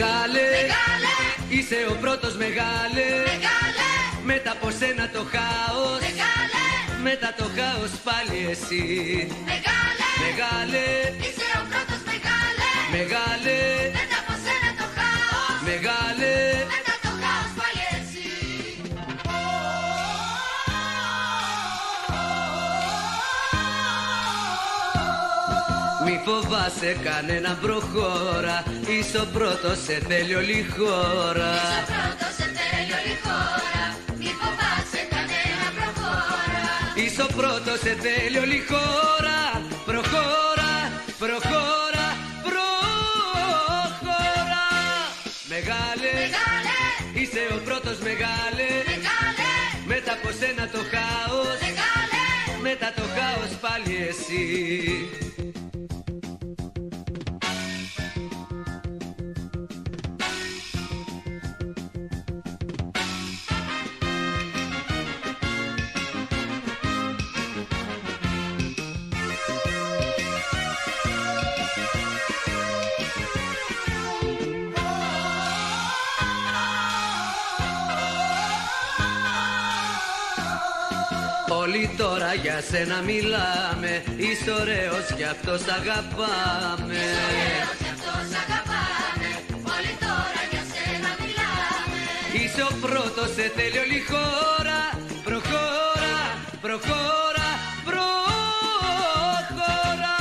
Μεγάλε, είσαι ο πρώτος μεγάλε, μετά από σένα το χάος, μετά το χάος πάλι εσύ. Μεγάλε, Μεγάλε, είσαι ο πρώτος μεγάλε. Μεγάλε, Μετά από σένα το χάος. Μεγάλε, φοβάσαι κανένα προχώρα. Είσαι ο πρώτος σε θέλει όλη η χώρα Είσαι ο πρώτος σε τέλειο όλη χώρα Μη φοβάσαι κανένα προχώρα. Είσαι ο πρώτος σε θέλει όλη η χώρα Προχώρα, προχώρα, προχώρα. Μεγάλε, Μεγάλε, είσαι ο πρώτος μεγάλε. Μεγάλε. Μετά από σένα το χάος. Μεγάλε, Μετά το χάος πάλι εσύ για σένα μιλάμε. Είσαι ωραίος κι αυτός σ' αγαπάμε ωραίος κι αυτός αγαπάμε. Όλοι τώρα για σένα μιλάμε. Είσαι ο πρώτος σε θέλει όλη η χώρα. Προχώρα, προχώρα, προχώρα.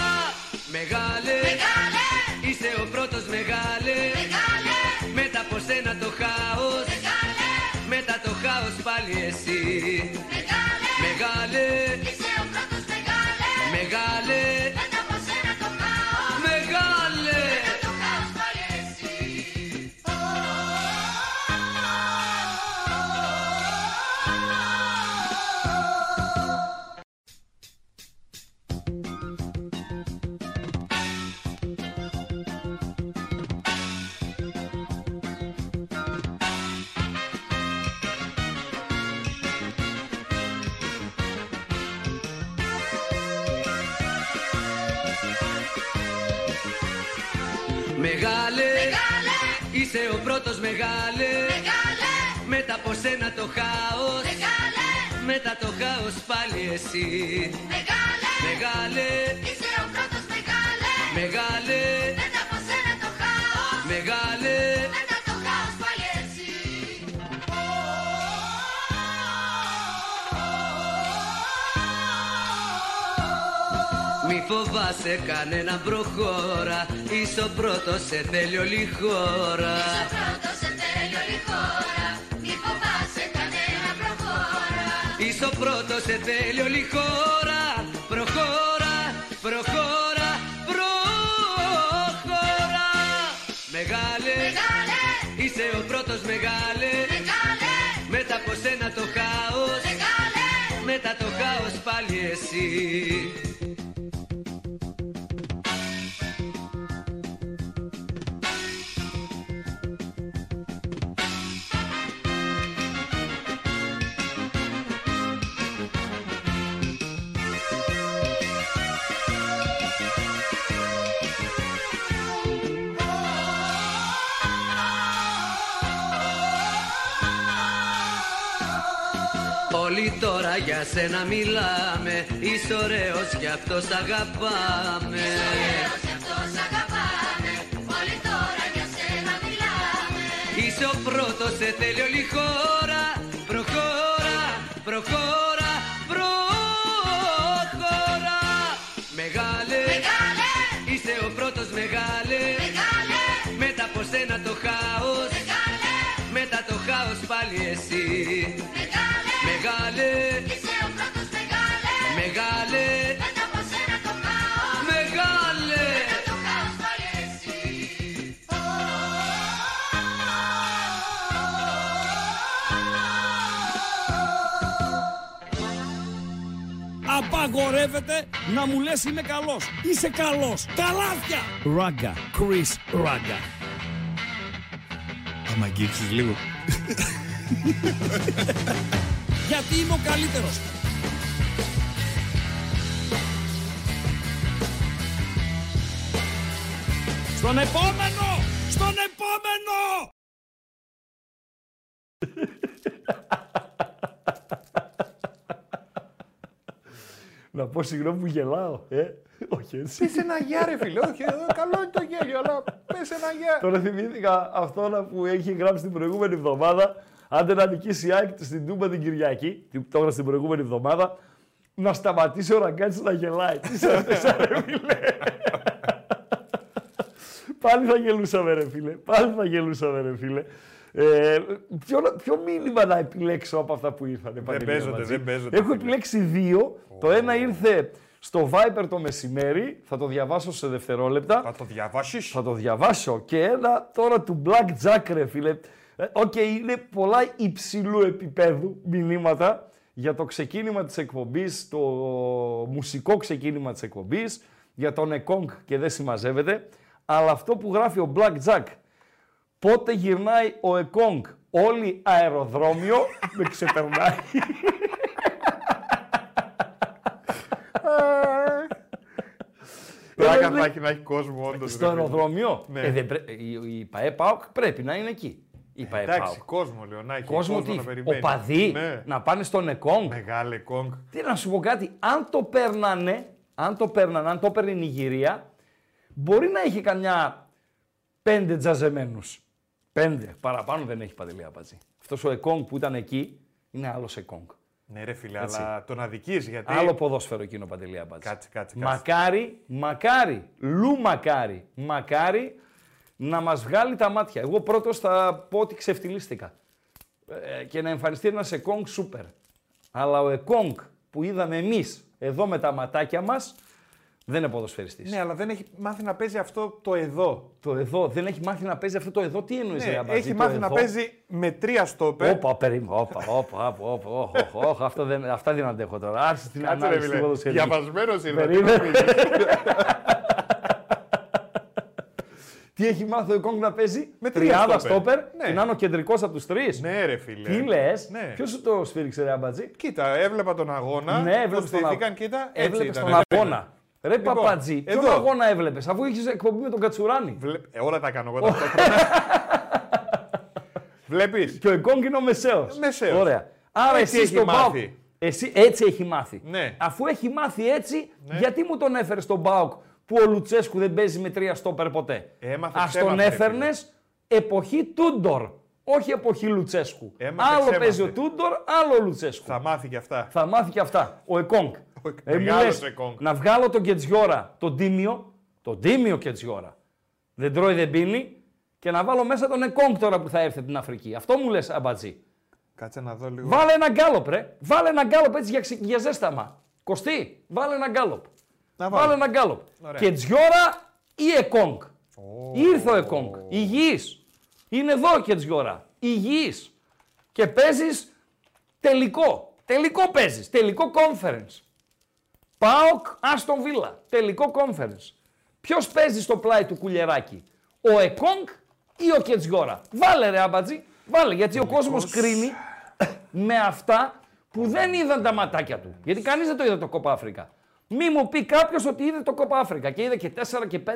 Μεγάλε, Μεγάλε, είσαι ο πρώτος μεγάλε. Μεγάλε. Μετά από σένα το χάος. Μεγάλε, Μετά το χάος πάλι εσύ είσαι ο πρώτος μεγάλε. Μεγάλε. Μετά από σένα το χάος. Μεγάλε, Μετά το χάος πάλι εσύ. Μεγάλε. Μεγάλε, Είσαι ο πρώτος μεγάλε. Μεγάλε, Μετά από σένα το χάος. Μεγάλε φοβάσαι κανένα προχώρα. Είσαι ο πρώτος σε θέλει όλη η χώρα Είσαι ο πρώτος σε τέλειο όλη χώρα Μη φοβάσαι κανένα προχώρα. Είσαι ο πρώτος σε θέλει όλη η χώρα Προχώρα, προχώρα, προχώρα. Μεγάλε, Μεγάλε, είσαι ο πρώτος μεγάλε. Μεγάλε. Μετά από σένα το χάος. Μεγάλε, Μετά το χάος πάλι εσύ Όλοι τώρα για σένα μιλάμε. Είσαι ωραίος γι' αυτό σ' αγαπάμε. Ωραίος κι αυτός αγαπάμε. Όλοι τώρα για σένα μιλάμε. Είσαι ο πρώτος σε θέλει όλη η χώρα. Προχώρα, προχώρα, προχώρα. Μεγάλε, Μεγάλε, είσαι ο πρώτος μεγάλε. Μεγάλε. Μετά από σένα το χάος. Μεγάλε, Μετά το χάος πάλι εσύ μεγάλε Μεγάλε, Είσαι ο πρώτος μεγάλε μεγάλε, Μετά από σένα το χάος μεγάλε Μετά το χάος πάλι εσύ Απαγορεύεται να μου λες είμαι καλός. Είσαι καλός. Καλάθια. Ράγκα. Chris Ράγκα. Άμα αγγίξεις λίγο. Γιατί είμαι ο καλύτερος. Στον επόμενο! στον επόμενο! Να πω συγγνώμη που γελάω, ε. Όχι έτσι. Πες ένα γεια ρε φίλε, όχι, εδώ καλό είναι το γέλιο, αλλά πες ένα γεια. Τώρα θυμήθηκα αυτό να που έχει γράψει την προηγούμενη εβδομάδα. Άντε να νικήσει η ΑΕΚ στην Τούμπα την Κυριακή, την- τώρα στην προηγούμενη εβδομάδα, να σταματήσει ο Ραγκάτσης να γελάει. Τι σε αυτές, ρε φίλε; Πάλι θα γελούσαμε ρε φίλε. Πάλι θα γελούσαμε ρε φίλε. Ε, ποιο, ποιο μήνυμα να επιλέξω από αυτά που ήρθαν. Παντελή, παίζονται, Αμπατζή; δεν παίζονται, Έχω φίλε. επιλέξει δύο. Το ένα ήρθε στο Viper το μεσημέρι. Θα το διαβάσω σε δευτερόλεπτα. Θα το διαβάσεις; Θα το διαβάσω. Και ένα τώρα του Black Jack, ρε φίλε. Ε, Οκ, είναι πολλά υψηλού επίπεδου μηνύματα για το ξεκίνημα της εκπομπής, το μουσικό ξεκίνημα της εκπομπής, για τον Εκόνγκ και δεν συμμαζεύεται. Αλλά αυτό που γράφει ο Black Jack, πότε γυρνάει ο Εκόνγκ, όλοι αεροδρόμιο, με ξεπερνάει. Πλάκα Ε, θα έχει να έχει κόσμο όντως. Στο ρε φίλε. αεροδρόμιο. Ναι. Ε, δεν πρέ- η, η ΠαΕ ΠΑΟΚ πρέπει να είναι εκεί. Η ΠαΕ Εντάξει, ΠΑΟΚ. κόσμο Λεωνάκη. Κόσμο τι, να περιμένει. οπαδοί Ναι. να πάνε στον Εκόνγκ. Μεγάλε κόγκ. Τι να σου πω κάτι, αν το παίρνανε, αν το παίρνανε, αν το παίρνει η Νιγηρία, μπορεί να έχει καμιά πέντε τζαζεμένους. Πέντε. Παραπάνω δεν έχει παντελή απατζή. Αυτός ο Εκόνγκ που ήταν εκεί είναι άλλος Εκόνγκ. Ναι, ρε φίλε, Έτσι. αλλά τον αδικείς γιατί. Άλλο ποδόσφαιρο εκείνο παντελή απατζή. Κάτσε, κάτσε, κάτσε. Μακάρι, μακάρι, λου μακάρι, μακάρι να μας βγάλει τα μάτια. Εγώ πρώτος θα πω ότι ξεφτυλίστηκα. Ε, και να εμφανιστεί ένας Εκόνγκ σούπερ. Αλλά ο Εκόνγκ που είδαμε εμείς εδώ με τα ματάκια μας δεν είναι ποδοσφαιριστής. Ναι, αλλά δεν έχει μάθει να παίζει αυτό το εδώ. Το εδώ δεν έχει μάθει να παίζει αυτό το εδώ. Τι εννοείς Ναι, ρε Αμπατζή, έχει το μάθει να εδώ; παίζει με τρία στόπερ. Όπα, περίμενα. Όπα, όπα, όπα, όπα, όπα, όπα, όπα, αυτό δεν, αυτά δεν αντέχω τώρα. Άρχισε την Κάτσε ρε ανάλυση του φίλε. ποδοσφαιρικού. Διαβασμένος ήρθα. Περίμενε. Τι έχει μάθει ο Εκόνγκ να παίζει; Με τρία τριάδα στόπερ. στόπερ Ναι. και να είναι ο κεντρικός από τους τρεις. Ναι, ρε φίλε. Τι λες, Ναι. ποιος σου το σφίριξε, ρε Αμπατζή. Κοίτα, έβλεπα τον αγώνα. Ναι, έβλεπε τον στηθήκαν, κοίτα, έτσι Έβλεπες ήταν. τον Δεν αγώνα. Ρε Λοιπόν, Παπατζή, ποιον εδώ. αγώνα έβλεπες, αφού είχες εκπομπή με τον Κατσουράνη; Βλέ- Ε, όλα τα κάνω εγώ ταυτόχρονα. Βλέπεις; Και ο Εκόνγκ είναι ο μεσαίος. Μεσαίος. Ωραία. Άρα Έτσι εσύ έχει στον μάθει. Μπάουκ. Εσύ έτσι έχει μάθει. Ναι. Αφού έχει μάθει έτσι, γιατί μου τον έφερε στον Μπάουκ που ο Λουτσέσκου δεν παίζει με τρία στόπερ ποτέ. Έμαθε, Α ξέμαθε, τον ρε έφερνες εποχή Τούντορ. Όχι εποχή Λουτσέσκου. Έμαθε, άλλο ξέμαθε. παίζει ο Τούντορ, άλλο ο Λουτσέσκου. Θα μάθει και αυτά. Θα μάθει και αυτά. Ο Εκόνγκ. Ο Ε, μου μεγάλος λες, Εκόνγκ. να βγάλω τον Κετζιόρα, τον Τίμιο, τον Τίμιο Κετζιόρα. Δεν τρώει, δεν πίνει. Και να βάλω μέσα τον Εκόνγκ τώρα που θα έρθει από την Αφρική. Αυτό μου λες, αμπατζή. Κάτσε να δω λίγο. Βάλε ένα γκάλοπ, ρε. Βάλε ένα γκάλοπ έτσι για, ξε- για ζέσταμα. Κωστή, βάλε ένα γκάλοπ. Να Βάλε ένα γκάλοπ. Ωραία. Κετζιόρα ή Εκόνγκ. Ήρθε ο Εκόνγκ. Υγιής. Είναι εδώ ο Κετζιόρα. Υγιής. Και παίζεις τελικό. Τελικό παίζεις. Τελικό conference. ΠΑΟΚ Άστον Βίλα. Τελικό conference. Ποιος παίζει στο πλάι του Κουλιεράκη. Ο Εκόνγκ ή ο Κετζιόρα. Βάλε ρε άμπατζι. Βάλε γιατί ο κόσμος κρίνει με αυτά που δεν είδαν τα ματάκια του. Γιατί κανείς δεν το είδε το Κόπα Αφρικα. Μη μου πει κάποιος ότι είδε το Κόπα Αφρικα και είδε και 4 και 5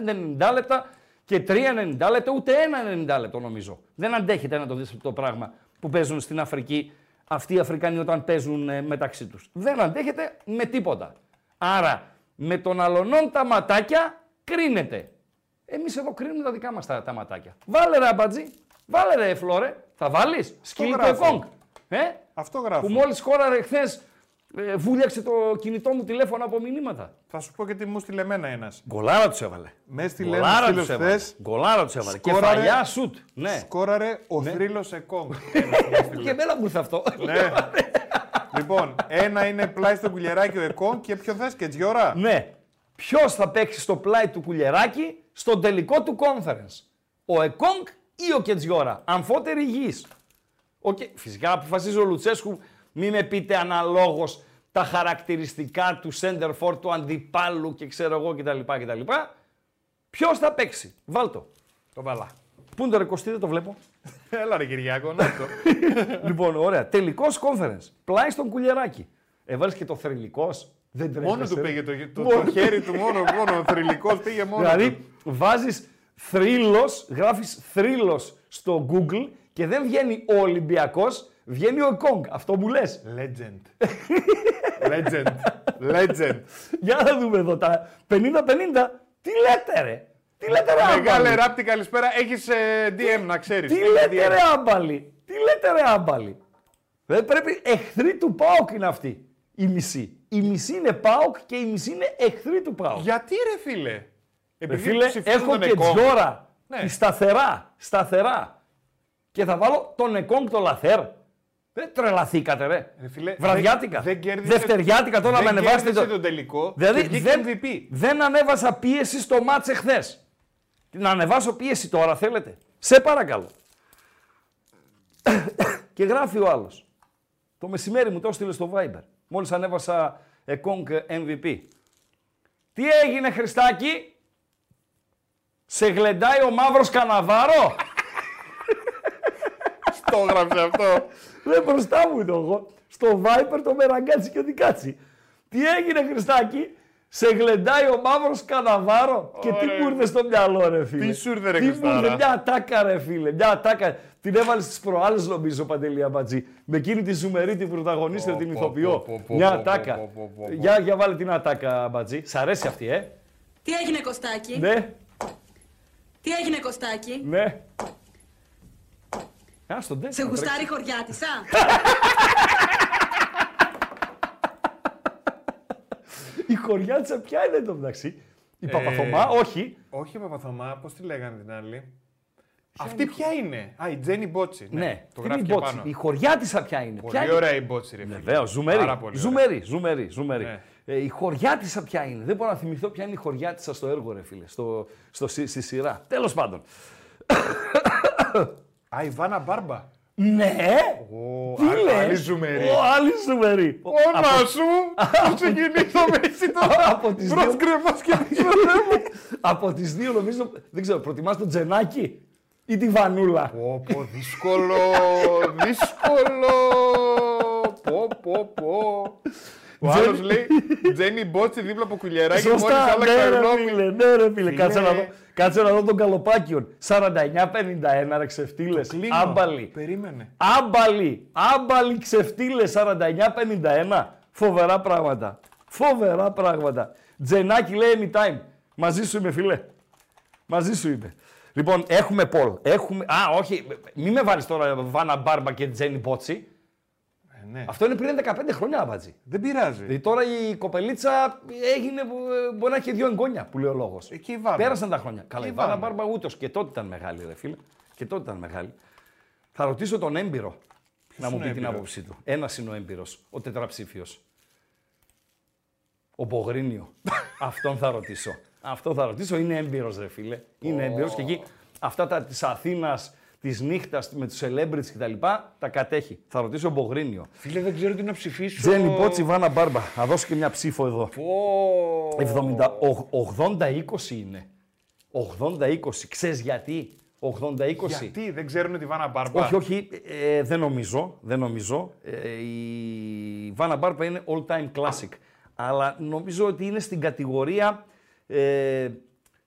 90 λεπτά και 3 90 λεπτά, ούτε ένα 90 λεπτό νομίζω. Δεν αντέχεται να το δεις αυτό το πράγμα που παίζουν στην Αφρική αυτοί οι Αφρικανοί όταν παίζουν ε, μεταξύ τους. Δεν αντέχεται με τίποτα. Άρα με τον αλωνών τα ματάκια κρίνεται. Εμείς εδώ κρίνουμε τα δικά μας τα, τα ματάκια. Βάλε ρε αμπατζή, βάλε ρε φλόρε, θα βάλεις σκυλί το γράφω. εκόνγκ. Ε; Αυτό γράφω. Που μόλις χώραρε χθες ε, βούλιαξε το κινητό μου τηλέφωνο από μηνύματα. Θα σου πω και τι μου στείλε εμένα ένας. Γκολάρα τους έβαλε. Με στείλε ένας Γκολάρα φίλος του έβαλε. χθες. Γκολάρα τους έβαλε. Σκόραρε- Κεφαλιά σουτ. Ναι. Σκόραρε ο θρύλος Εκόνγκ. Και εμένα μου ήρθε αυτό. ναι. λοιπόν, ένα είναι πλάι στο κουλιαράκι ο Εκόνγκ και ποιο θες και Τζιώρα. Ναι. Ποιος θα παίξει στο πλάι του κουλιεράκι στον τελικό του conference. Ο Εκόνγκ ή ο Κετζιόρα. Αμφότερη υγιής. Ο Κε- Φυσικά αποφασίζει ο Λουτσέσκου, μη με πείτε αναλόγως τα χαρακτηριστικά του center for του αντιπάλου και ξέρω εγώ κτλ. κτλ. Ποιος θα παίξει; Βάλτο. Το μπαλά. Πού είναι το ρεκοστή, δεν το βλέπω. Έλα ρε Κυριάκο, να το. λοιπόν, ωραία. Τελικός conference. Πλάι στον κουλιεράκι. Έβαλε και το θρηλυκός. Δεν τρέχεις. μόνο του πήγε το, το, το χέρι του, μόνο, μόνο ο θρηλυκός πήγε μόνο. Δηλαδή, του. βάζεις θρύλος, γράφεις θρύλος στο Google και δεν βγαίνει ο Ολυμπιακός, βγαίνει ο Εκόνγκ. Αυτό μου λες. Legend. Legend. Legend. Για να δούμε εδώ τα 50-50. Τι λέτε ρε; Τι λέτε ρε Μεγάλε άμπαλοι; ράπτη, καλησπέρα. Έχεις DM να ξέρεις. Τι λέτε ρε άμπαλοι; Τι λέτε ρε άμπαλοι; Δεν πρέπει εχθροί του ΠΑΟΚ είναι αυτοί. Η μισή. Η μισή είναι ΠΑΟΚ και η μισή είναι εχθροί του ΠΑΟΚ. Γιατί ρε φίλε; Ρε Επειδή φίλε, ψηφίζουν έχω τον και Εκόνγκ. τζόρα. Ναι. Σταθερά. Σταθερά. Και θα βάλω τον Εκόνγκ το Λαθέρ. Δεν τρελαθήκατε ρε. Ρε φίλε, Βραδιάτικα. δεν- δεν κέρδισε- Δευτεριάτικα τώρα δεν με ανεβάσετε κέρδισε το... τον τελικό Δηλαδή και βγήκε δεν, MVP. δεν ανέβασα πίεση στο μάτς εχθές. Να ανεβάσω πίεση τώρα θέλετε; Σε παρακαλώ. και γράφει ο άλλος. Το μεσημέρι μου το έστειλε στο Viber. Μόλις ανέβασα Εκόνγκ MVP. Τι έγινε Χριστάκη; Σε γλεντάει ο μαύρος καναβάρο; Το έγραψε αυτό. Δεν μπροστά μου το εγώ. Στο Viper το μεραγκάτσι και δικάτσι. Τι έγινε Χριστάκη; Σε γλεντάει ο μαύρος καναβάρο; Και τι Ωραία. μου ήρθε στο μυαλό ρε φίλε; Τι σου ήρθε, ρε, Τι μου Χριστάρα; ήρθε, μια ατάκα ρε φίλε. Μια ατάκα. Την έβαλες στις προάλλες νομίζω Παντελή Αμπατζή. Με εκείνη τη ζουμερή την πρωταγωνίστρια Πω, την πω, ηθοποιό. πω, πω, Μια πω, ατάκα. πω, πω, πω, πω. Για, για βάλε την ατάκα Αμπατζή. Σ' αρέσει αυτή ε; Τι έγινε Κωστάκη, Ναι, τι έγινε Κωστάκη, ναι. Άστον, ντε, σε να τρέξει. γουστάρει χωριάτισα. Η χωριάτσα ποια είναι το μεταξύ; Η Παπαθωμά, όχι. Όχι, Παπαθωμά, πώς τη λέγανε την άλλη; Αυτή ποια είναι; Α, η Τζένι Μπότσι. Ναι, το τι γράφει είναι και η Μπότσι; πάνω. Η χωριάτισα ποια είναι; ποια Πολύ είναι. ωραία η Μπότσι, ρε φίλε. Βεβαίω, ζουμερή. Πάρα πολύ ωραία. Ζουμερή, ζουμερή, ζουμερή. Ναι. Ε, η χωριάτισα ποια είναι; Δεν μπορώ να θυμηθώ ποια είναι η χωριάτισα στο έργο, ρε φίλε. Στο, στο, στη, στη σειρά. Τέλος πάντων. Α, η Βάνα Μπάρμπα. Ναι! Ω, Τι α- λες; Άλλη ζουμερή. Ω, άλλη ζουμερή. Όνα σου! Θα ξεκινήσουμε έτσι τώρα. Από τις Μπρος δύο. κρεμάς και πίσω λέμε. Από τις δύο νομίζω, δεν ξέρω, προτιμάς τον Τζενάκη ή τη Βανούλα; Πω, πω, δύσκολο, δύσκολο. Πω, πω, πω. Ο Τζένι- άλλος λέει Τζένι Μπότσι δίπλα από κουλιαράκι μόλις Σωστά, άλλα ναι ρε καρνόμι. φίλε, ναι ρε φίλε. Φίλε. Κάτσε να δω, κάτσε να δω τον Καλοπάκιον. 49-51 ρε ξεφτύλες. Κλείνω. Άμπαλοι. Περίμενε. Άμπαλοι, άμπαλοι ξεφτύλες 49-51. Φοβερά πράγματα. Φοβερά πράγματα. Τζενάκι λέει anytime. Μαζί σου είμαι φίλε. Μαζί σου είμαι. Λοιπόν, έχουμε Πολ. Έχουμε... Α, όχι, μη με βάλεις τώρα Βάνα Μπάρμπα και Τζένι Μπότσι. Ε, ναι. Αυτό είναι πριν 15 χρόνια, Αμπατζή. Δεν πειράζει. Δηλαδή τώρα η κοπελίτσα έγινε, ε, μπορεί να έχει δύο εγγόνια που λέει ο λόγος. Εκεί η Βάνα. Πέρασαν τα χρόνια. Καλά, η η Βάνα Βάνα. Μπάρμπα ούτως και τότε ήταν μεγάλη, ρε φίλε. Και τότε ήταν μεγάλη. Θα ρωτήσω τον έμπειρο να μου είναι πει ο την έμπειρος; άποψή του. Ένας είναι ο έμπειρος, ο τετραψήφιος. Ο Μπογρίνιο. Αυτόν θα ρωτήσω. Αυτό θα ρωτήσω. Είναι έμπειρος, ρε φίλε. Είναι έμπειρος και εκεί αυτά τα της Αθήνας, της νύχτας με τους celebrities κτλ. τα κατέχει. Θα ρωτήσω Μπογρίνιο. Φίλε, δεν ξέρω τι να ψηφίσω. Τζένι Πότσι, Βάνα Μπάρμπα. Θα δώσω και μια ψήφο εδώ. Πω. 70, οχ- 80-20 είναι. 80-20. Ξέρεις γιατί; 80-20. Γιατί; Δεν ξέρουν τη Βάνα Μπάρμπα. Όχι, όχι, ε, δεν νομίζω. Δεν νομίζω. Ε, η Βάνα Μπάρμπα είναι all time classic. Αλλά νομίζω ότι είναι στην κατηγορία ε,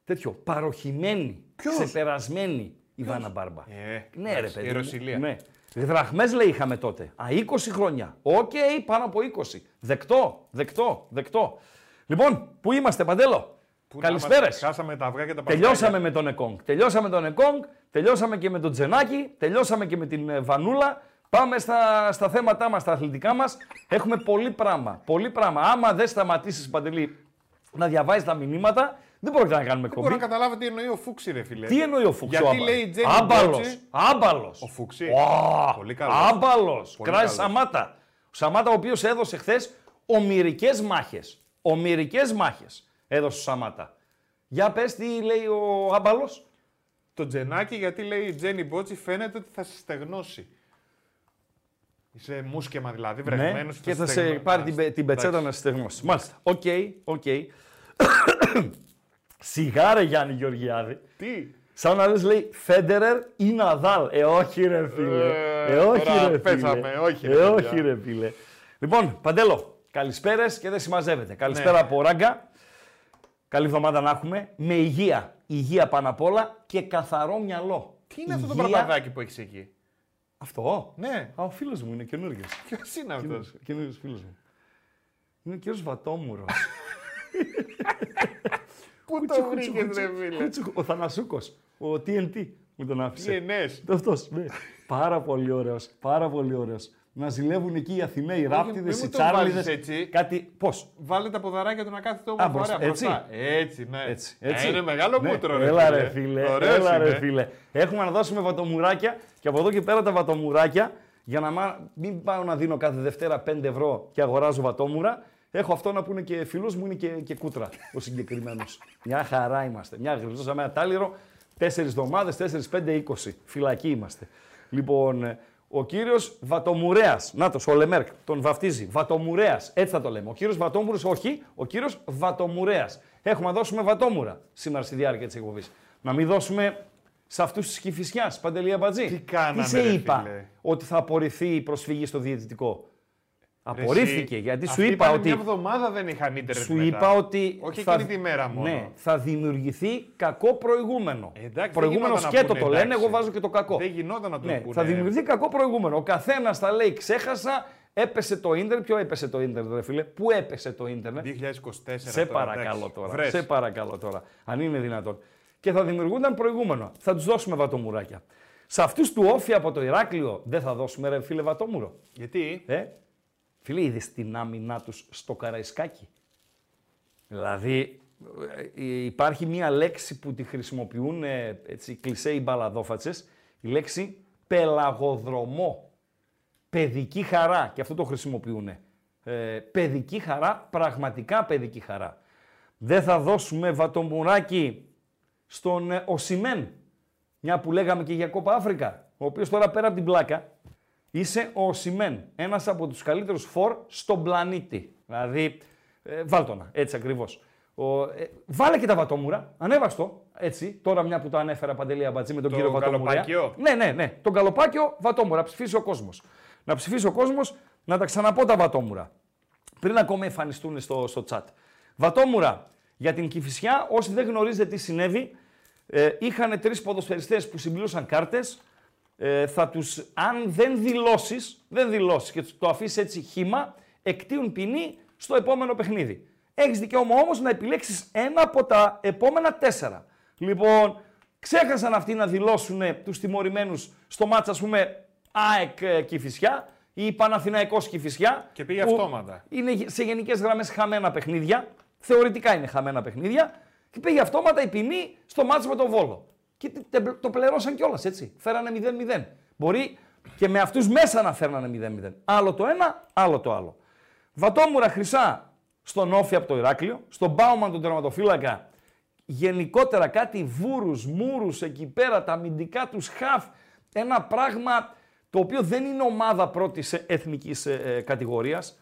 τέτοιο, παρωχημένη, ξεπερασμένη η Βάνα Μπάρμπα. Ε, ναι, ρε εντάξει, παιδί. η μου, Ρωσιλία. Ναι. Δραχμές λέει είχαμε τότε. Α, 20 χρόνια. Οκ, πάνω από 20. Δεκτό, δεκτό, δεκτό. Λοιπόν, πού είμαστε, Παντέλο; Πού να Καλησπέρες. είμαστε, Χάσαμε τα αυγά και τα παστάκια. Τελειώσαμε με τον Εκόνγκ. Τελειώσαμε τον Εκόνγκ, τελειώσαμε και με τον Τζενάκη, τελειώσαμε και με την ε, Βανούλα. Πάμε στα, στα θέματά μας, στα αθλητικά μας. Έχουμε πολύ πράγμα. Πολύ πράγμα. Άμα δεν σταματήσεις, Παντελή, να διαβάζεις τα μηνύματα, δεν πρόκειται να κάνουμε Δεν μπορώ εκπομπή. να καταλάβω τι εννοεί ο Φούξη, ρε φίλε. Τι εννοεί ο Φούξο Γιατί λέει η Τζένι Άμπαλος. Μπότσι- Άμπαλος. Ο Φούξη. Ω, Πολύ καλός. Άμπαλος. Πολύ Κράζει καλός. Σαμάτα. Ο Σαμάτα ο οποίος έδωσε χθες ομηρικές μάχες. Ομηρικές μάχες έδωσε ο Σαμάτα. Για πες τι λέει ο Άμπαλος. Το τζενάκι γιατί λέει η Τζένι Μπότσι φαίνεται ότι θα σε στεγνώσει. Είσαι μούσκεμα δηλαδή, βρεγμένος. Ναι, και θα σε πάρει την, πε- την πετσέτα να σε στεγνώσει. Μάλιστα. Ok, ok. Σιγά ρε Γιάννη Γεωργιάδη. Τι; Σαν να λες λέει Φέντερερ ή Ναδάλ. Ε, όχι ρε φίλε. Ε, Ε, όχι τώρα ρε φίλε. πέσαμε, όχι, ρε Ε, παιδιά. όχι ρε φίλε. Λοιπόν, Παντέλο, καλησπέρες και δεν συμμαζεύεται. Καλησπέρα Ναι. από Ράγκα. Καλή εβδομάδα να έχουμε. Με υγεία. υγεία πάνω απ' όλα και καθαρό μυαλό. Τι είναι αυτό το Υγεία- μπαρμπαδάκι που έχεις εκεί; Αυτό; Ναι. Α, ο φίλος μου είναι καινούργιος. Ποιος είναι αυτός; Καινούργιος φίλος μου. Είναι ο κύριος Βατόμουρος. Πού το βρήκες, ρε φίλε; Κούτσου, Ο Θανασούκος. Ο TNT μου τον άφησε. Γενές. Αυτός, ναι. πάρα πολύ ωραίος. Πάρα πολύ ωραίος. Να ζηλεύουν εκεί οι Αθηναίοι, οι ράπτιδες, μην οι μου τον βάζεις τσάρλιδες. έτσι. Κάτι, πώς; Βάλε τα ποδαράκια του να κάθεται Α, όμορφα. μπροστά, ωραία, έτσι. μπροστά. Έτσι, ναι. Έτσι, Ε, έτσι. είναι μεγάλο Ναι, μούτρο, ρε Έλα φίλε. ρε φίλε, Ωραίος έλα ρε είναι. φίλε. Έχουμε να δώσουμε βατομουράκια και από εδώ και πέρα τα βατομουράκια για να μα- μην πάω να δίνω κάθε Δευτέρα 5 ευρώ και αγοράζω βατόμουρα. Έχω αυτό να πούνε και φίλους μου, είναι και, και κούτρα ο συγκεκριμένος. Μια χαρά είμαστε. Μια γλυκώσαμε ένα τάλιρο, 4 εβδομάδες, 4-5-20. Φυλακή είμαστε. Λοιπόν, ε, ο κύριος Βατομουρέας, να ο Λεμέρκ, τον βαφτίζει. Βατομουρέας, έτσι θα το λέμε. Ο κύριος Βατόμουρο, όχι, ο κύριος Βατομουρέας. Έχουμε να δώσουμε βατόμουρα σήμερα στη διάρκεια της εκπομπής. Να μην δώσουμε σε αυτούς της κυφισιά, Παντελή Αμπατζή. Τι κάνανε, Τι σε ρε είπα φίλε; ότι θα απορριφθεί η προσφυγή στο διαιτητικό; Ρε Απορρίφθηκε εσύ, γιατί σου αυτοί είπα πάνε ότι. Μια εβδομάδα δεν είχαν ίντερνετ. Σου μετά. είπα ότι. Όχι θα, εκείνη τη μέρα μόνο. Ναι, θα δημιουργηθεί κακό προηγούμενο. Ε, εντάξει, δεν προηγούμενο γινόταν να σκέτο πούνε, το λένε, εντάξει. εγώ βάζω και το κακό. Δεν γινόταν να το ναι, πούνε. θα δημιουργηθεί κακό προηγούμενο. Ο καθένας θα λέει ξέχασα, έπεσε το ίντερνετ. Ποιο έπεσε το ίντερνετ, ρε φίλε, πού έπεσε το ίντερνετ; 2024. Σε τώρα, παρακαλώ εντάξει. τώρα. Βρες. Σε παρακαλώ τώρα. Αν είναι δυνατόν. Και θα δημιουργούνταν προηγούμενο. Θα τους δώσουμε βατομουράκια. Σε αυτούς του όφη από το Ηράκλειο δεν θα δώσουμε ρε φίλε βατόμουρο. Γιατί; Ε, φίλε, είδες την άμυνά τους στο Καραϊσκάκι; Δηλαδή, ε, υπάρχει μία λέξη που τη χρησιμοποιούν ε, έτσι, κλισέ οι μπαλαδόφατσες, η λέξη πελαγοδρομό. Παιδική χαρά, και αυτό το χρησιμοποιούν. Ε, παιδική χαρά, πραγματικά παιδική χαρά. Δεν θα δώσουμε βατομουράκι στον ε, Οσιμέν, μια που λέγαμε και για Κόπα Αφρικα, ο οποίος τώρα πέρα από την πλάκα, είσαι ο Οσιμέν, ένας από τους καλύτερους φορ στον πλανήτη. Δηλαδή, ε, βάλτονα, έτσι ακριβώς. Ο, ε, βάλε και τα βατόμουρα, ανέβαστο, έτσι, τώρα μια που το ανέφερα Παντελή Αμπατζή με τον Το κύριο Βατόμουρα. καλοπάκιο. Ναι, ναι, ναι, τον καλοπάκιο βατόμουρα, ψηφίσει ο κόσμος. Να ψηφίσει ο κόσμος, να τα ξαναπώ τα βατόμουρα πριν ακόμα εμφανιστούν στο, στο chat. Βατόμουρα, για την Κηφισιά, όσοι δεν γνωρίζετε τι συνέβη, ε, είχαν τρεις ποδοσφαιριστές που συμπλήρωσαν κάρτες. Ε, θα τους, αν δεν δηλώσεις, δεν δηλώσεις και το αφήσεις έτσι χήμα, εκτίουν ποινή στο επόμενο παιχνίδι. Έχεις δικαίωμα όμως να επιλέξεις ένα από τα επόμενα τέσσερα. Λοιπόν, ξέχασαν αυτοί να δηλώσουν τους τιμωρημένους στο μάτς, ας πούμε, ΑΕΚ ε, Κηφισιά ή Παναθηναϊκός Κηφισιά. Και πήγε που αυτόματα. Είναι σε γενικές γραμμές χαμένα παιχνίδια. Θεωρητικά είναι χαμένα παιχνίδια. Και πήγε αυτόματα η ποινή στο μάτσο με τον Βόλο. Και τε- τε- το πληρώσαν κιόλας έτσι. Φέρανε 0-0. Μπορεί και με αυτούς μέσα να φέρνανε 0-0. Άλλο το ένα, άλλο το άλλο. Βατόμουρα χρυσά στον Όφη από το Ηράκλειο, στον Μπάουμαν τον τερματοφύλακα. Γενικότερα κάτι βούρους, μούρους εκεί πέρα, τα αμυντικά τους χαφ. Ένα πράγμα το οποίο δεν είναι ομάδα πρώτης ε, εθνικής ε, ε, κατηγορίας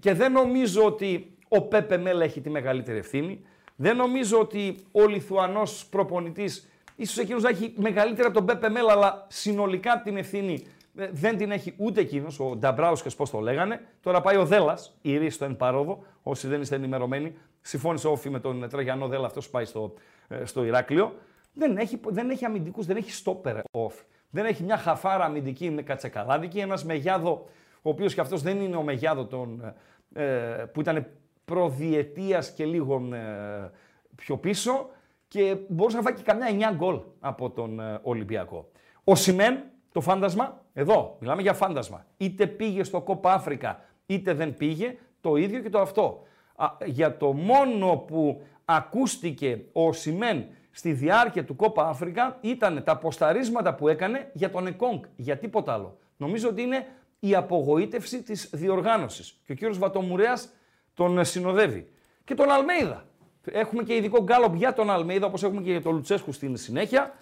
και δεν νομίζω ότι ο Πέπε Μέλα έχει τη μεγαλύτερη ευθύνη. Δεν νομίζω ότι ο Λιθουανός προπονητής ίσως εκείνος να έχει μεγαλύτερη από τον Πέπε Μέλα, αλλά συνολικά την ευθύνη ε, δεν την έχει ούτε εκείνος, ο Νταμπράουσκα, πώς το λέγανε. Τώρα πάει ο Δέλλα, η Ρή στο εν παρόδο. Όσοι δεν είστε ενημερωμένοι, συμφώνησε όφη με τον Τραγιανό Δέλλα, αυτός πάει στο, ε, στο Ηράκλειο. Δεν έχει, δεν έχει αμυντικούς, δεν έχει στόπερ όφη. Δεν έχει μια χαφάρα αμυντική με κατσεκαλάδικη. Ένας Μεγιάδο, ο οποίος και αυτός δεν είναι ο Μεγιάδο τον, ε, που ήταν προδιετίας και λίγο ε, πιο πίσω και μπορούσε να φάει και καμιά 9 γκολ από τον ε, Ολυμπιακό. Ο Σιμέν, το φάντασμα, εδώ μιλάμε για φάντασμα. Είτε πήγε στο Κόπα Αφρικα, είτε δεν πήγε, το ίδιο και το αυτό. Α, για το μόνο που ακούστηκε ο Σιμέν στη διάρκεια του Κόπα Αφρικα ήταν τα ποσταρίσματα που έκανε για τον Εκόνγκ, για τίποτα άλλο. Νομίζω ότι είναι η απογοήτευση της διοργάνωσης. Και ο κύριος Βατομουρέας τον συνοδεύει. Και τον Αλμέιδα. Έχουμε και ειδικό γκάλωπ για τον Αλμέιδα, όπως έχουμε και για τον Λουτσέσκου στην συνέχεια,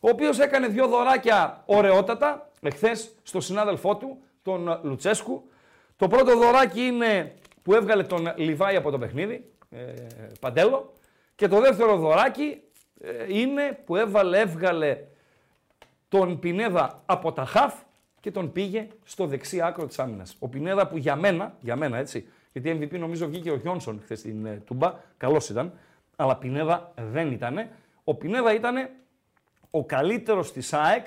ο οποίος έκανε δύο δωράκια ωραιότατα εχθές στο συνάδελφό του, τον Λουτσέσκου. Το πρώτο δωράκι είναι που έβγαλε τον Λιβάη από το παιχνίδι, ε, Παντέλο. Και το δεύτερο δωράκι ε, είναι που έβαλε, έβγαλε τον Πινέδα από τα χαφ και τον πήγε στο δεξί άκρο της άμυνας. Ο Πινέδα που για μένα, για μένα έτσι, γιατί MVP νομίζω βγήκε ο Γιόνσον χθες στην ε, Τούμπα, καλός ήταν, αλλά Πινέδα δεν ήτανε. Ο Πινέδα ήταν ο καλύτερος της ΑΕΚ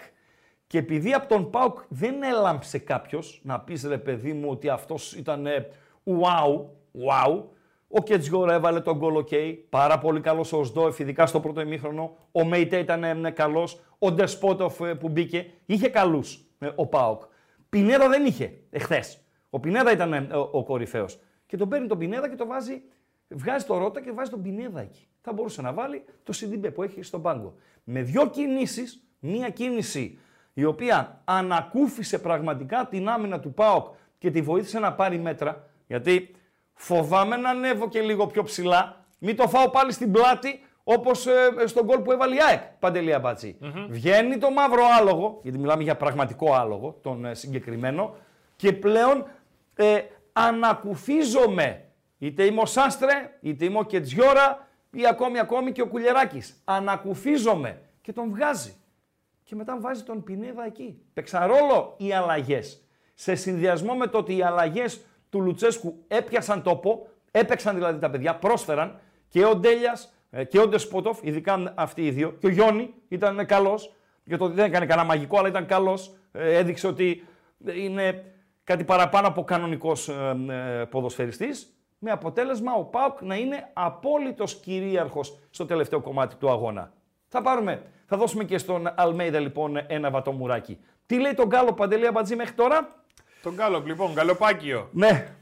και επειδή από τον ΠΑΟΚ δεν έλαμψε κάποιος να πεις ρε παιδί μου ότι αυτός ήταν ε, wow, wow, ο Κετζιόρα έβαλε τον γκολ οκ, πάρα πολύ καλός ο Οζντόεφ, ειδικά στο πρώτο ημίχρονο. Ο Μέιτε ήταν ε, καλός, ο Ντεσπότοφ ε, που μπήκε, είχε καλούς ε, ο ΠΑΟΚ. Πινέδα δεν είχε εχθές. Ο Πινέδα ήταν ε, ο, ο κορυφαίος. Και τον παίρνει τον Πινέδα και το βάζει, βγάζει το Ρότα και βάζει τον Πινέδα εκεί. Θα μπορούσε να βάλει το Σιντιμπέ που έχει στον πάγκο. Με δύο κινήσεις, μία κίνηση η οποία ανακούφισε πραγματικά την άμυνα του ΠΑΟΚ και τη βοήθησε να πάρει μέτρα, γιατί φοβάμαι να ανέβω και λίγο πιο ψηλά, μην το φάω πάλι στην πλάτη όπως ε, στον γκολ που έβαλε η ΑΕΚ, Παντελία Μπατζή. Βγαίνει το μαύρο άλογο, γιατί μιλάμε για πραγματικό άλογο, τον ε, συγκεκριμένο, και πλέον ε, ανακουφίζομαι. Είτε είμαι ο Σάστρε, είτε είμαι ο Κετζιόρα, ή ακόμη ακόμη και ο Κουλιεράκης. Ανακουφίζομαι και τον βγάζει. Και μετά βάζει τον Πινέδα εκεί. Παίξαν ρόλο οι αλλαγές. Σε συνδυασμό με το ότι οι αλλαγές του Λουτσέσκου έπιασαν τόπο, έπαιξαν δηλαδή τα παιδιά, πρόσφεραν και ο Ντέλιας και ο Ντεσπότοφ, ειδικά αυτοί οι δύο, και ο Γιόνι ήταν καλός. Για το ότι δεν έκανε κανένα μαγικό, αλλά ήταν καλός. Έδειξε ότι είναι κάτι παραπάνω από κανονικός ε, ποδοσφαιριστής, με αποτέλεσμα ο Πάουκ να είναι απόλυτος κυρίαρχος στο τελευταίο κομμάτι του αγώνα. Θα πάρουμε, θα δώσουμε και στον Αλμέιδα λοιπόν ένα βατομουράκι. Τι λέει τον Γκάλο Παντελή Αμπατζή μέχρι τώρα; Τον Γκάλοπ, λοιπόν, Γκαλοπάκιο. Ναι.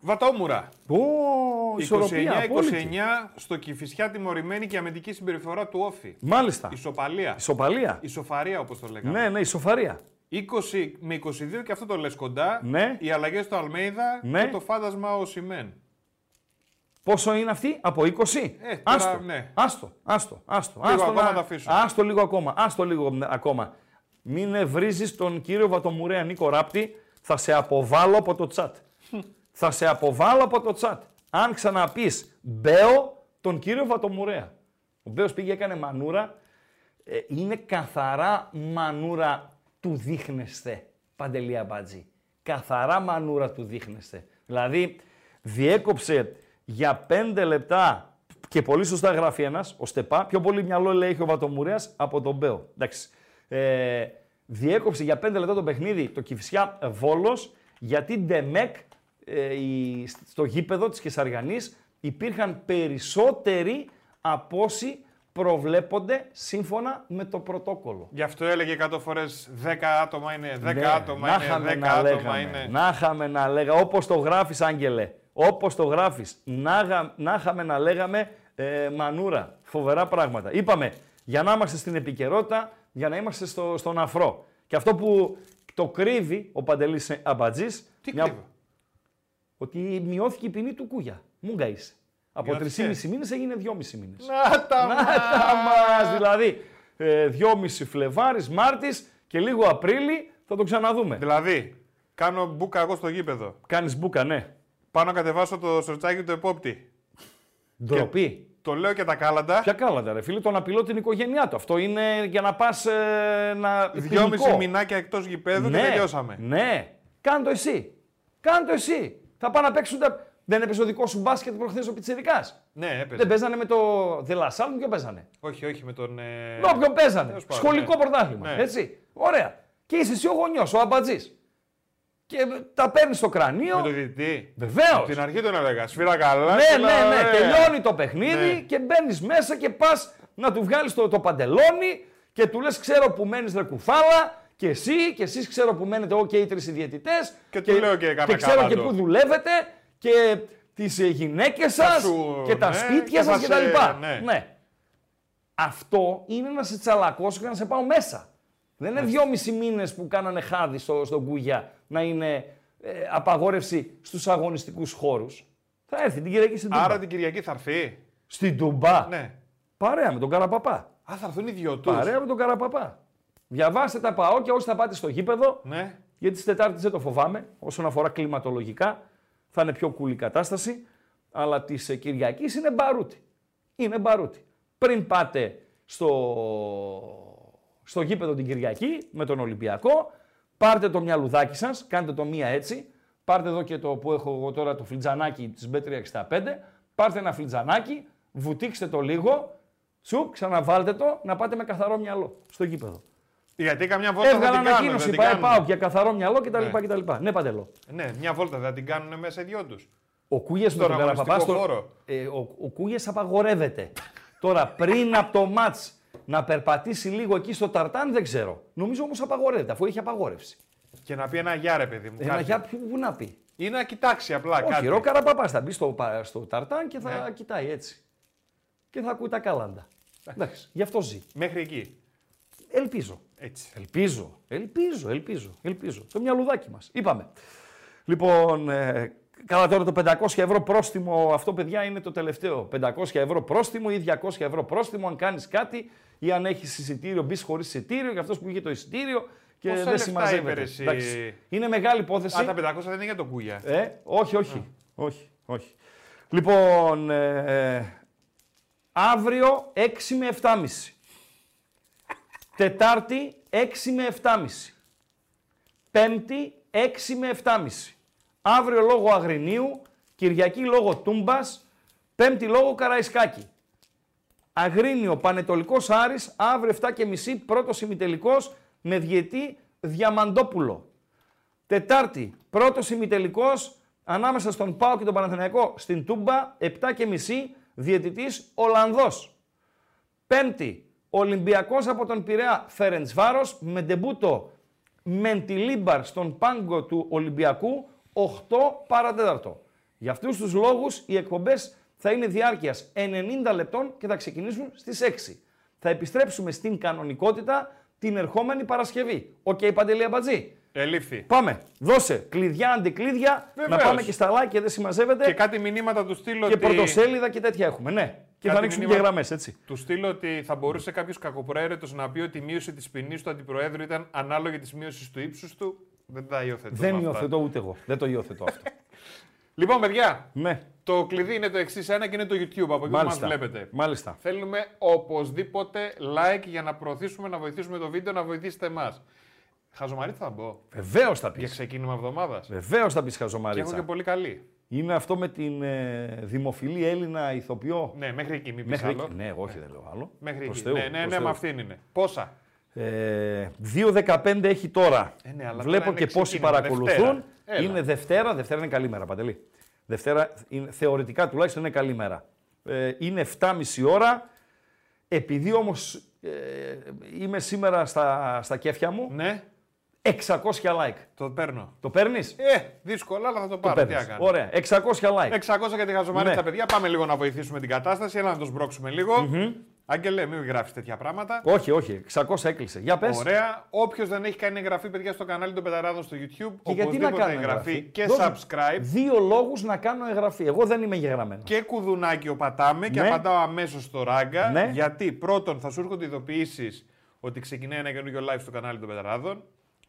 Βατόμουρα. Ω, ισορροπία, 29-29 απόλυτη. στο Κηφισιά τιμωρημένη και αμυντική συμπεριφορά του Όφη. Μάλιστα. Ισοπαλία. Ισοπαλία. Ισοφαρία όπως το λέγαμε. Ναι, ναι, ισοφαρία. 20 με 22 και αυτό το λες κοντά. Ναι. Οι αλλαγές του Αλμέιδα Ναι. και το φάντασμα ο Σιμέν. Πόσο είναι αυτή, από 20. Ε, τώρα, άστο, ναι. άστο, άστο, άστο. Λίγο άστο ακόμα να- το αφήσω. Άστο λίγο ακόμα, άστο λίγο μ, ακόμα. Μην βρίζεις τον κύριο Βατομουρέα Νίκο Ράπτη, θα σε αποβάλω από το τσάτ. θα σε αποβάλω από το τσάτ. Αν ξαναπείς Μπέο, τον κύριο Βατομουρέα. Ο Μπέος πήγε έκανε μανούρα, ε, είναι καθαρά μανούρα του δείχνεστε, Παντελή Αμπάτζη. Καθαρά μανούρα του δείχνεστε. Δηλαδή, διέκοψε για πέντε λεπτά και πολύ σωστά γράφει ένας, ο Στεπά, πιο πολύ μυαλό λέει έχει ο Βατομουρέας από τον Μπέο. Εντάξει. Ε, διέκοψε για πέντε λεπτά το παιχνίδι το Κηφισιά Βόλος, γιατί Ντεμεκ ε, η- στο γήπεδο της Κεσαριανής υπήρχαν περισσότεροι από όσοι προβλέπονται σύμφωνα με το πρωτόκολλο. Γι' αυτό έλεγε 100 φορές 10 άτομα είναι, 10 Ναι, άτομα να είναι, είχαμε 10 να άτομα λέγαμε, είναι. Να είχαμε να λέγαμε, όπως το γράφεις Άγγελε, όπως το γράφεις, να, γα- να είχαμε να λέγαμε ε, μανούρα, φοβερά πράγματα. Είπαμε, για να είμαστε στην επικαιρότητα, για να είμαστε στο, στον αφρό. Και αυτό που το κρύβει ο Παντελής Αμπατζής, Τι μια- κρύβω; ότι μειώθηκε η ποινή του Κούγια. Μούγκα είσαι. Από Μειώθηκε. 3,5 μήνες έγινε 2,5 μήνες. Να τα Να τα μας! Δηλαδή, ε, 2,5 Φλεβάρης, Μάρτης και λίγο Απρίλη θα το ξαναδούμε. Δηλαδή, κάνω μπουκα εγώ στο γήπεδο. Κάνεις μπουκα, ναι. Πάνω να κατεβάσω το σορτσάκι του επόπτη. Ντροπή. Το λέω και τα κάλαντα. Ποια κάλαντα, ρε φίλε, τον απειλώ την οικογένειά του. Αυτό είναι για να πας ε, να. Δυόμιση ποινικό. μηνάκια εκτός γηπέδου ναι, και τελειώσαμε. Ναι, κάντο εσύ. Κάντο εσύ. Θα πάνε να παίξουν τα. Δεν έπαιζε ο δικός σου μπάσκετ προχθές ο Πιτσυρικά. Ναι, έπαιζε. Δεν παίζανε με το Δελασάλ, με ποιον παίζανε; Όχι, όχι, με τον. Ε... Με όποιον παίζανε. τέλος πάντων, Σχολικό ναι. πρωτάθλημα. Ναι. Έτσι. Ωραία. Και είσαι εσύ ο γονιός, ο αμπατζής. Και τα παίρνεις στο κρανίο. Με τον διαιτητή. Βεβαίως. Από την αρχή τον έλεγα. Σφύρα καλά. Ναι, σφύρα, ναι, ναι. ωραία. Τελειώνει το παιχνίδι Ναι. και μπαίνεις μέσα και πας να του βγάλεις το, το παντελόνι και του λες: Ξέρω που μένεις ρε κουφάλα και εσύ και εσείς ξέρω που μένετε εγώ και οι τρεις διαιτητέ. Και του λέω και κάνα ξέρω και κάβαντο. πού δουλεύετε και τις γυναίκες σας Τα σου, και τα ναι, σπίτια και σας θα κτλ. σε- ναι. ναι. Αυτό είναι να σε τσαλακώσω και να σε πάω μέσα. Δεν είναι δυόμισι μήνες που κάνανε χάδι στο, στον Κούγια να είναι ε, απαγόρευση στους αγωνιστικούς χώρους. Θα έρθει την Κυριακή στην Τούμπα. Άρα την Κυριακή θα έρθει. Στην Τούμπα. Ναι. Παρέα με τον Καραπαπά. Α, θα έρθουν οι δυο τους. Παρέα με τον Καραπαπά. Διαβάστε τα ΠΑΟ και όσοι θα πάτε στο γήπεδο, Ναι. γιατί τη Τετάρτης δεν το φοβάμαι, όσον αφορά κλιματολογικά, θα είναι πιο cool η κατάσταση. Αλλά της Κυριακής είναι μπαρούτι. Είναι μπαρούτι. Πριν πάτε στο, στο γήπεδο την Κυριακή με τον Ολυμπιακό, πάρτε το μυαλουδάκι σας, κάντε το μία έτσι. Πάρτε εδώ και το που έχω εγώ τώρα το φλιτζανάκι της B365. Πάρτε ένα φλιτζανάκι, βουτήξτε το λίγο, Σου ξαναβάλτε το να πάτε με καθαρό μυαλό στο γήπεδο. Γιατί καμιά βόλτα θα Έβγαλα την κάνουν. ανακοίνωση, δεν την πάει κάνουν. πάω για καθαρό μυαλό κτλ. Ναι. κτλ. Ναι, παντελώ. Ναι, μια βόλτα θα την κάνουν μέσα οι δυο τους. Ο Κούγε με Στον τον Καραπαπάς. αγωνιστικό στο- χώρο. Ε, ο ο Κούγες απαγορεύεται. Τώρα πριν από το ματ να περπατήσει λίγο εκεί στο ταρτάν δεν ξέρω. Νομίζω όμως απαγορεύεται αφού έχει απαγόρευση. Και να πει ένα γεια, ρε παιδί μου. Ένα κάτι. για ποιο που να πει. Ή να κοιτάξει απλά Όχι, κάτι. ο Καραπαπάς θα μπει στο, πα- στο ταρτάν και θα Ναι. κοιτάει έτσι. Και θα ακούει τα κάλαντα. Εντάξει, γι' αυτό ζει. Μέχρι εκεί. Ελπίζω. Έτσι. Ελπίζω, ελπίζω, ελπίζω, ελπίζω. Το μυαλουδάκι μας. Είπαμε. Λοιπόν, ε, καλά τώρα το 500 ευρώ πρόστιμο, αυτό παιδιά είναι το τελευταίο. 500 ευρώ πρόστιμο ή 200 ευρώ πρόστιμο αν κάνεις κάτι ή αν έχεις εισιτήριο, μπεις χωρίς εισιτήριο για αυτός που είχε το εισιτήριο και Πόσα δεν λεφτά συμμαζεύεται. είπε, ρε, εσύ; Εντάξει. Είναι μεγάλη υπόθεση. Α, τα 500 δεν είναι για τον Κούγια. Ε, όχι, όχι. Όχι, όχι. Λοιπόν, ε, ε, αύριο 6 με 7.30. Τετάρτη 6 με 7.30. Πέμπτη 6 με 7.30. Αύριο λόγω Αγρινίου, Κυριακή λόγω Τούμπας, Πέμπτη λόγω Καραϊσκάκη. Αγρίνιο Πανετολικός Άρης, αύριο 7 και μισή, πρώτος ημιτελικός με διετή Διαμαντόπουλο. Τετάρτη, πρώτος ημιτελικός ανάμεσα στον Πάο και τον Παναθηναϊκό στην Τούμπα, 7 και μισή, διαιτητής Ολλανδός. Πέμπτη, Ολυμπιακός από τον Πειραιά Φέρεντσβάρος με ντεμπούτο Μεντιλίμπαρ στον πάγκο του Ολυμπιακού 8 παρατέταρτο. Για αυτούς τους λόγους οι εκπομπές θα είναι διάρκειας 90 λεπτών και θα ξεκινήσουν στις 6. Θα επιστρέψουμε στην κανονικότητα την ερχόμενη Παρασκευή. Οκ, Παντελή Αμπατζή. Ελήφθη. Πάμε. Δώσε κλειδιά αντικλείδια. Να Βεβαίως. πάμε και στα like και δεν συμμαζεύεται. Και κάτι μηνύματα του στείλω Και ότι... πρωτοσέλιδα και τέτοια έχουμε. Ναι. Και θα Κάτι ανοίξουν και μηνύματα- γραμμές, έτσι. Του στείλω ότι θα μπορούσε κάποιος κακοπροαίρετος να πει ότι η μείωση της ποινής του αντιπροέδρου ήταν ανάλογη της μείωσης του ύψους του. Δεν τα υιοθετώ. Δεν αυτά. υιοθετώ ούτε εγώ. Δεν το υιοθετώ αυτό. Λοιπόν, παιδιά, ναι. το κλειδί είναι το εξής ένα και είναι το YouTube από εκεί που μας Μάλιστα. βλέπετε. Μάλιστα. Θέλουμε οπωσδήποτε like για να προωθήσουμε, να βοηθήσουμε το βίντεο, να βοηθήσετε εμάς. Χαζομαρίτσα θα μπω. Βεβαίως θα Για πει. ξεκίνημα εβδομάδας. Βεβαίως θα πεις Και έχω χαζομαρίτσα. και πολύ καλή. Είναι αυτό με την ε, δημοφιλή Έλληνα ηθοποιό; Ναι, μέχρι εκεί, μην πεις Μέχρι άλλο. εκεί. Ναι, εγώ όχι δεν λέω άλλο. Μέχρι Προς εκεί. Θεού, ναι, ναι, προς ναι, Θεού. με αυτήν είναι. Πόσα; Ε, 2.15 έχει τώρα. Ε, ναι, αλλά Βλέπω τώρα και είναι πόσοι ξεκίνημα, παρακολουθούν. Δευτέρα. Έλα. Είναι Δευτέρα. Δευτέρα είναι καλή μέρα, Παντελή. Δευτέρα, είναι, θεωρητικά τουλάχιστον είναι καλή μέρα. Ε, είναι 7.30 ώρα. Επειδή όμως ε, είμαι σήμερα στα, στα κέφια μου, Ναι, 600 like. το παίρνω. Το παίρνεις; Ε, δύσκολα, αλλά θα το Το πάρω. Τι παίρνεις. να κάνω. Ωραία. 600 like. 600 για τη χαζομαρίτσα, Ναι. παιδιά. Πάμε λίγο να βοηθήσουμε την κατάσταση. Έλα να το σμπρώξουμε λίγο. Άγγελε, μην γράφεις τέτοια πράγματα. Όχι, όχι. 600 έκλεισε. Για πες. Ωραία. Όποιος δεν έχει κάνει εγγραφή, παιδιά, στο κανάλι των Πεταράδων στο YouTube, Και γιατί να οπωσδήποτε κάνω εγγραφή; εγγραφή. και Δώσε subscribe. Δύο λόγους να κάνω εγγραφή. Εγώ δεν είμαι γεγραμμένο. Και κουδουνάκι ο πατάμε και Ναι. απαντάω αμέσως στο ράγκα. Ναι. Γιατί πρώτον θα σου έρχονται ειδοποιήσεις ότι ξεκινάει ένα καινούριο live στο κανάλι των Πεταράδων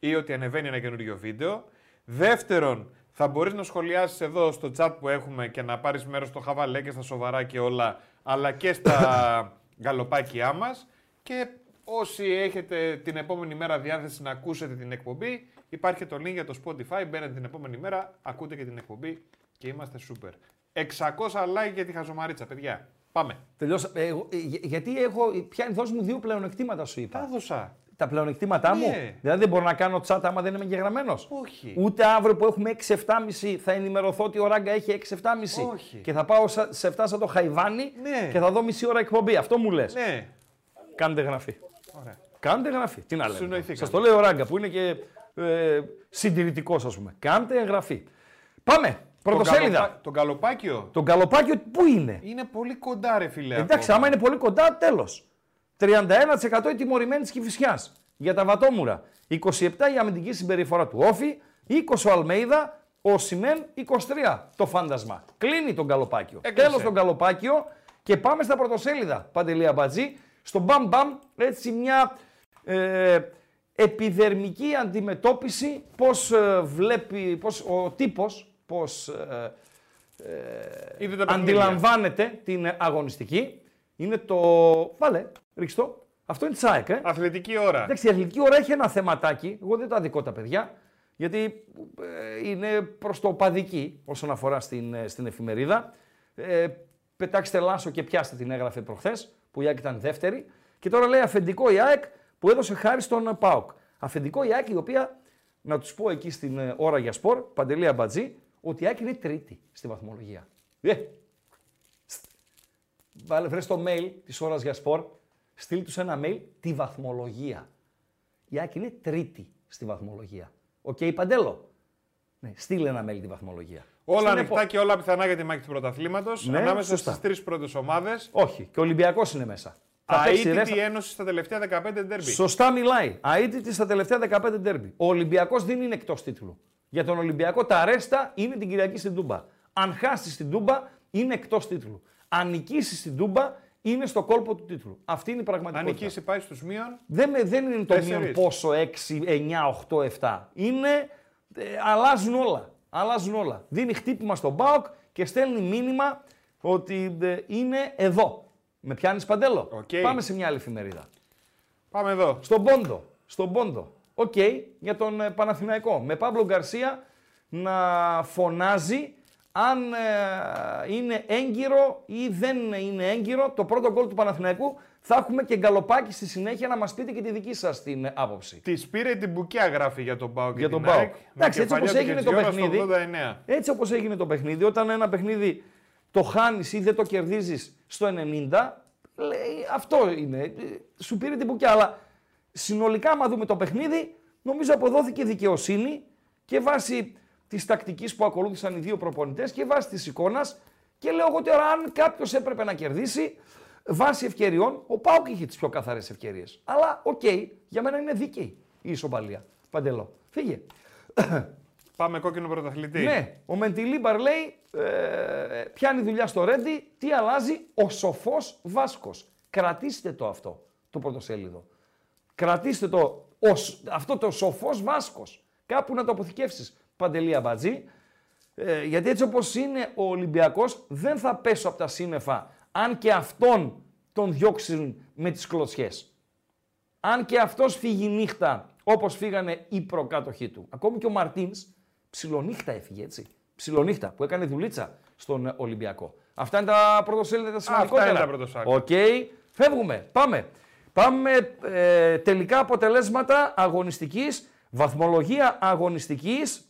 ή ότι ανεβαίνει ένα καινούριο βίντεο. Δεύτερον, θα μπορείς να σχολιάσεις εδώ στο chat που έχουμε και να πάρεις μέρος στο χαβαλέ και στα σοβαρά και όλα, αλλά και στα γαλοπάκια μας. Και όσοι έχετε την επόμενη μέρα διάθεση να ακούσετε την εκπομπή, υπάρχει το link για το Spotify. Μπαίνετε την επόμενη μέρα, ακούτε και την εκπομπή και είμαστε super. 600 like για τη χαζομαρίτσα, παιδιά. Πάμε. Τελειώσα. Ε, εγώ- ε, για- γιατί έχω. Πιάνει, δώσ' μου δύο πλεονεκτήματα, σου είπα. Τα έδωσα. Τα πλεονεκτήματά μου. Ναι. Δηλαδή δεν μπορώ να κάνω τσάτα άμα δεν είμαι γεγραμμένος. Όχι. Ούτε αύριο που έχουμε 6-7.30 θα ενημερωθώ ότι ο Ράγκα έχει 6-7.30. Όχι. Και θα πάω σα- σε 7 σαν το Χαϊβάνι Ναι. και θα δω μισή ώρα εκπομπή. Αυτό μου λες. Ναι. Κάντε γραφή. Ωραία. Κάντε γραφή. Τι να λέμε. Συνοηθήκαμε. Σας το λέει ο Ράγκα που είναι και ε, συντηρητικός, ας πούμε. Κάντε εγγραφή. Πάμε. Πρωτοσέλιδα. Τον, καλοπα... τον καλοπάκιο Το καλοπάκιο πού είναι; είναι πολύ κοντά, ρε φίλε. Εντάξει, ακόμα. άμα είναι πολύ κοντά, τέλος. 31% η τιμωρημένη της Κυφυσιάς για τα βατόμουρα. 27% η αμυντική συμπεριφορά του Όφη. 20% ο Αλμέιδα. Ο Σιμέν 23% το φάντασμα. Κλείνει τον καλοπάκιο. Έκλεισε. Τέλος τον καλοπάκιο και πάμε στα πρωτοσέλιδα. Παντελία Μπατζή. Στο μπαμ μπαμ έτσι μια ε, επιδερμική αντιμετώπιση πώς ε, βλέπει, πώς ο τύπος, πώς ε, Είδε τα παιχνίδια. αντιλαμβάνεται την αγωνιστική. Είναι το. Βάλε, ρίξτε το. Αυτό είναι τσάικ, ε. Αθλητική ώρα. Εντάξει, η αθλητική ώρα έχει ένα θεματάκι. Εγώ δεν τα δικό τα παιδιά. Γιατί ε, είναι προς το παδική όσον αφορά στην, ε, στην εφημερίδα. Ε, πετάξτε λάσο και πιάστε την έγραφε προχθές. που η ΑΕΚ ήταν δεύτερη. Και τώρα λέει αφεντικό η ΑΕΚ που έδωσε χάρη στον ΠΑΟΚ. Αφεντικό η ΑΕΚ η οποία, να τους πω εκεί στην ε, ώρα για σπορ, Παντελή Αμπατζή, ότι η ΑΕΚ είναι τρίτη στη βαθμολογία. Ε, στ- Βάλε, βρες το mail της ώρας για σπορ, στείλ τους ένα mail τη βαθμολογία. Η ΑΕΚ είναι τρίτη στη βαθμολογία. Οκ, Παντέλο. Ναι, στείλε ένα mail τη βαθμολογία. Όλα Στην ανοιχτά επο- και όλα πιθανά για τη μάχη του πρωταθλήματος. Ναι, ανάμεσα σωστά. στις τρεις πρώτες ομάδες. Όχι, και ο Ολυμπιακός είναι μέσα. Θα παίξει Αήττητη ρέστα- ένωση στα τελευταία 15 ντέρμπι. Σωστά μιλάει. Αήττητη στα τελευταία 15 ντέρμπι. Ο Ολυμπιακός δεν είναι εκτός τίτλου. Για τον Ολυμπιακό τα ρέστα είναι την Κυριακή στην Τούμπα. Αν χάσεις την Τούμπα είναι εκτός τίτλου. Αν νικήσεις την Τούμπα είναι στο κόλπο του τίτλου. Αυτή είναι η Αν πραγματικότητα. νικήσεις πάει στους μείον. Δεν, με- δεν είναι το Τέσσερις. μείον πόσο 6, 9, 8, 7. Είναι. ε, αλλάζουν όλα. Αλλάζουν όλα. Δίνει χτύπημα στον ΠΑΟΚ και στέλνει μήνυμα ότι ε, είναι εδώ. Με πιάνεις παντέλο; Οκ. Πάμε σε μια άλλη εφημερίδα. Πάμε εδώ. Στον Πόντο. Στον Πόντο. Οκ, για τον ε, Παναθηναϊκό. Με Παύλο Γκαρσία να φωνάζει αν ε, είναι έγκυρο ή δεν είναι έγκυρο το πρώτο γκολ του Παναθηναϊκού. Θα έχουμε και γκαλοπάκι στη συνέχεια να μας πείτε και τη δική σας την ε, άποψη. Τη πήρε την μπουκιά γράφει για τον Πάο και Για την τον ΠΑΟΚ. ΑΕΚ, με Εντάξει, έτσι κεφαλιά όπως του έγινε το Κετζιόρα στο παιχνίδι. 89. Έτσι όπως έγινε το παιχνίδι, όταν ένα παιχνίδι το χάνεις ή δεν το κερδίζεις στο 90, λέει, αυτό είναι. Ε, Σου πήρε την μπουκιά. Αλλά συνολικά, άμα δούμε το παιχνίδι, νομίζω αποδόθηκε δικαιοσύνη και βάσει της τακτικής που ακολούθησαν οι δύο προπονητές και βάσει της εικόνας. Και λέω εγώ τώρα, αν κάποιος έπρεπε να κερδίσει, βάσει ευκαιριών, ο ΠΑΟΚ είχε τις πιο καθαρές ευκαιρίες. Αλλά οκ, για μένα είναι δίκαιη η ισοπαλία. Παντέλο. Φύγε. Πάμε κόκκινο πρωταθλητή. Ναι, ο Μεντιλίμπαρ λέει, ε, πιάνει δουλειά στο Ρέντι, τι αλλάζει, ο σοφός Βάσκος. Κρατήστε το αυτό, το πρωτοσέλιδο. Κρατήστε το, ο σ- αυτό το σοφός Βάσκος. Κάπου να το αποθηκεύσεις, Παντελή Αμπατζή. Ε, γιατί έτσι όπως είναι ο Ολυμπιακός, δεν θα πέσω από τα σύννεφα, αν και αυτόν τον διώξουν με τις κλωτσιές. Αν και αυτός φύγει νύχτα, όπως φύγανε οι προκάτοχοί του. Ακόμη και ο Μαρτίνς, ψιλονύχτα έφυγε, έτσι. Ψιλονύχτα, που έκανε δουλίτσα στον ε, Ολυμπιακό. Αυτά είναι τα πρωτοσέλιδα τα σημαντικότερα. είναι τα πρωτοσέλιδα. Οκ, φεύγουμε. Πάμε. Πάμε ε, τελικά αποτελέσματα αγωνιστικής, βαθμολογία αγωνιστικής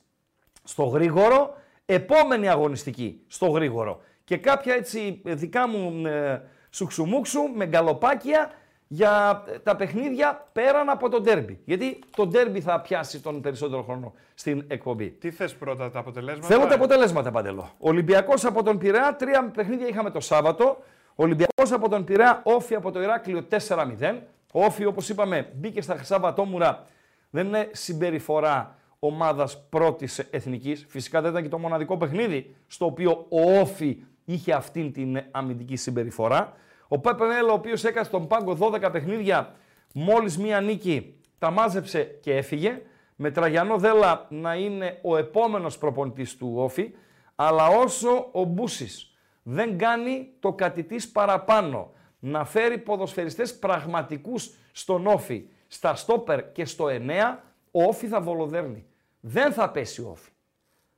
στο γρήγορο, επόμενη αγωνιστική στο γρήγορο. Και κάποια έτσι ε, δικά μου ε, σουξουμούξου με γκαλοπάκια για ε, τα παιχνίδια πέραν από το ντέρμπι. Γιατί το ντέρμπι θα πιάσει τον περισσότερο χρόνο στην εκπομπή. Τι θες πρώτα, τα αποτελέσματα; Θέλω τα αποτελέσματα, Παντελώ. Ολυμπιακός από τον Πειραιά, τρία παιχνίδια είχαμε το Σάββατο. Ολυμπιακός από τον Πειραιά, όφη από το Ηράκλειο 4-0. Ο όφη, όπως είπαμε, μπήκε στα Χρυσά Βατόμουρα. Δεν είναι συμπεριφορά ομάδας πρώτης εθνικής. Φυσικά δεν ήταν και το μοναδικό παιχνίδι στο οποίο ο όφη είχε αυτήν την αμυντική συμπεριφορά. Ο Πέπε Μέλο, ο οποίος έκανε στον πάγκο 12 παιχνίδια, μόλις μία νίκη, τα μάζεψε και έφυγε με Τραγιανό Δέλα να είναι ο επόμενος προπονητής του Όφη, αλλά όσο ο Μπούσης δεν κάνει το κατητής παραπάνω, να φέρει ποδοσφαιριστές πραγματικούς στον Όφη, στα στόπερ και στο 9, ο Όφη θα βολοδέρνει. Δεν θα πέσει ο Όφη.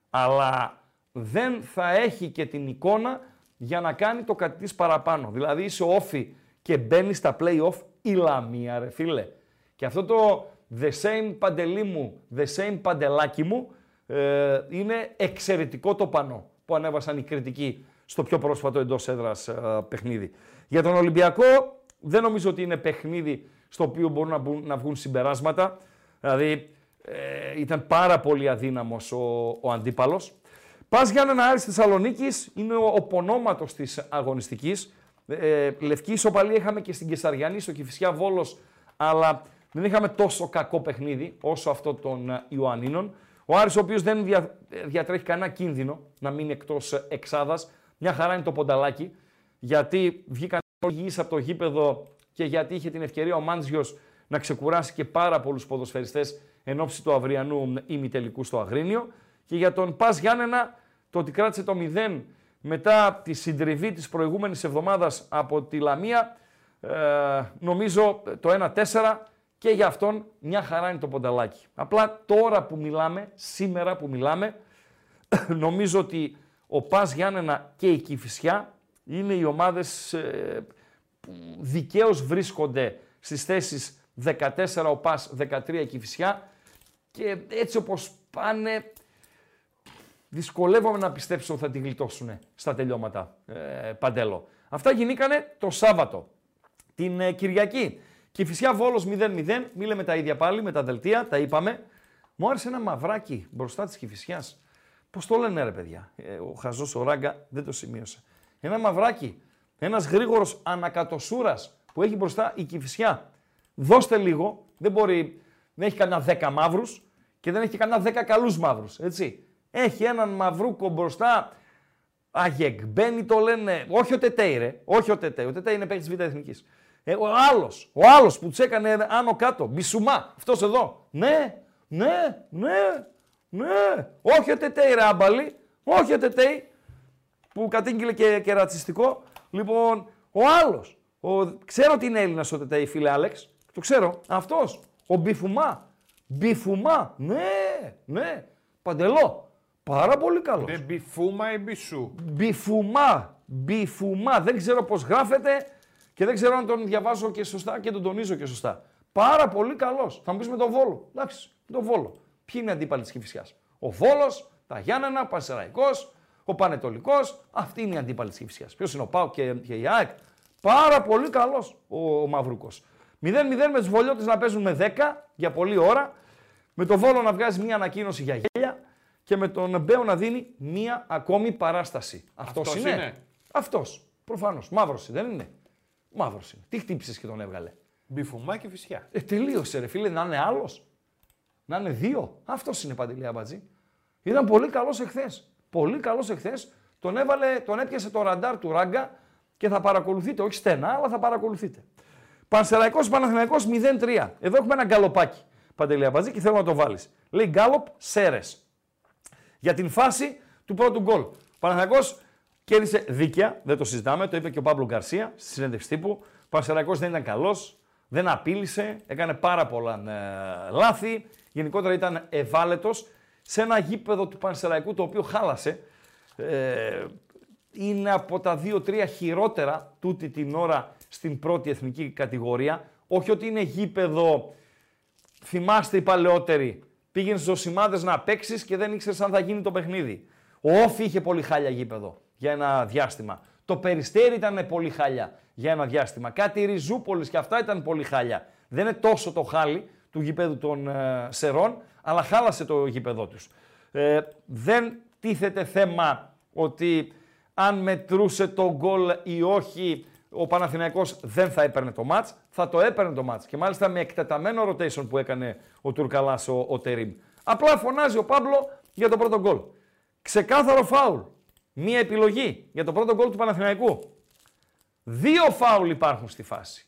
Αλλά δεν θα έχει και την εικόνα για να κάνει το κατητής παραπάνω. Δηλαδή είσαι Όφη και μπαίνει στα play-off η Λαμία ρε φίλε. Και αυτό το the same παντελή μου, the same παντελάκι μου, ε, είναι εξαιρετικό το πανό που ανέβασαν οι κριτικοί στο πιο πρόσφατο εντός έδρας ε, παιχνίδι. Για τον Ολυμπιακό δεν νομίζω ότι είναι παιχνίδι στο οποίο μπορούν να, μπουν- να βγουν συμπεράσματα. Δηλαδή ε, ήταν πάρα πολύ αδύναμος ο, ο αντίπαλος. Πας Γιάννενα Άρης Θεσσαλονίκης είναι ο, ο πονόματος της αγωνιστικής. Ε, λευκή ισοπαλία είχαμε και στην Κεσαριανή, στο Κηφισιά Βόλος, αλλά δεν είχαμε τόσο κακό παιχνίδι όσο αυτό των ε, Ιωαννίνων. Ο Άρης ο οποίος δεν δια, ε, διατρέχει κανένα κίνδυνο να μείνει εκτός ε, εξάδας. Μια χαρά είναι το πονταλάκι, γιατί βγήκαν όλοι υγιείς από το γήπεδο και γιατί είχε την ευκαιρία ο Μάντζιος να ξεκουράσει και πάρα πολλούς ποδοσφαιριστές εν ώψη του αυριανού ημιτελικού στο Αγρίνιο. Και για τον Πας Γιάννενα το ότι κράτησε το 0 μετά τη συντριβή της προηγούμενης εβδομάδας από τη Λαμία, ε, νομίζω το 1-4 και για αυτόν μια χαρά είναι το πονταλάκι. Απλά τώρα που μιλάμε, σήμερα που μιλάμε, νομίζω ότι ο Πας Γιάννενα και η Κηφισιά είναι οι ομάδες ε, που δικαίως βρίσκονται στις θέσεις 14 ο ΠΑΣ, 13 η Κηφισιά και έτσι όπως πάνε δυσκολεύομαι να πιστέψω ότι θα τη γλιτώσουν στα τελειώματα, ε, Παντέλο. Αυτά γινήκανε το Σάββατο. Την ε, Κυριακή, Κηφισιά Βόλος 0-0, μίλε με τα ίδια πάλι, με τα δελτία, τα είπαμε. Μου άρεσε ένα μαυράκι μπροστά της Κηφισιάς. Πώς το λένε ρε παιδιά, ε, ο χαζός ο Ράγκα δεν το σημείωσε. Ένα μαυράκι, ένας γρήγορος ανακατοσούρας που έχει μπροστά η Κηφισιά. Δώστε λίγο, δεν μπορεί, δεν έχει κανένα 10 μαύρους και δεν έχει και κανένα 10 καλούς μαύρους, έτσι. Έχει έναν μαυρούκο μπροστά, Αγεγμπένι το λένε, όχι ο Τετέι ρε, όχι ο Τετέι, ο Τετέι είναι παίκτης Β' Εθνικής. Ε, ο άλλος, ο άλλος που τους έκανε άνω κάτω, Μπισουμά, αυτός εδώ. Ναι, ναι, ναι, ναι, όχι ο Τετέι ρε άμπαλι, όχι ο Τετέι, που κατήγγειλε και, και ρατσιστικό. Λοιπόν, ο άλλος, ο, ξέρω ότι είναι Έλληνας ο Τετέι, φίλε Άλεξ, το ξέρω, αυτός, ο Μπιφουμά, Μπιφουμά, ναι, ναι, Παντελό, πάρα πολύ καλός. Είναι μπιφούμα ή μπισού; Μπιφουμά. Μπιφουμά. Δεν ξέρω πώς γράφεται και δεν ξέρω αν τον διαβάζω και σωστά και τον τονίζω και σωστά. Πάρα πολύ καλός. Θα μου πεις με τον Βόλο. Εντάξει, με τον Βόλο. Ποιοι είναι οι αντίπαλοι της Κηφισιάς. Ο Βόλος, τα Γιάννενα, ο Πανσεραϊκός, ο Πανετολικός. Αυτή είναι η αντίπαλη της Κηφισιάς. Ποιος είναι ο Πάο και, και η ΑΕΚ; Πάρα πολύ καλός ο, ο Μαυρούκος. 0-0 με τους Βολιώτες να παίζουν με 10 για πολλή ώρα. Με τον Βόλο να βγάζει μια ανακοίνωση για γέλια και με τον Μπέο να δίνει μία ακόμη παράσταση. Αυτός Αυτός είναι. είναι. Αυτός. Προφανώς. Μαύρος δεν είναι; Μαύρος είναι. Τι χτύπησες και τον έβγαλε; Μπιφουμά και φυσιά. Ε, τελείωσε ρε φίλε, να είναι άλλος. Να είναι δύο. Αυτός είναι παντελή αμπατζή. Ήταν πολύ καλός εχθές. Πολύ καλός εχθές. Τον, έβαλε, τον έπιασε το ραντάρ του ράγκα και θα παρακολουθείτε. Όχι στενά, αλλά θα παρακολουθείτε. Πανσεραϊκός Παναθηναϊκός 0-3. Εδώ έχουμε ένα γκαλοπάκι. Παντελή αμπατζή και θέλω να το βάλεις. Λέει γκάλοπ Σέρες για την φάση του πρώτου γκολ. Ο Παναθηναϊκός κέρδισε δίκαια, δεν το συζητάμε, το είπε και ο Παύλο Γκαρσία στη συνέντευξη τύπου. Ο Παναθηναϊκός δεν ήταν καλός, δεν απείλησε, έκανε πάρα πολλά ε, λάθη. Γενικότερα ήταν ευάλωτος σε ένα γήπεδο του Πανσεραϊκού το οποίο χάλασε. Ε, είναι από τα 2-3 χειρότερα τούτη την ώρα στην πρώτη εθνική κατηγορία. Όχι ότι είναι γήπεδο θυμάστε οι παλαιότεροι, πήγαινες στους Οσημάδε να παίξεις και δεν ήξερες αν θα γίνει το παιχνίδι. Ο Όφη είχε πολύ χάλια γήπεδο για ένα διάστημα. Το Περιστέρι ήταν πολύ χάλια για ένα διάστημα. Κάτι η Ριζούπολης και αυτά ήταν πολύ χάλια. Δεν είναι τόσο το χάλι του γήπεδου των ε, Σερών, αλλά χάλασε το γήπεδό τους. Ε, δεν τίθεται θέμα ότι αν μετρούσε το γκολ ή όχι, ο Παναθηναϊκός δεν θα έπαιρνε το μάτς. Θα το έπαιρνε το μάτς. Και μάλιστα με εκτεταμένο rotation που έκανε ο Τουρκαλάς ο, ο Τερίμ. Απλά φωνάζει ο Πάμπλο για το πρώτο γκολ. Ξεκάθαρο φάουλ. Μία επιλογή για το πρώτο γκολ του Παναθηναϊκού. Δύο φάουλ υπάρχουν στη φάση.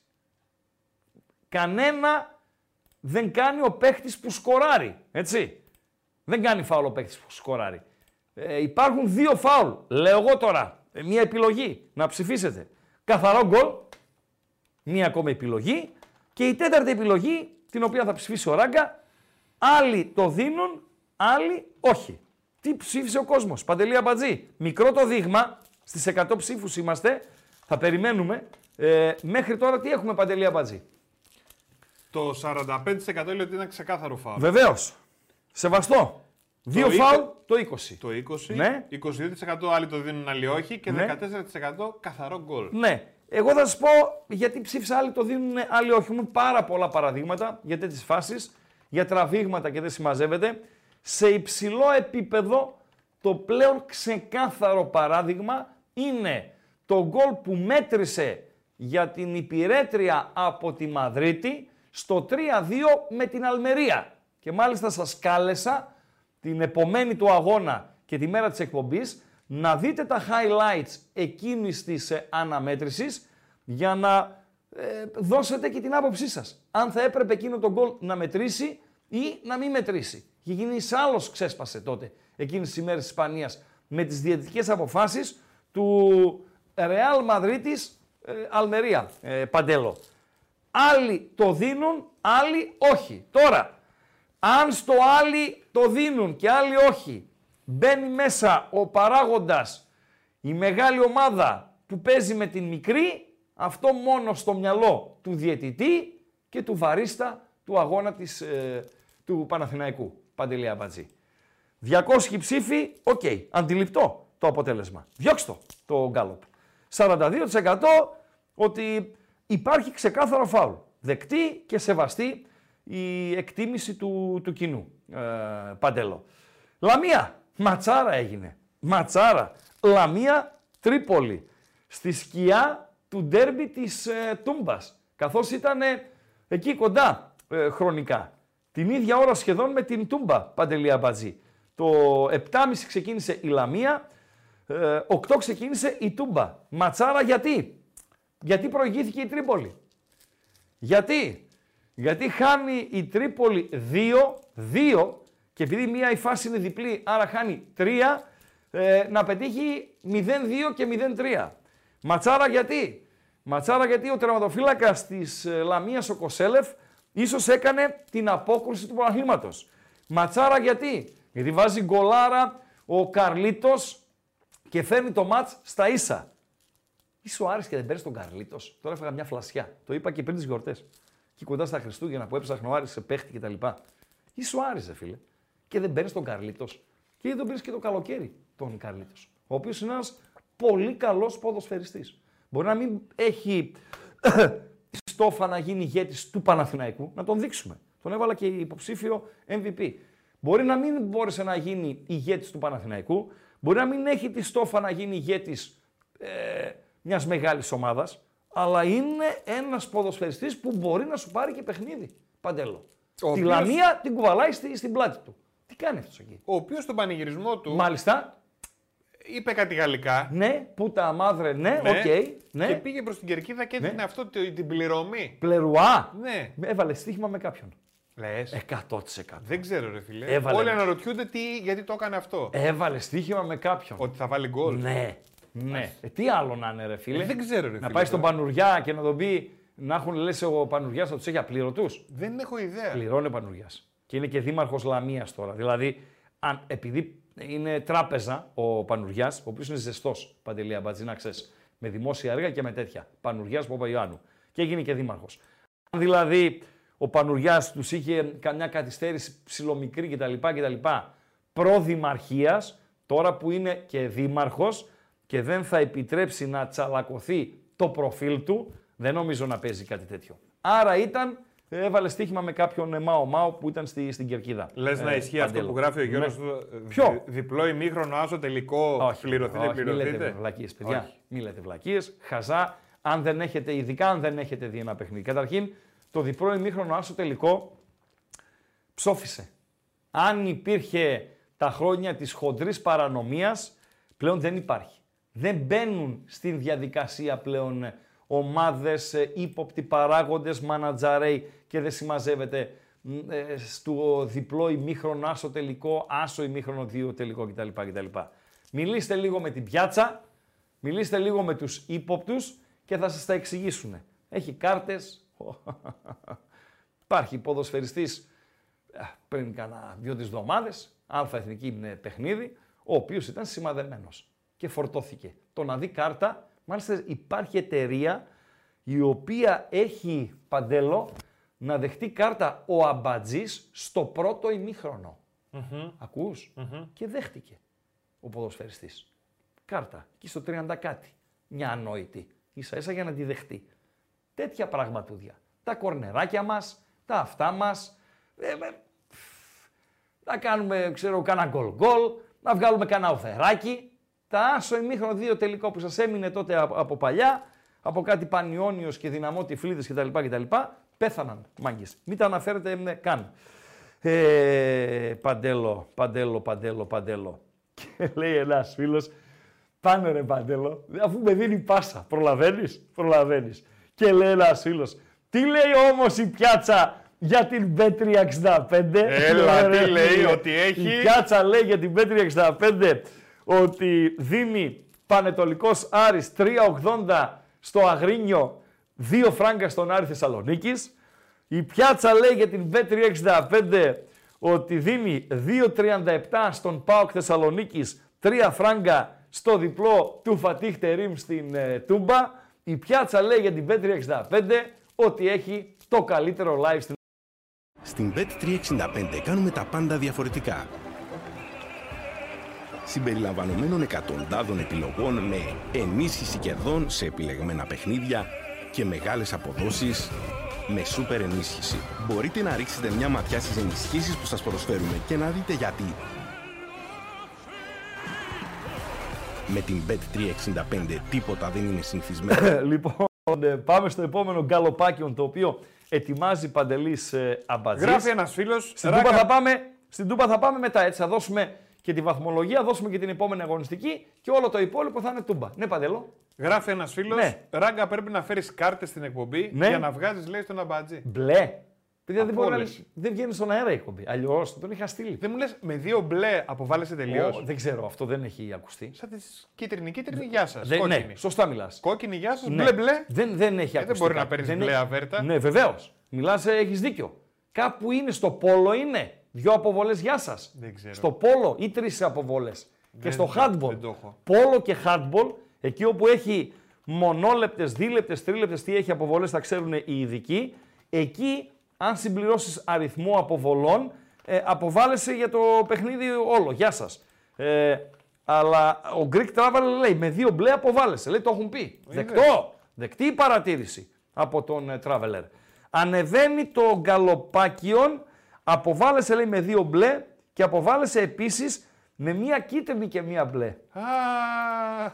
Κανένα δεν κάνει ο παίχτης που σκοράρει. Έτσι. Δεν κάνει φάουλ ο παίχτης που σκοράρει. Ε, υπάρχουν δύο φάουλ. Λέω εγώ τώρα. ε, μία επιλογή. Να ψηφίσετε. Καθαρό γκολ. Μία ακόμα επιλογή. Και η τέταρτη επιλογή, την οποία θα ψηφίσει ο Ράγκα, άλλοι το δίνουν, άλλοι όχι. Τι ψήφισε ο κόσμος; Παντελή Αμπατζή. Μικρό το δείγμα. Στις 100 ψήφους είμαστε. Θα περιμένουμε. Ε, μέχρι τώρα τι έχουμε Παντελή Αμπατζή; Το 45% λέει ότι ήταν ξεκάθαρο φάουλ. Βεβαίως. Σεβαστό. Δύο είκο- φάουλ το 20. Το 20, Ναι. 22% άλλοι το δίνουν, άλλοι όχι και Ναι. 14% καθαρό γκολ. Ναι. Εγώ θα σας πω γιατί ψήφισα άλλοι το δίνουν, άλλοι όχι. Έχουν πάρα πολλά παραδείγματα για τέτοιες φάσεις, για τραβήγματα και δεν συμμαζεύεται. Σε υψηλό επίπεδο το πλέον ξεκάθαρο παράδειγμα είναι το γκολ που μέτρησε για την υπηρέτρια από τη Μαδρίτη στο 3-2 με την Αλμερία. Και μάλιστα σας κάλεσα την επομένη του αγώνα και τη μέρα της εκπομπής να δείτε τα highlights εκείνης της ε, αναμέτρησης για να ε, δώσετε και την άποψή σας. Αν θα έπρεπε εκείνο το γκολ να μετρήσει ή να μην μετρήσει. Και γίνεις άλλος ξέσπασε τότε εκείνες τις ημέρες της Ισπανίας με τις διαιτητικές αποφάσεις του Real Madridis ε, Αλμερία, ε, Παντέλο. Άλλοι το δίνουν, άλλοι όχι. Τώρα, αν στο άλλοι το δίνουν και άλλοι όχι, μπαίνει μέσα ο παράγοντας, η μεγάλη ομάδα που παίζει με την μικρή, Αυτό μόνο στο μυαλό του διαιτητή και του βαρίστα του αγώνα της, ε, του Παναθηναϊκού. Παντελή Αμπατζή. 200 ψήφοι, οκ, αντιληπτό το αποτέλεσμα. Διώξτε το, το γκάλοπ. 42% ότι υπάρχει ξεκάθαρο φάουλ. Δεκτή και σεβαστή η εκτίμηση του, του κοινού. Ε, Παντέλο. Λαμία, ματσάρα έγινε. Ματσάρα. Λαμία, Τρίπολη. Στη σκιά του ντέρμπι της ε, Τούμπας. Καθώς ήταν εκεί κοντά ε, χρονικά. Την ίδια ώρα σχεδόν με την Τούμπα, Παντελή Αμπατζή. Το 7.30 ξεκίνησε η Λαμία, 8 ξεκίνησε η Τούμπα. Ματσάρα γιατί; Γιατί προηγήθηκε η Τρίπολη. Γιατί; Γιατί χάνει η Τρίπολη 2, 2 και επειδή μία η φάση είναι διπλή, άρα χάνει 3, ε, να πετύχει 0-2 και 0-3. Ματσάρα γιατί; Ματσάρα γιατί ο τερματοφύλακας της ε, Λαμίας ο Κοσέλεφ ίσως έκανε την απόκρουση του πρωταθλήματος. Ματσάρα γιατί; Γιατί βάζει γκολάρα ο Καρλίτος και φέρνει το μάτς στα ίσα. Είσαι ο Άρης και δεν παίρνει τον Καρλίτος. Τώρα έφαγα μια φλασιά. Το είπα και πριν τις γιορτές. Και κοντά στα Χριστούγεννα που έψαχνε ο Άρης σε παίχτη κτλ. Είσαι ο Άρης, φίλε. Και δεν παίρνει τον Καρλίτος. Και δεν τον πήρες και το καλοκαίρι τον Καρλίτος. Ο οποίος είναι ένας πολύ καλός ποδοσφαιριστής. Μπορεί να μην έχει στόφα να γίνει ηγέτης του Παναθηναϊκού, να τον δείξουμε. Τον έβαλα και υποψήφιο MVP. Μπορεί να μην μπόρεσε να γίνει ηγέτης του Παναθηναϊκού, μπορεί να μην έχει τη στόφα να γίνει ηγέτης ε, μιας μεγάλης ομάδας, αλλά είναι ένας ποδοσφαιριστής που μπορεί να σου πάρει και παιχνίδι. Παντέλο. Ο Τη οποίος- λαμία την κουβαλάει στη, στην πλάτη του. Τι κάνει αυτός εκεί; Ο οποίος στον πανηγυρισμό του Μάλιστα. είπε κάτι γαλλικά Ναι, puta madre, ναι, ναι, οκ. ναι. και πήγε προς την κερκίδα και έδινε Ναι. αυτό το- την πληρωμή. Πλερουά. Ναι. Έβαλε στοίχημα με κάποιον. Λες. 100%. Δεν ξέρω, ρε φιλέ. Έβαλε Όλοι μέσα. αναρωτιούνται τι, γιατί το έκανε αυτό. Έβαλε στοίχημα με κάποιον. Ότι θα βάλει γκολ. Ναι. Ναι. Ε, τι άλλο να είναι, ρε φίλε; Ε, δεν ξέρω, ρε Να φίλε, πάει στον τώρα. Πανουριά και να τον πει να έχουν λες ο Πανουριάς θα τους έχει απλήρωτους. Δεν έχω ιδέα. Πληρώνει ο Πανουριάς. Και είναι και δήμαρχος Λαμίας τώρα. Δηλαδή, αν, επειδή είναι τράπεζα ο Πανουριάς, ο οποίος είναι ζεστός παντελή αμπατζή, να ξέρεις, με δημόσια έργα και με τέτοια. Πανουριάς Παπαϊωάννου. Και έγινε και δήμαρχος. Αν δηλαδή ο Πανουριάς τους είχε καμιά καθυστέρηση ψηλομικρή κτλ. κτλ προδημαρχίας, τώρα που είναι και δήμαρχος και δεν θα επιτρέψει να τσαλακωθεί το προφίλ του, δεν νομίζω να παίζει κάτι τέτοιο. Άρα ήταν, έβαλε στοίχημα με κάποιον ε, Μάο Μάο που ήταν στη, στην κερκίδα. Λες να Ε, ισχύει αυτό Παντέλο. που γράφει ο Ναι. Γιώργος. Ποιο; Διπλό ημίχρονο, άσο τελικό. Όχι, πληρωθείτε, όχι, Μην λέτε πληρωθείτε. βλακίες, παιδιά. Όχι. Μην λέτε βλακίες. Χαζά, αν δεν έχετε, ειδικά αν δεν έχετε δει ένα παιχνίδι. Καταρχήν, το διπλό ημίχρονο άσο τελικό ψόφισε. Αν υπήρχε τα χρόνια της χοντρής παρανομίας, πλέον δεν υπάρχει. Δεν μπαίνουν στην διαδικασία πλέον ε, ομάδες, ε, ύποπτοι παράγοντες, μανατζαρέι και δεν συμμαζεύεται μ, ε, στο διπλό ημίχρονο άσο τελικό, άσο ημίχρονο δύο τελικό κτλ. κτλ. Μιλήστε λίγο με την πιάτσα, μιλήστε λίγο με τους ύποπτους και θα σας τα εξηγήσουν. Έχει κάρτες, υπάρχει ποδοσφαιριστής ε, πριν κάνα δύο-τρεις εβδομάδες, αλφα εθνική είναι παιχνίδι, ο οποίος ήταν σημαδεμένος και φορτώθηκε. Το να δει κάρτα, μάλιστα υπάρχει εταιρεία η οποία έχει παντέλο να δεχτεί κάρτα ο Αμπατζής στο πρώτο ημίχρονο. ακους Και δέχτηκε ο ποδοσφαιριστής. Κάρτα, εκεί στο 30 κάτι. Μια ανόητη. Ίσα ίσα για να τη δεχτεί. Τέτοια πραγματούδια. Τα κορνεράκια μας, τα αυτά μας. Ε, ε, να κάνουμε, ξέρω, κάνα γκολ γκολ, να βγάλουμε κάνα οφεράκι. Τα άσο ημίχρονο δύο τελικό που σας έμεινε τότε από, από παλιά, από κάτι πανιόνιος και δυναμό τυφλίδες κτλ. κτλ. Πέθαναν μάγκες. Μην τα αναφέρετε ε, καν. Ε, παντέλο, παντέλο, παντέλο, παντέλο. Και λέει ένας φίλος, πάνε ρε παντέλο, αφού με δίνει πάσα. Προλαβαίνεις, προλαβαίνεις. Και λέει ένας φίλος, τι λέει όμως η πιάτσα για την B365. Έλα, Λέω, τι ρε, λέει, φίλε, ότι έχει; Η πιάτσα λέει για την B365 ότι δίνει Πανετολικός Άρης 3,80 στο Αγρίνιο, 2 φράγκα στον Άρη Θεσσαλονίκης. Η πιάτσα λέει για την B365 ότι δίνει 2,37 στον ΠΑΟΚ Θεσσαλονίκης, 3 φράγκα στο διπλό του Φατίχ Τερίμ στην ε, Τούμπα. Η πιάτσα λέει για την Bet365 ότι έχει το καλύτερο live στην Στην Bet365 κάνουμε τα πάντα διαφορετικά. Συμπεριλαμβανομένων εκατοντάδων επιλογών με ενίσχυση κερδών σε επιλεγμένα παιχνίδια και μεγάλες αποδόσεις με σούπερ ενίσχυση. Μπορείτε να ρίξετε μια ματιά στις ενισχύσεις που σας προσφέρουμε και να δείτε γιατί. Με την Bet365 τίποτα δεν είναι συνηθισμένο. Λοιπόν, ε, πάμε στο επόμενο γκαλοπάκιον το οποίο ετοιμάζει Παντελής ε, Αμπατζής. Γράφει ένας φίλος. Στην, Τούπα θα πάμε, στην Τούπα θα πάμε μετά έτσι. Θα δώσουμε και τη βαθμολογία, δώσουμε και την επόμενη αγωνιστική και όλο το υπόλοιπο θα είναι Τούμπα. Ναι, Παντελό. Γράφει ένας φίλος. Ναι. Ράγκα πρέπει να φέρεις κάρτες στην εκπομπή Ναι. για να βγάζεις, λέει, στον αμπατζή. Μπλε. Παιδιά δεν, Από μπορεί να... όλες. δεν βγαίνει στον αέρα η εκπομπή. Αλλιώς τον είχα στείλει. Δεν μου λες με δύο μπλε αποβάλλεσαι τελείως. Ω, δεν ξέρω, αυτό δεν έχει ακουστεί. Σαν τη κίτρινη, κίτρινη, γεια σας. Δεν, Κόκκινη. ναι, σωστά μιλάς. Κόκκινη, γεια σας. Μπλε, μπλε. Δεν, δεν έχει Ε, δεν ακουστεί. μπορεί να κάτι. παίρνεις Δεν μπλε έχει- αβέρτα. Ναι, βεβαίως. Μιλάς, έχεις δίκιο. Κάπου είναι στο πόλο είναι. Δυο αποβολές, γεια σας. Δεν ξέρω. Στο πόλο ή τρεις αποβολές. Και στο handball. δεν το έχω. Πόλο και handball, εκεί όπου έχει μονόλεπτες, δίλεπτες, τρίλεπτες, τι έχει αποβολές, θα ξέρουν οι ειδικοί. Εκεί, αν συμπληρώσεις αριθμό αποβολών, ε, αποβάλλεσαι για το παιχνίδι όλο. Γεια σας. Ε, αλλά ο Greek Traveler λέει με δύο μπλε αποβάλλεσαι. Λέει το έχουν πει. Δεκτό. Δεκτή η παρατήρηση από τον ε, Traveler. Ανεβαίνει το γκαλοπάκιον, αποβάλλεσαι λέει με δύο μπλε και αποβάλλεσαι επίσης με μία κίτρινη και μία μπλε. Α,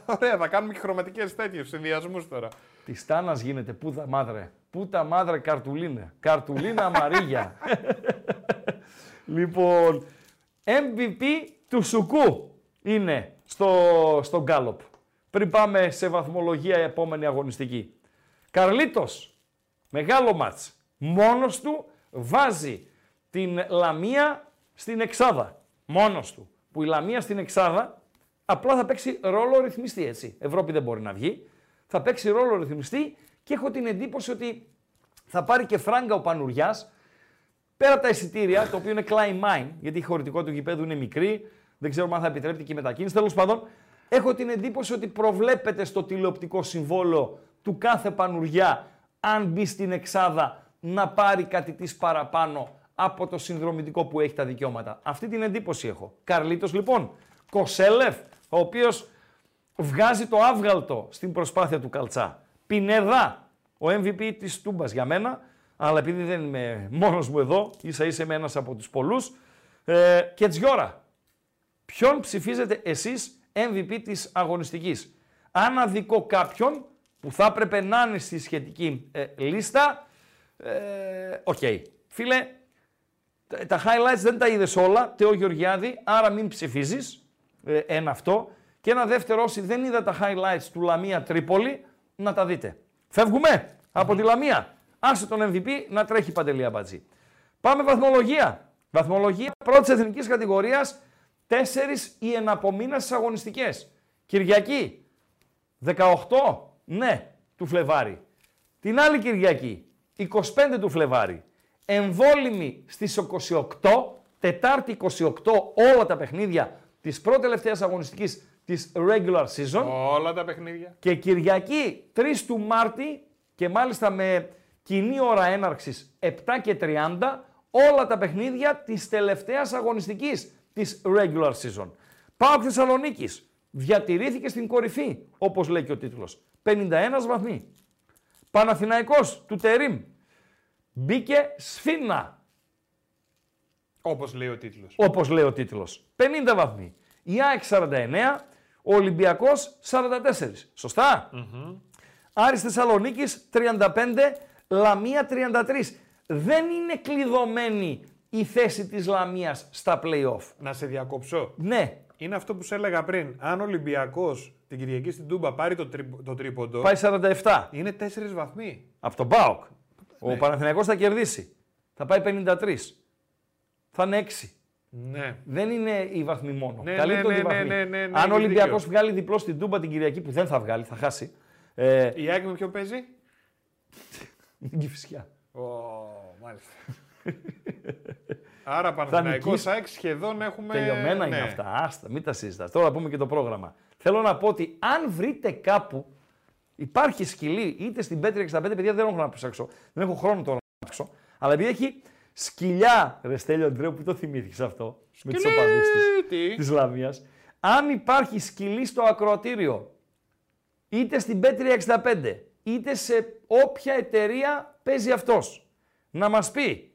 ωραία, θα κάνουμε και χρωματικές τέτοιου συνδυασμούς τώρα. Της Τάνας γίνεται πούτα μάδρε. Πούτα μάδρε καρτουλίνε. Καρτουλίνα αμαρίγια. λοιπόν, MVP του Σουκού είναι στο, στο Γκάλοπ. Πριν πάμε σε βαθμολογία η επόμενη αγωνιστική. Καρλίτος, μεγάλο μάτς. Μόνος του βάζει την Λαμία στην Εξάδα. Μόνος του. Που η Λαμία στην Εξάδα απλά θα παίξει ρόλο ρυθμιστή έτσι. Ευρώπη δεν μπορεί να βγει. Θα παίξει ρόλο ρυθμιστή και έχω την εντύπωση ότι θα πάρει και φράγκα ο Πανουριάς πέρα από τα εισιτήρια, το οποίο είναι climb mine, γιατί η χωρητικότητα του γηπέδου είναι μικρή, δεν ξέρω αν θα επιτρέπεται και η μετακίνηση. Τέλος πάντων, έχω την εντύπωση ότι προβλέπεται στο τηλεοπτικό συμβόλαιο του κάθε πανουριά, αν μπει στην εξάδα, να πάρει κάτι της παραπάνω από το συνδρομητικό που έχει τα δικαιώματα. Αυτή την εντύπωση έχω. Καρλίτος λοιπόν, Κοσέλεφ, ο οποίος βγάζει το άβγαλτο στην προσπάθεια του Καλτσά. Πινεδά, ο MVP της Τούμπας για μένα, αλλά επειδή δεν είμαι μόνος μου εδώ, ίσα ίσα είμαι ένας από τους πολλούς, ε, και Τζιόρα. Ποιον ψηφίζετε εσείς MVP της αγωνιστικής; Αν αδικώ κάποιον που θα έπρεπε να είναι στη σχετική ε, λίστα, ε, οκ. Φίλε, τα- τα highlights δεν τα είδες όλα, Τεό Γεωργιάδη, άρα μην ψηφίζεις. ένα αυτό. Και ένα δεύτερο, όσοι δεν είδα τα highlights του Λαμία Τρίπολη, να τα δείτε. Φεύγουμε από τη Λαμία. Άσε τον MVP να τρέχει παντελή αμπατζή. Πάμε βαθμολογία. Βαθμολογία πρώτης εθνικής κατηγορίας. Τέσσερις οι εναπομείνασες αγωνιστικές. Κυριακή. 18. Ναι, του Φλεβάρι. Την άλλη Κυριακή. 25 του Φλεβάρι. Εμβόλυμη στις 28, Τετάρτη 28 όλα τα παιχνίδια της πρώτη τελευταίας αγωνιστικής της regular season Όλα τα παιχνίδια. και Κυριακή 3 του Μάρτη και μάλιστα με κοινή ώρα έναρξης 7 και 30 όλα τα παιχνίδια της τελευταίας αγωνιστικής της regular season. Πάω Θεσσαλονίκης διατηρήθηκε στην κορυφή όπως λέει και ο τίτλος. 51 βαθμοί. Παναθηναϊκός του Τερίμ μπήκε σφίνα Όπως λέει ο τίτλος. όπως λέει ο τίτλος. 50 βαθμοί. Η ΑΕΚ 49, ο Ολυμπιακός 44. Σωστά; Άρης Θεσσαλονίκης 35, Λαμία 33. Δεν είναι κλειδωμένη η θέση της Λαμίας στα play-off. Να σε διακόψω. Ναι, Είναι αυτό που σε έλεγα πριν. Αν ο Ολυμπιακός την Κυριακή στην Τούμπα πάρει το, τρι... το τρίποντο, πάει 47. είναι 4 βαθμοί. Από τον ΠΑΟΚ. Ο Παναθηναϊκός θα κερδίσει. Θα πάει 53. Θα είναι 6. Ναι. Δεν είναι οι βαθμοί μόνο. Ναι, Καλύπτονται ναι, οι ναι, βαθμοί. ναι, ναι, ναι, Αν ο έχεις Ολυμπιακός δίκιο. βγάλει διπλό στην Τούμπα την Κυριακή που δεν θα βγάλει, θα χάσει. Ε, Η ΑΕΚ με ποιο παίζει; την Κηφισιά. Ω, μάλιστα. Άρα Παναθηναϊκός νικήσει. ΑΕΚ σχεδόν έχουμε... Τελειωμένα είναι ναι. αυτά. Άστα, μην τα συζητάς. Τώρα πούμε και το πρόγραμμα. Θέλω να πω ότι αν βρείτε κάπου Υπάρχει σκυλή είτε στην Πέτρια 65, παιδιά δεν έχω να ψάξω. Δεν έχω χρόνο τώρα να ψάξω. Αλλά επειδή έχει σκυλιά, ρε Στέλιο Αντρέου, που το θυμήθηκες αυτό, με τις οπαδούς της, Τι. της Λαμίας. Αν υπάρχει σκυλή στο ακροατήριο, είτε στην Πέτρια 65, είτε σε όποια εταιρεία παίζει αυτός, να μας πει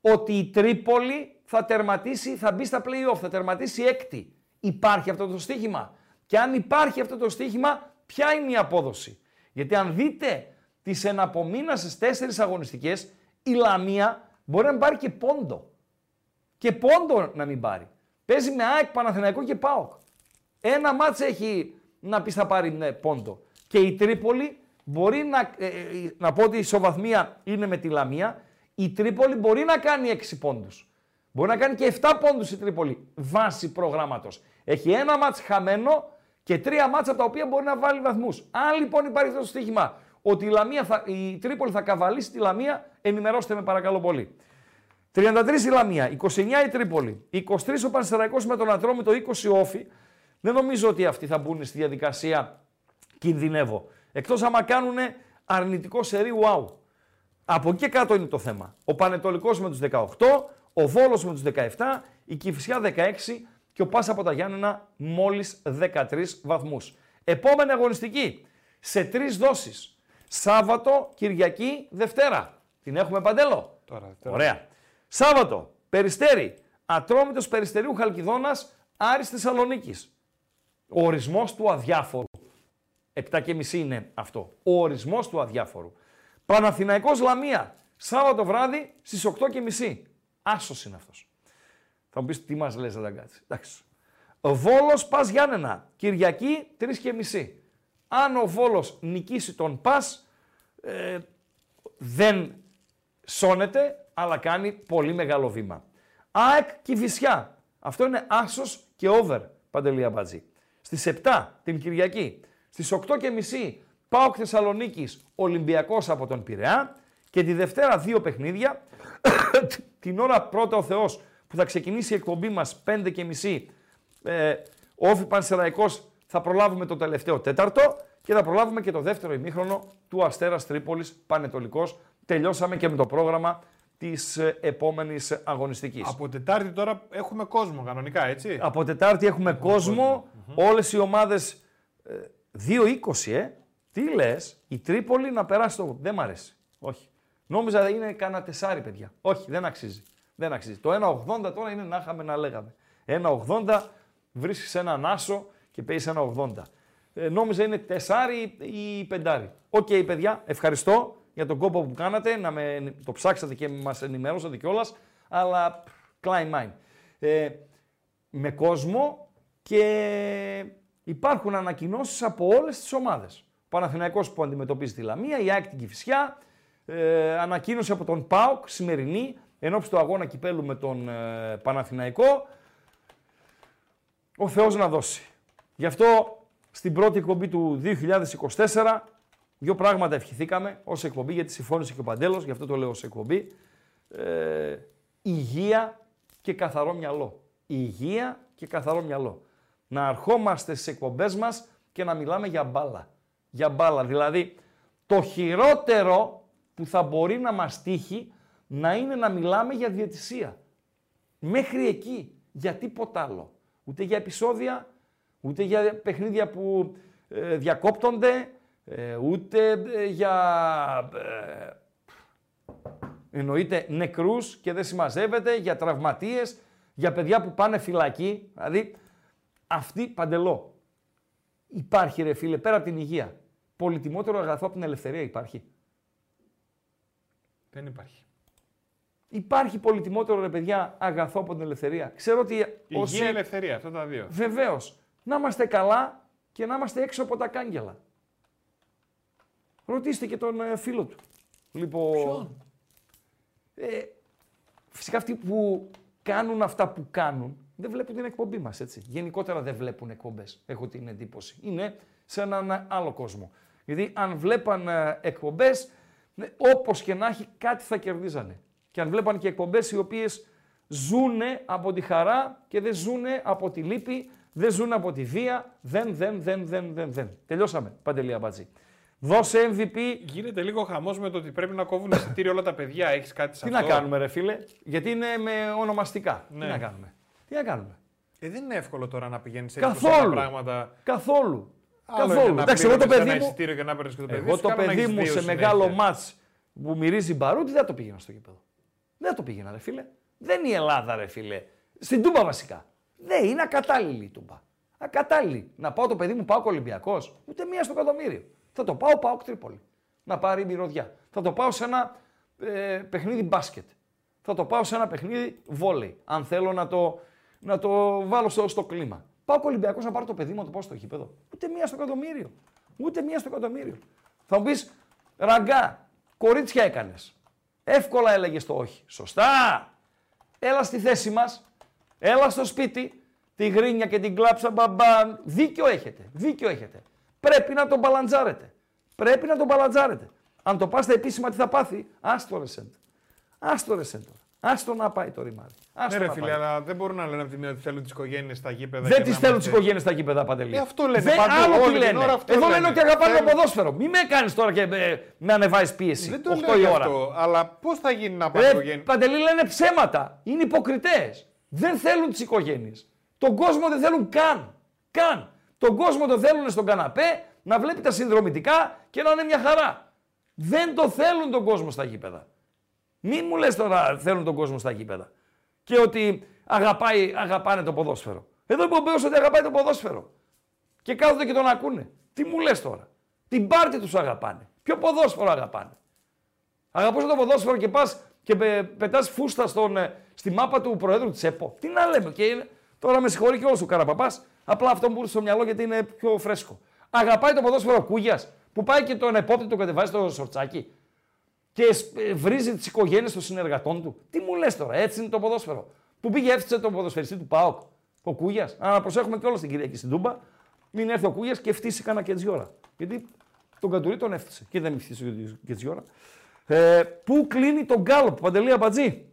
ότι η Τρίπολη θα τερματίσει, θα μπει στα play-off, θα τερματίσει έκτη. Υπάρχει αυτό το στοίχημα; Και αν υπάρχει αυτό το στοίχημα, ποια είναι η απόδοση; Γιατί αν δείτε τις εναπομείνασες τέσσερις αγωνιστικές, η Λαμία μπορεί να μην πάρει και πόντο. Και πόντο να μην πάρει. Παίζει με ΑΕΚ, Παναθηναϊκό και ΠΑΟΚ. Ένα μάτς έχει να πεις θα πάρει ναι, πόντο. Και η Τρίπολη μπορεί να, ε, ε, να πω ότι η ισοβαθμία είναι με τη Λαμία. Η Τρίπολη μπορεί να κάνει 6 πόντους. Μπορεί να κάνει και 7 πόντους η Τρίπολη βάση προγράμματος. Έχει ένα μάτς χαμένο και τρία μάτς από τα οποία μπορεί να βάλει βαθμούς. Αν λοιπόν υπάρχει αυτό το στοίχημα ότι η, Λαμία θα, η Τρίπολη θα καβαλήσει τη Λαμία, ενημερώστε με παρακαλώ πολύ. 33 η Λαμία, 29 η Τρίπολη, 23 ο Πανσεραϊκός με τον Ατρόμητο, 20 ο Όφη. Δεν νομίζω ότι αυτοί θα μπουν στη διαδικασία κινδυνεύω. Εκτός άμα κάνουν αρνητικό σερί wow. Από εκεί και κάτω είναι το θέμα. Ο Πανετολικός με τους 18, ο Βόλος με τους 17, η Κηφισιά 16 και ο Πάσα από τα Γιάννενα μόλις 13 βαθμούς. Επόμενη αγωνιστική, σε τρεις δόσεις. Σάββατο, Κυριακή, Δευτέρα. Την έχουμε παντέλο; Τώρα, τώρα. Ωραία. Σάββατο, Περιστέρι. Ατρόμητος Περιστερίου Χαλκιδόνας, Άρης Θεσσαλονίκης. Ο ορισμός του αδιάφορου. 7 και μισή είναι αυτό. Ο ορισμός του αδιάφορου. Παναθηναϊκός Λαμία. Σάββατο βράδυ στις 8 και μισή. Άσος είναι αυτός. Θα μου πεις τι μας λες, δεν κάτσει. Εντάξει. Ο Βόλος Πας Γιάννενα. Κυριακή 3 και μισή. Αν ο Βόλος νικήσει τον Πας, ε, δεν σώνεται, αλλά κάνει πολύ μεγάλο βήμα. ΑΕΚ Κηφισιά. Αυτό είναι άσος και over, Παντελία Μπατζή. Στις 7 την Κυριακή. Στις 8 και μισή ΠΑΟΚ Θεσσαλονίκης Ολυμπιακός από τον Πειραιά. Και τη Δευτέρα δύο παιχνίδια. την ώρα πρώτα ο Θεός που θα ξεκινήσει η εκπομπή μας 5 και μισή. Ε, Όφη Πανσεραϊκός θα προλάβουμε το τελευταίο τέταρτο και θα προλάβουμε και το δεύτερο ημίχρονο του Αστέρας Τρίπολης Πανετολικός. Τελειώσαμε και με το πρόγραμμα της ε, επόμενης αγωνιστικής. Από Τετάρτη τώρα έχουμε κόσμο κανονικά, έτσι; Από Τετάρτη έχουμε κόσμο. Όλες οι ομάδες ε, 2-20, ε. Τι λες, η Τρίπολη να περάσει το... Δεν μ' αρέσει. Όχι. Νόμιζα είναι κανένα τεσάρι, παιδιά. Όχι, δεν αξίζει. Δεν αξίζει. Το 1,80 τώρα είναι να είχαμε να λέγαμε. 1,80 βρίσκεις έναν άσο και παίζεις ένα 80. Ε, νόμιζα είναι τεσάρι ή πεντάρι. Οκ, παιδιά, ευχαριστώ για τον κόπο που κάνατε, να με, το ψάξατε και μας ενημερώσατε κιόλας, αλλά climb mine. Ε, με κόσμο και υπάρχουν ανακοινώσεις από όλες τις ομάδες. Ο Παναθηναϊκός που αντιμετωπίζει τη Λαμία, η ΑΕΚ την Κηφισιά, ε, ανακοίνωση από τον ΠΑΟΚ σημερινή, ενώπιση του αγώνα κυπέλου με τον ε, Παναθηναϊκό. Ο Θεός να δώσει. Γι' αυτό στην πρώτη εκπομπή του 2024 δύο πράγματα ευχηθήκαμε ως εκπομπή, γιατί συμφώνησε και ο Παντέλος, γι' αυτό το λέω ως εκπομπή. Ε, υγεία και καθαρό μυαλό. Υγεία και καθαρό μυαλό. Να αρχόμαστε στις εκπομπές μας και να μιλάμε για μπάλα. Για μπάλα. Δηλαδή, το χειρότερο που θα μπορεί να μας τύχει να είναι να μιλάμε για διαιτησία. Μέχρι εκεί. Για τίποτα άλλο. Ούτε για επεισόδια, ούτε για παιχνίδια που ε, διακόπτονται, ε, ούτε ε, για ε, εννοείται νεκρούς και δεν συμμαζεύεται, για τραυματίες, για παιδιά που πάνε φυλακή. Δηλαδή, αυτή παντελώ. Υπάρχει ρε φίλε, πέρα από την υγεία. Πολυτιμότερο αγαθό από την ελευθερία υπάρχει. Δεν υπάρχει. Υπάρχει πολυτιμότερο ρε παιδιά αγαθό από την ελευθερία. Ξέρω ότι Υγεία, ελευθερία, αυτά τα δύο. Βεβαίως. Να είμαστε καλά και να είμαστε έξω από τα κάγκελα. Ρωτήστε και τον ε, φίλο του. Λοιπόν. Ε, φυσικά αυτοί που κάνουν αυτά που κάνουν δεν βλέπουν την εκπομπή μας, έτσι. Γενικότερα δεν βλέπουν εκπομπές, έχω την εντύπωση. Είναι σε έναν άλλο κόσμο. Γιατί αν βλέπαν ε, εκπομπές, ναι, όπως και να έχει κάτι θα κερδίζανε. Και αν βλέπαν και εκπομπές οι οποίες ζούνε από τη χαρά και δεν ζούνε από τη λύπη, δεν ζουν από τη βία, δεν, δεν, δεν, δεν, δεν, δεν. Τελειώσαμε, Παντελή Αμπατζή. Δώσε MVP. Γίνεται λίγο χαμός με το ότι πρέπει να κόβουν εισιτήριο όλα τα παιδιά. Έχεις κάτι σε Τι αυτό; να κάνουμε, ρε φίλε, γιατί είναι με ονομαστικά. Ναι. Τι να κάνουμε; Τι να κάνουμε; Ε, δεν είναι εύκολο τώρα να πηγαίνεις σε Καθόλου. 20 πράγματα. Καθόλου. Άλλο είναι Καθόλου. να Εντάξει, εγώ το πληρώνεις παιδί ένα μου, εισιτήριο και να παίρνεις και το παιδί εγώ σου, το καλό να παιδί έχεις μου δύο σε συνέχεια. μεγάλο μάτς που μυρίζει μπαρούτι δεν θα το πήγαινα στο γήπεδο. Δεν θα το πήγαινα, ρε φίλε. Δεν είναι η Ελλάδα, ρε φίλε. Στην Τούμπα βασικά. Δεν είναι ακατάλληλη η Τούμπα. Ακατάλληλη. Να πάω το παιδί μου πάω Ολυμπιακός. Ούτε μία στο εκατομμύριο. Θα το πάω πάω Τρίπολη. Να πάρει μυρωδιά. Θα το πάω σε ένα ε, παιχνίδι μπάσκετ. Θα το πάω σε ένα παιχνίδι βόλεϊ. Αν θέλω να το, να το βάλω στο, στο κλίμα. Πάω Ολυμπιακός να πάρω το παιδί μου να το πάω στο γήπεδο. Ούτε μία στο εκατομμύριο. Ούτε μία στο εκατομμύριο. Θα μου πεις, ραγκά, κορίτσια έκανες. Εύκολα έλεγε το όχι. Σωστά. Έλα στη θέση μας. Έλα στο σπίτι. Τη γρίνια και την κλάψα μπαμπά. Δίκιο έχετε. Δίκιο έχετε. Πρέπει να τον μπαλαντζάρετε. Πρέπει να τον μπαλαντζάρετε. Αν το πας στα επίσημα, τι θα πάθει; Άστο ρε σέντ. Άστο ρε σέντ. Άστο να πάει το ρημάδι. Ναι, Άστο ρε να φίλε, πάει. αλλά δεν μπορούν να λένε από τη μία ότι θέλουν τις οικογένειες στα γήπεδα. Δεν και τις να θέλουν τις είμαστε- οικογένειες στα γήπεδα, Παντελή. Ε, αυτό λένε Δεν, παντού, άλλο όλη τι την λένε. ώρα αυτό Εδώ λένε λένε. ότι αγαπάνε το Θέλουν- ποδόσφαιρο. Μην με κάνεις τώρα και ε, με ανεβάζει πίεση. Δεν το 8 λέω η γι' ώρα. αυτό, αλλά πώς θα γίνει να πάει Ρε, οικογένεια. Παντελή λένε ψέματα. Είναι υποκριτές. Δεν θέλουν τις οικογένειες. Τον κόσμο δεν θέλουν καν. Καν. Τον κόσμο το θέλουν στον καναπέ να βλέπει τα συνδρομητικά και να είναι μια χαρά. Δεν το θέλουν τον κόσμο στα γήπεδα. Μη μου λες τώρα θέλουν τον κόσμο στα γήπεδα. Και ότι αγαπάει, αγαπάνε το ποδόσφαιρο. Εδώ είπε ο Μπέος ότι αγαπάει το ποδόσφαιρο. Και κάθονται και τον ακούνε. Τι μου λες τώρα; Την πάρτι τους αγαπάνε. Ποιο ποδόσφαιρο αγαπάνε; Αγαπούσε το ποδόσφαιρο και πας και πε, πετάς φούστα στον, ε, στη μάπα του Προέδρου της ΕΠΟ. Τι να λέμε. Και είναι, τώρα με συγχωρεί και όλος ο Καραπαπάς. Απλά αυτό μου ήρθε στο μυαλό γιατί είναι πιο φρέσκο. Αγαπάει το ποδόσφαιρο Κούγιας που πάει και τον επόπτη του κατεβάζει στο σορτσάκι και σ- ε, βρίζει τις οικογένειες των συνεργατών του. Τι μου λες τώρα, έτσι είναι το ποδόσφαιρο. Που πήγε έφτιαξε τον ποδοσφαιριστή του ΠΑΟΚ, ο Κούγιας. Να προσέχουμε και όλα στην Κυριακή στην Τούμπα. Μην έρθει ο Κούγιας και φτύσει κανένα και ώρα. Γιατί τον Καντουρί τον έφτιαξε και δεν μην φτύσει και ώρα. Ε, πού κλείνει τον Γκάλοπ, Παντελή Αμπατζή.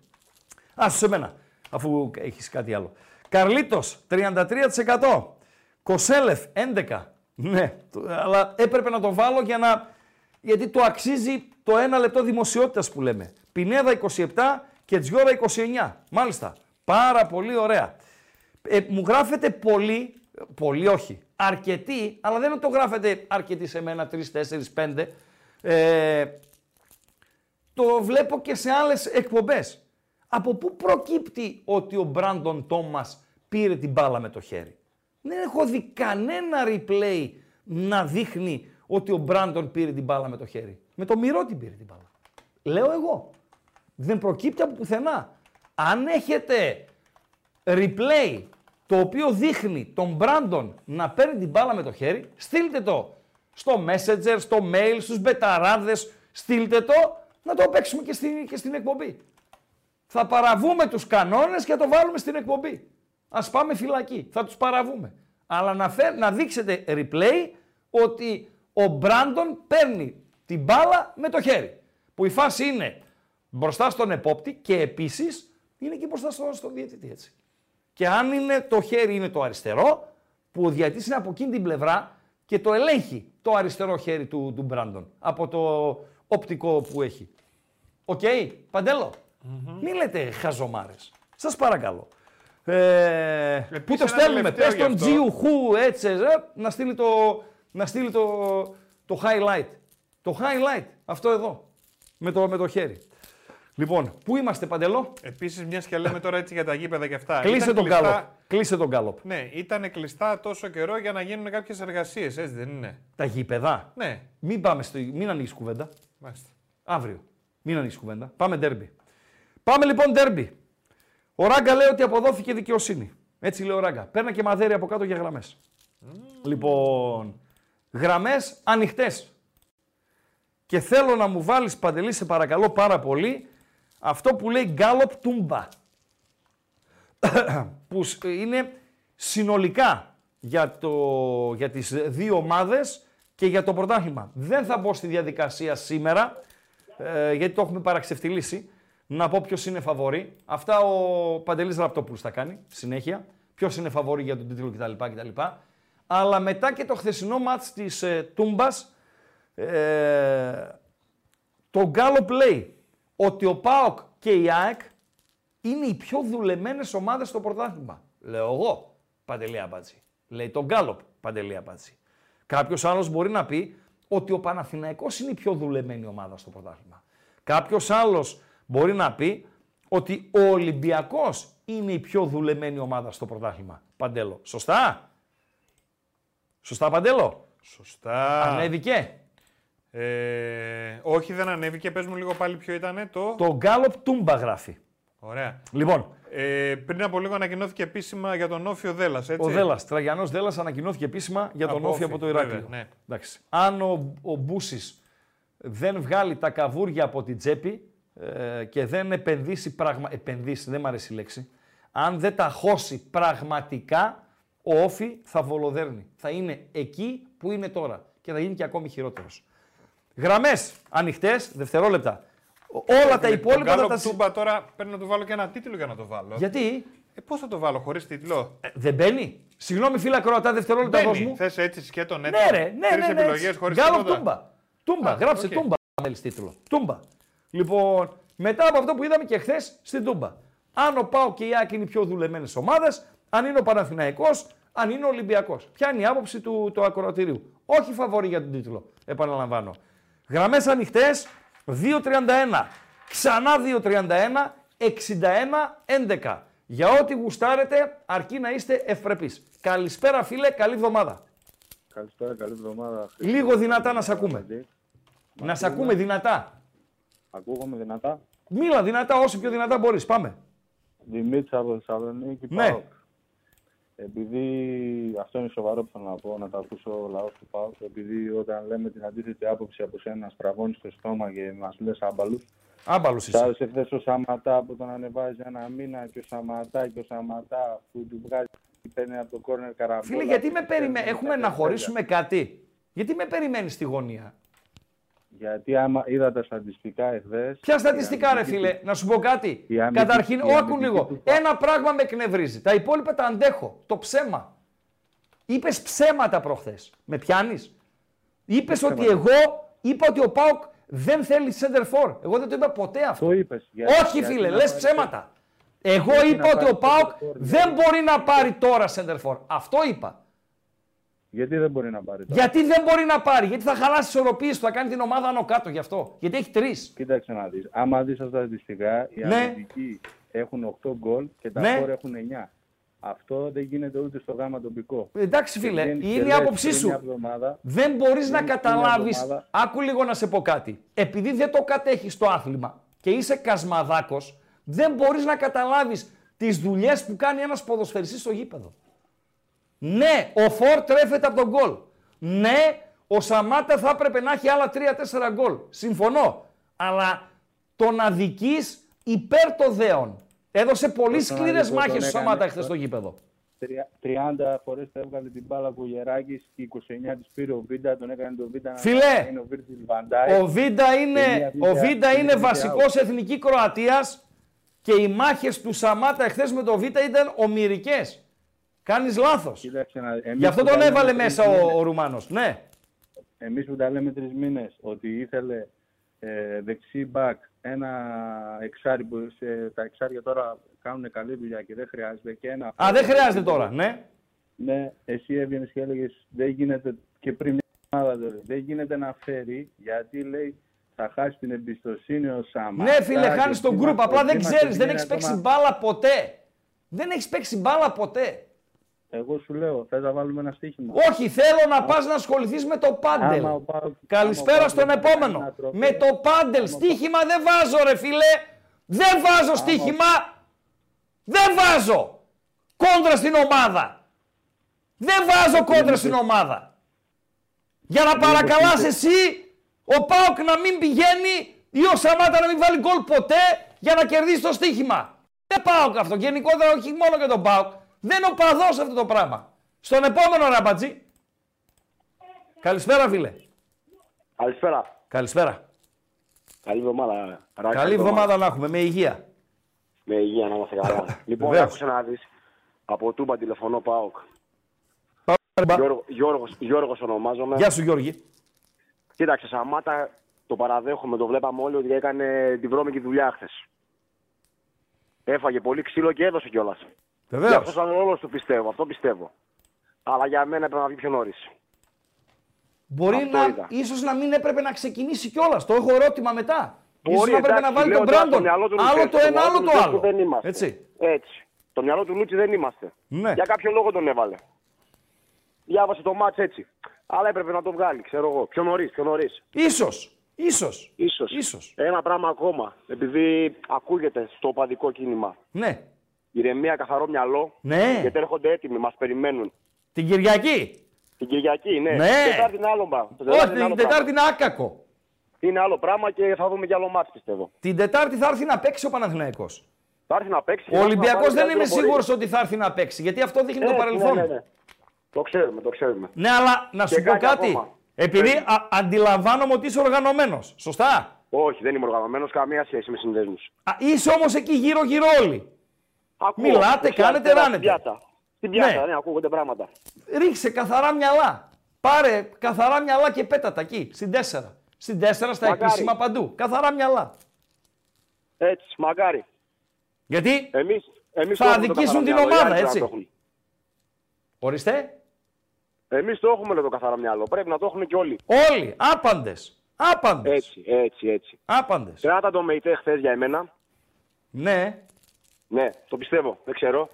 Α, σε μένα, αφού έχεις κάτι άλλο. Καρλίτος 33%. Κοσέλεφ 11%. Ναι, το- αλλά έπρεπε να το βάλω για να. Γιατί το αξίζει το ένα λεπτό δημοσιότητας που λέμε. Πινέδα 27 και Τζιόρα 29. Μάλιστα. Πάρα πολύ ωραία. Ε, μου γράφετε πολύ, πολύ όχι, αρκετοί, αλλά δεν το γράφετε αρκετοί σε μένα, 3, 4, 5. Ε, το βλέπω και σε άλλες εκπομπές. Από πού προκύπτει ότι ο Μπράντον Τόμας πήρε την μπάλα με το χέρι; Δεν έχω δει κανένα replay να δείχνει ότι ο Μπράντον πήρε την μπάλα με το χέρι. Με το μυρό την πήρε την μπάλα. Λέω εγώ. Δεν προκύπτει από πουθενά. Αν έχετε replay το οποίο δείχνει τον Μπράντον να παίρνει την μπάλα με το χέρι, στείλτε το στο Messenger, στο mail, στους μπεταράδες, στείλτε το να το παίξουμε και στην, και στην εκπομπή. Θα παραβούμε τους κανόνες και θα το βάλουμε στην εκπομπή. Ας πάμε φυλακή, θα τους παραβούμε. Αλλά να, φέρ, να δείξετε replay ότι ο Μπράντον παίρνει την μπάλα με το χέρι. Που η φάση είναι μπροστά στον επόπτη και επίσης είναι και μπροστά στον, στον διαιτητή έτσι. Και αν είναι το χέρι είναι το αριστερό, που ο διαιτητής είναι από εκείνη την πλευρά και το ελέγχει το αριστερό χέρι του, του Μπράντον από το οπτικό που έχει. Οκ, παντελο Μην λέτε χαζομάρες. Σας παρακαλώ. Ε, πού Επίσης, το ένα στέλνουμε, τελευταίο πες τον γι' αυτό. Τζιου Χου έτσι, ε, να στείλει το, να στείλει το, το highlight. Το highlight, αυτό εδώ, με το, με το χέρι. Λοιπόν, πού είμαστε Παντέλο, Επίσης, μιας και λέμε τώρα έτσι για τα γήπεδα και αυτά. κλείσε ήταν τον κλειστά- γκάλοπ. Κλείσε τον γκάλοπ. Ναι, ήταν κλειστά τόσο καιρό για να γίνουν κάποιες εργασίες, έτσι δεν είναι; Τα γήπεδα; Ναι, Μην πάμε στο, μην ανοίξεις κουβέντα. μάλιστα. Αύριο. Μην ανοίξεις κουβέντα. Πάμε ντέρμπι. Πάμε λοιπόν ντέρμπι. Ο Ράγκα λέει ότι αποδόθηκε δικαιοσύνη. Έτσι λέει ο Ράγκα. Παίρνα και μαδέρι από κάτω για γραμμές. Λοιπόν, γραμμές ανοιχτές. Και θέλω να μου βάλεις παντελή σε παρακαλώ πάρα πολύ αυτό που λέει Γκάλοπ Τούμπα. που σ- είναι συνολικά για, το, για τις δύο ομάδες και για το πρωτάθλημα. Δεν θα μπω στη διαδικασία σήμερα, ε, γιατί το έχουμε παραξευτιλήσει, να πω ποιος είναι φαβορή. Αυτά ο Παντελής Ραπτόπουλος θα κάνει συνέχεια. ποιος είναι φαβόρη για τον τίτλο κτλ. κτλ. Αλλά μετά και το χθεσινό μάτς της ε, Τούμπας, ε, το Γκάλοπ λέει ότι ο ΠΑΟΚ και η ΑΕΚ είναι οι πιο δουλεμένες ομάδες στο πρωτάθλημα. Λέω εγώ, Παντελή Αμπάτση. Λέει το Γκάλοπ, Παντελή Αμπάτση. Κάποιος άλλος μπορεί να πει ότι ο Παναθηναϊκός είναι η πιο δουλεμένη ομάδα στο πρωτάθλημα. Κάποιος άλλος μπορεί να πει ότι ο Ολυμπιακός είναι η πιο δουλεμένη ομάδα στο πρωτάθλημα. Παντέλο. Σωστά; Σωστά, Παντέλο; Σωστά. Ανέβηκε; Ε, όχι, δεν ανέβηκε. Πες μου λίγο πάλι ποιο ήταν το. Το Γκάλοπ Τούμπα γράφει. Ωραία. Λοιπόν, Ε, πριν από λίγο ανακοινώθηκε επίσημα για τον Όφιο Δέλλα. Έτσι. ο Δέλλα, Τραγιανός Δέλλα, ανακοινώθηκε επίσημα για τον Από Όφη Όφη, από το Ηράκλειο. βέβαια, ναι. Εντάξει. Αν ο, ο Μπούσης δεν βγάλει τα καβούρια από την τσέπη ε, και δεν επενδύσει πραγμα... επενδύσει, δεν μου αρέσει η λέξη. Αν δεν τα χώσει πραγματικά, ο ΟΦΗ θα βολοδέρνει. Θα είναι εκεί που είναι τώρα και θα γίνει και ακόμη χειρότερος. Γραμμές ανοιχτές, δευτερόλεπτα. Όλα τα Ε, υπόλοιπα τον θα Γκάλοπ τα... συ- Τούμπα τώρα πρέπει να του βάλω και ένα τίτλο για να το βάλω. Γιατί; Ε, Πώς θα το βάλω χωρίς τίτλο; ε, δεν μπαίνει. Συγγνώμη φίλε ακροατά, δευτερόλεπτα δώσ' μου. Θες έτσι σκέτο ναι. Ναι, ρε, ναι, Τρεις ναι, ναι. επιλογές χωρίς Γκάλοπ τίποτα. Τούμπα. Τούμπα, Α, γράψε οκ. Τούμπα. Θέλεις τίτλο. Τούμπα. Λοιπόν, μετά από αυτό που είδαμε και χθες στην Τούμπα. Αν ο Πάο και η Άκη είναι οι πιο δουλεμένες ομάδες, αν είναι ο Παναθηναϊκός, αν είναι ο Ολυμπιακός. Ποια είναι η άποψη του, του ακροατηρίου. Όχι φαβορή για τον τίτλο. Επαναλαμβάνω. Γραμμές ανοιχτές 2-31. Ξανά 2-31, 61-11. Για ό,τι γουστάρετε, αρκεί να είστε ευπρεπείς. Καλησπέρα φίλε, καλή εβδομάδα. Καλησπέρα, καλή εβδομάδα. Λίγο δυνατά να σε ακούμε. Να σε ακούμε δυνατά. Ακούγομαι δυνατά; Μίλα δυνατά, όσο πιο δυνατά μπορείς. Πάμε. Δημήτρη από Θεσσαλονίκη. Ναι. ΠΑΟΚ. Επειδή αυτό είναι σοβαρό που θέλω να πω, να το ακούσω ο λαός του ΠΑΟΚ, επειδή όταν λέμε την αντίθετη άποψη από σένα, στραβώνει στο στόμα και μας λες άμπαλους. Άμπαλος Σ' είσαι. άρεσε χθες ο Σαματά που τον ανεβάζει ένα μήνα και ο Σαματά και ο Σαματά που του βγάζει παίρνει από το κόρνερ καραμπόλα. Φίλε, γιατί με και περιμένει. παίρνει Έχουμε να τα χωρίσουμε κάτι; Γιατί με περιμένεις στη γωνία; Γιατί άμα είδα τα στατιστικά εχθέ. Ποια στατιστικά, ρε φίλε, να σου πω κάτι. η αμυντική- Καταρχήν, η άκου αμυντική λίγο. του- Ένα πράγμα με εκνευρίζει. Τα υπόλοιπα τα αντέχω. Το ψέμα. Είπες ψέματα προχθές. Με πιάνεις; Είπες ότι εγώ είπα ότι ο Πάοκ δεν θέλει center for. Εγώ δεν το είπα ποτέ αυτό. Το είπες. Όχι, φίλε, λες ψέματα. Εγώ είπα να ότι ο πάρει Πάοκ center for, δεν μπορεί να πάρει τώρα center for. Αυτό είπα. Γιατί δεν μπορεί να πάρει τώρα. Γιατί δεν μπορεί να πάρει, γιατί θα χαλάσει τις ισορροπίε του, θα κάνει την ομάδα άνω κάτω γι' αυτό. Γιατί έχει τρεις. Κοίταξε να δεις. Άμα δεις τα στατιστικά, οι Ναι. αμυντικοί έχουν 8 γκολ και τα Ναι. φόρ έχουν 9. Αυτό δεν γίνεται ούτε στο γάμα τοπικό. Εντάξει, φίλε, Και είναι η λες άποψή πριν μια σου. εβδομάδα, Δεν μπορείς να πριν μια καταλάβεις. εβδομάδα- Άκου λίγο να σε πω κάτι. Επειδή δεν το κατέχεις το άθλημα και είσαι κασμαδάκος, δεν μπορείς να καταλάβεις τις δουλειές που κάνει ένας ποδοσφαιριστής στο γήπεδο. Ναι, ο φορ τρέφεται από το γκολ. Ναι, ο Σαμάτα θα έπρεπε να έχει άλλα 3-4 γκολ. Συμφωνώ. Αλλά τον αδικείς υπέρ το δέον. Έδωσε πολύ Τον σκληρές αδικό μάχες τον ο έκανε Σαμάτα χθες αυτό. στο γήπεδο. τρια- 30 φορές θα έβγαλε την μπάλα ο Γεράκης και 29 της πήρε ο Βίντα, τον έκανε τον Βίντα Φίλε, να είναι ο Βίρτζιλ Βαν Ντάικ. Ο Βίντα είναι, μία ο βίντεο- Βίντα είναι μία βασικός εθνικής Κροατίας και οι μάχες του Σαμάτα εχθές με το Βίντα ήταν ομοιρικές. Κάνεις λάθος. Κοίταξε να- εμείς Γι' αυτό που τον τα λέμε έβαλε τρεις μέσα μήνες- ο, ο Ρουμάνος. Ναι. Εμείς που τα λέμε τρεις μήνες ότι ήθελε ε, δεξί μπακ ένα εξάρι που σε, τα εξάρια τώρα κάνουν καλή δουλειά και δεν χρειάζεται και ένα... Α, δεν χρειάζεται τώρα. Ναι. Ναι, εσύ έβγαινες και έλεγες δεν γίνεται και πριν μια εβδομάδα δηλαδή, δεν γίνεται να φέρει γιατί λέει θα χάσει την εμπιστοσύνη ο Σαμάτα. Ναι, φίλε, και χάνεις τον ότι γκρουπ. είμαστε- Απλά δεν ότι είμαστε ξέρεις, δεν είναι έχεις παίξει ακόμα- μπάλα ποτέ. Δεν έχεις παίξει μπάλα ποτέ. Εγώ σου λέω, θες να βάλουμε ένα στοίχημα. Όχι, θέλω να πας να ασχοληθείς με το πάντελ. Άμα ο Πάοκ- Καλησπέρα άμα ο στον Πάοκ κάνει επόμενο. ένα τρόπο- Με το πάντελ. Στοίχημα δεν βάζω, ρε φίλε. Δεν βάζω στοίχημα. Δεν βάζω. Κόντρα στην ομάδα. Δεν βάζω κόντρα στην ομάδα. Για να παρακαλάς εσύ ο Πάοκ να μην πηγαίνει ή ο Σαμάτα να μην βάλει γκολ ποτέ για να κερδίσει το στοίχημα. Δεν Πάοκ αυτό. Γενικότερα όχι μόνο για τον Πάοκ. Δεν είναι ο παδός αυτό το πράγμα. Στον επόμενο ραμπατζή. Καλησπέρα φίλε. Καλησπέρα. Καλησπέρα. Καλή εβδομάδα. Ράκη, Καλή εβδομάδα να έχουμε, με υγεία. Με υγεία να είμαστε καλά. λοιπόν, Βεβαίως. άκουσα να δεις. Από Τούμπα τηλεφωνώ ΠΑΟΚ. Μπα. Γιώργο, Γιώργος, Γιώργος ονομάζομαι. Γεια σου Γιώργη. Κοίταξε, Σαμάτα το παραδέχομαι, το βλέπαμε όλοι ότι έκανε την βρώμικη δουλειά χθες. Έφαγε πολύ ξύλο και έδωσε κιόλας. Βεβαίως. Αυτό ήταν ο ρόλο του πιστεύω, αυτό πιστεύω. Αλλά για μένα έπρεπε να βγει πιο νωρίς. Μπορεί Αυτό να, είδα. ίσως να μην έπρεπε να ξεκινήσει κιόλας. Το έχω ερώτημα μετά. Μπορεί, ίσως να έπρεπε εντάξει, να βάλει λέω τον τώρα στο Μπράντον. μυαλό του Άλλο Λουτσέσκου, το στο ένα, μυαλό άλλο του το Λουτσέσκου άλλο. Δεν είμαστε. Έτσι. Έτσι. Το μυαλό του Λούτσι δεν είμαστε. Ναι. Για κάποιο λόγο τον έβαλε. Διάβασε το μάτς έτσι. Αλλά έπρεπε να το βγάλει, ξέρω εγώ. Πιο νωρίς, πιο νωρίς. Ίσως. Ίσως. Ίσως. Ίσως. Ένα πράγμα ακόμα. Επειδή ακούγεται στο οπαδικό κίνημα. Ναι. Ηρεμία, καθαρό μυαλό. Ναι. Γιατί έρχονται έτοιμοι, μας περιμένουν. Την Κυριακή. Την Κυριακή, ναι. Ναι. Την Τετάρτη είναι άλλο πράγμα. Το Όχι, Τετάρτη είναι την άλλο Τετάρτη πράγμα. είναι άκακο. Είναι άλλο πράγμα και θα δούμε κι άλλο μάτς πιστεύω. Την Τετάρτη θα έρθει να παίξει ο Παναθηναϊκός. Θα έρθει να παίξει. Ο θα Ολυμπιακός πάρει δεν καλύτερο είμαι πορεία. σίγουρος ότι θα έρθει να παίξει. Γιατί αυτό δείχνει το Ε, παρελθόν. Ναι, ναι, ναι. Το ξέρουμε, το ξέρουμε. Ναι, αλλά να σου Και πω κάτι κάτι. ακόμα. Επειδή Πες. α- αντιλαμβάνομαι ότι είσαι οργανωμένος. Σωστά; Όχι, δεν είμαι οργανωμένος, καμία σχέση με συνδέσμους. Α, είσαι όμως εκεί γύρω-γύρω όλοι. Μιλάτε, κάνετε, ράνετε. Στην πιάτα. Στην πιάτα, Ναι. ναι. ακούγονται πράγματα. Ρίξε καθαρά μυαλά. Πάρε καθαρά μυαλά και πέτα τα εκεί. Στην 4. Στην 4 στα Μακάρι. επίσημα παντού. Καθαρά μυαλά. Έτσι, μακάρι. Γιατί; Εμείς, εμείς θα το έχουμε το αδικήσουν την καθαρό μυαλό, οι ομάδα, άλλοι έτσι. πρέπει να το Ορίστε. έχουν. Εμείς το έχουμε λέει, το καθαρό μυαλό. Πρέπει να το έχουν και όλοι. Όλοι. Άπαντες. Άπαντες. Έτσι, έτσι, έτσι. Άπαντες. Κράτα το ΜΕΙΤΕ χθες για εμένα. Ναι. Ναι, το πιστεύω. Δεν ξέρω.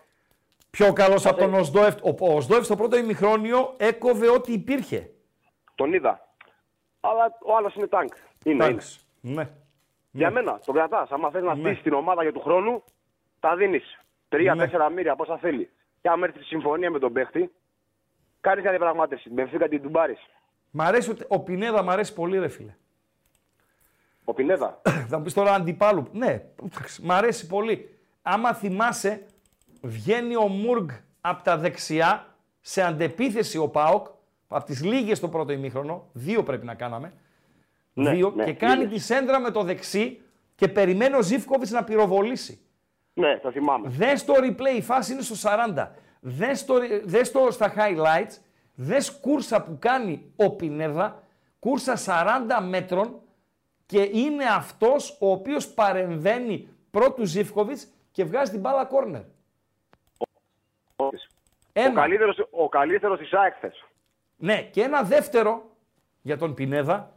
Πιο καλός από τον Οσδόεφ. Ο, ο Οσδόεφ στο πρώτο ημιχρόνιο έκοβε ό,τι υπήρχε. Τον είδα. Αλλά ο άλλος είναι τάγκ. Είναι, είναι. Εντάξει. Ναι. Για μένα, τον κρατάς. Αν θες να Ναι. στήσεις την ομάδα για του χρόνου, τα δίνεις. Τρία-τέσσερα μοίρια πόσα θέλει. Και αν έρθει στη συμφωνία με τον παίχτη, κάνεις μια διαπραγμάτευση. Την Μπενφίκα την τουμπάρεις. Μ' αρέσει, ότι- ο Πινέδα μ' αρέσει πολύ, ρε φίλε. Ο Πινέδα. Θα μου πεις τώρα αντιπάλου. Ναι, εντάξει, μ' αρέσει πολύ. Άμα θυμάσαι, βγαίνει ο Μουργκ από τα δεξιά σε αντεπίθεση ο Πάοκ, από τις λίγες το πρώτο ημίχρονο, δύο πρέπει να κάναμε, Ναι, δύο, ναι, και κάνει λίγες. τη σέντρα με το δεξί και περιμένει ο Ζήφκοβιτς να πυροβολήσει. Ναι, το θυμάμαι. Δες το replay, η φάση είναι στο 40. Δες το, δες το στα highlights, δες κούρσα που κάνει ο Πινέδα, κούρσα 40 μέτρων και είναι αυτός ο οποίος παρεμβαίνει πρώτου Ζήφκοβιτς και βγάζει την μπάλα κόρνερ. Ο Ένα. καλύτερος, ο καλύτερος της ΑΕΚ χθες. Ναι, και ένα δεύτερο για τον Πινέδα.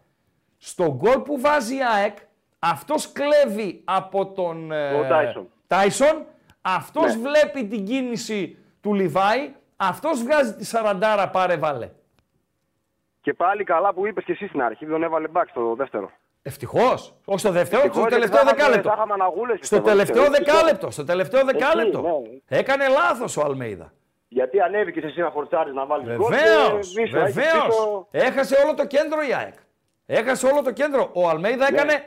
Στο γκολ που βάζει η ΑΕΚ, αυτός κλέβει από τον ε, Ο Τάισον. Τάισον, αυτός Ναι. βλέπει την κίνηση του Λιβάη, αυτός βγάζει τη σαραντάρα πάρε βάλε. Και πάλι καλά που είπες και εσύ στην αρχή, τον έβαλε back στο δεύτερο. Ευτυχώς. Όχι στο δεύτερο, Ευτυχώς, στο γιατί τελευταίο θα είχαμε- δεκάλεπτο. θα είχαμε αναγούλες, Στο πιστεύω, τελευταίο ευτυχώς. δεκάλεπτο. Στο τελευταίο δεκάλεπτο. ναι. Έκανε λάθος ο Αλμέιδα. Γιατί ανέβηκες εσύ να φορτσάρεις να βάλεις γκολ Βεβαίως. και πίσω, έχεις Βεβαίω. πίσω- Έχασε όλο το κέντρο η ΑΕΚ. Έχασε όλο το κέντρο. Ο Αλμέιδα Ναι. έκανε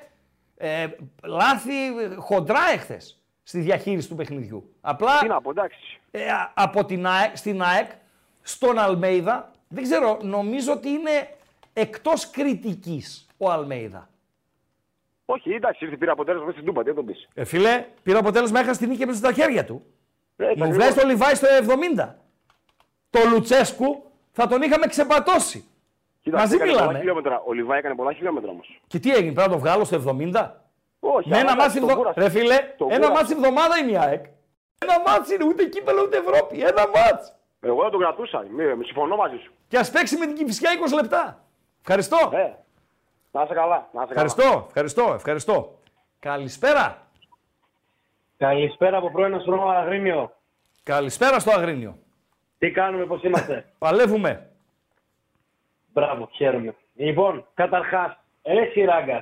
ε, λάθη ε, χοντρά εχθές στη διαχείριση του παιχνιδιού. Απλά Τι να πω, εντάξει. ε, α- από την ΑΕΚ, στην ΑΕΚ, στον Αλμέιδα, δεν ξέρω, νομίζω ότι είναι εκτός κριτικής ο Αλμέιδα. Όχι, εντάξει, ήρθε πήρε αποτέλεσμα μέσα στην Τούμπα, τι θα τον πεις. Ε, φίλε, πήρε αποτέλεσμα, έχασε την νίκη μέσα στα χέρια του. Έτσι Μου ακριβώς. βγάζει το Λιβάι στο 70. Το Λουτσέσκου θα τον είχαμε ξεπατώσει. Κοίτα, Μαζί έκανε μιλάμε. πολλά χιλιόμετρα. Ο Λιβάι έκανε πολλά χιλιόμετρα όμως. Και τι έγινε, πρέπει να το βγάλω στο 70. Όχι, Με αλλά ένα εντάξει, ματς τον εβδο... κούρασε. Ρε φίλε, Τον ένα κούρασε. ματς εβδομάδα είναι η ΑΕΚ. Ένα ματς είναι, ούτε κύπελλο ούτε Ευρώπη. Ένα ματς. Εγώ δεν τον κρατούσα, μη- μη συμφωνώ μαζί σου. Και ας παίξει με την Κυφυσιά 20 λεπτά. Ευχαριστώ. Ε, να είσαι καλά, να είσαι καλά. Ευχαριστώ, ευχαριστώ, ευχαριστώ. Καλησπέρα. Καλησπέρα από πρώην αστρονόμο Αγρίνιο. Καλησπέρα στο Αγρίνιο. Τι κάνουμε, πώς είμαστε; Παλεύουμε. Μπράβο, χαίρομαι. Λοιπόν, καταρχάς, ρε Σιράγκα,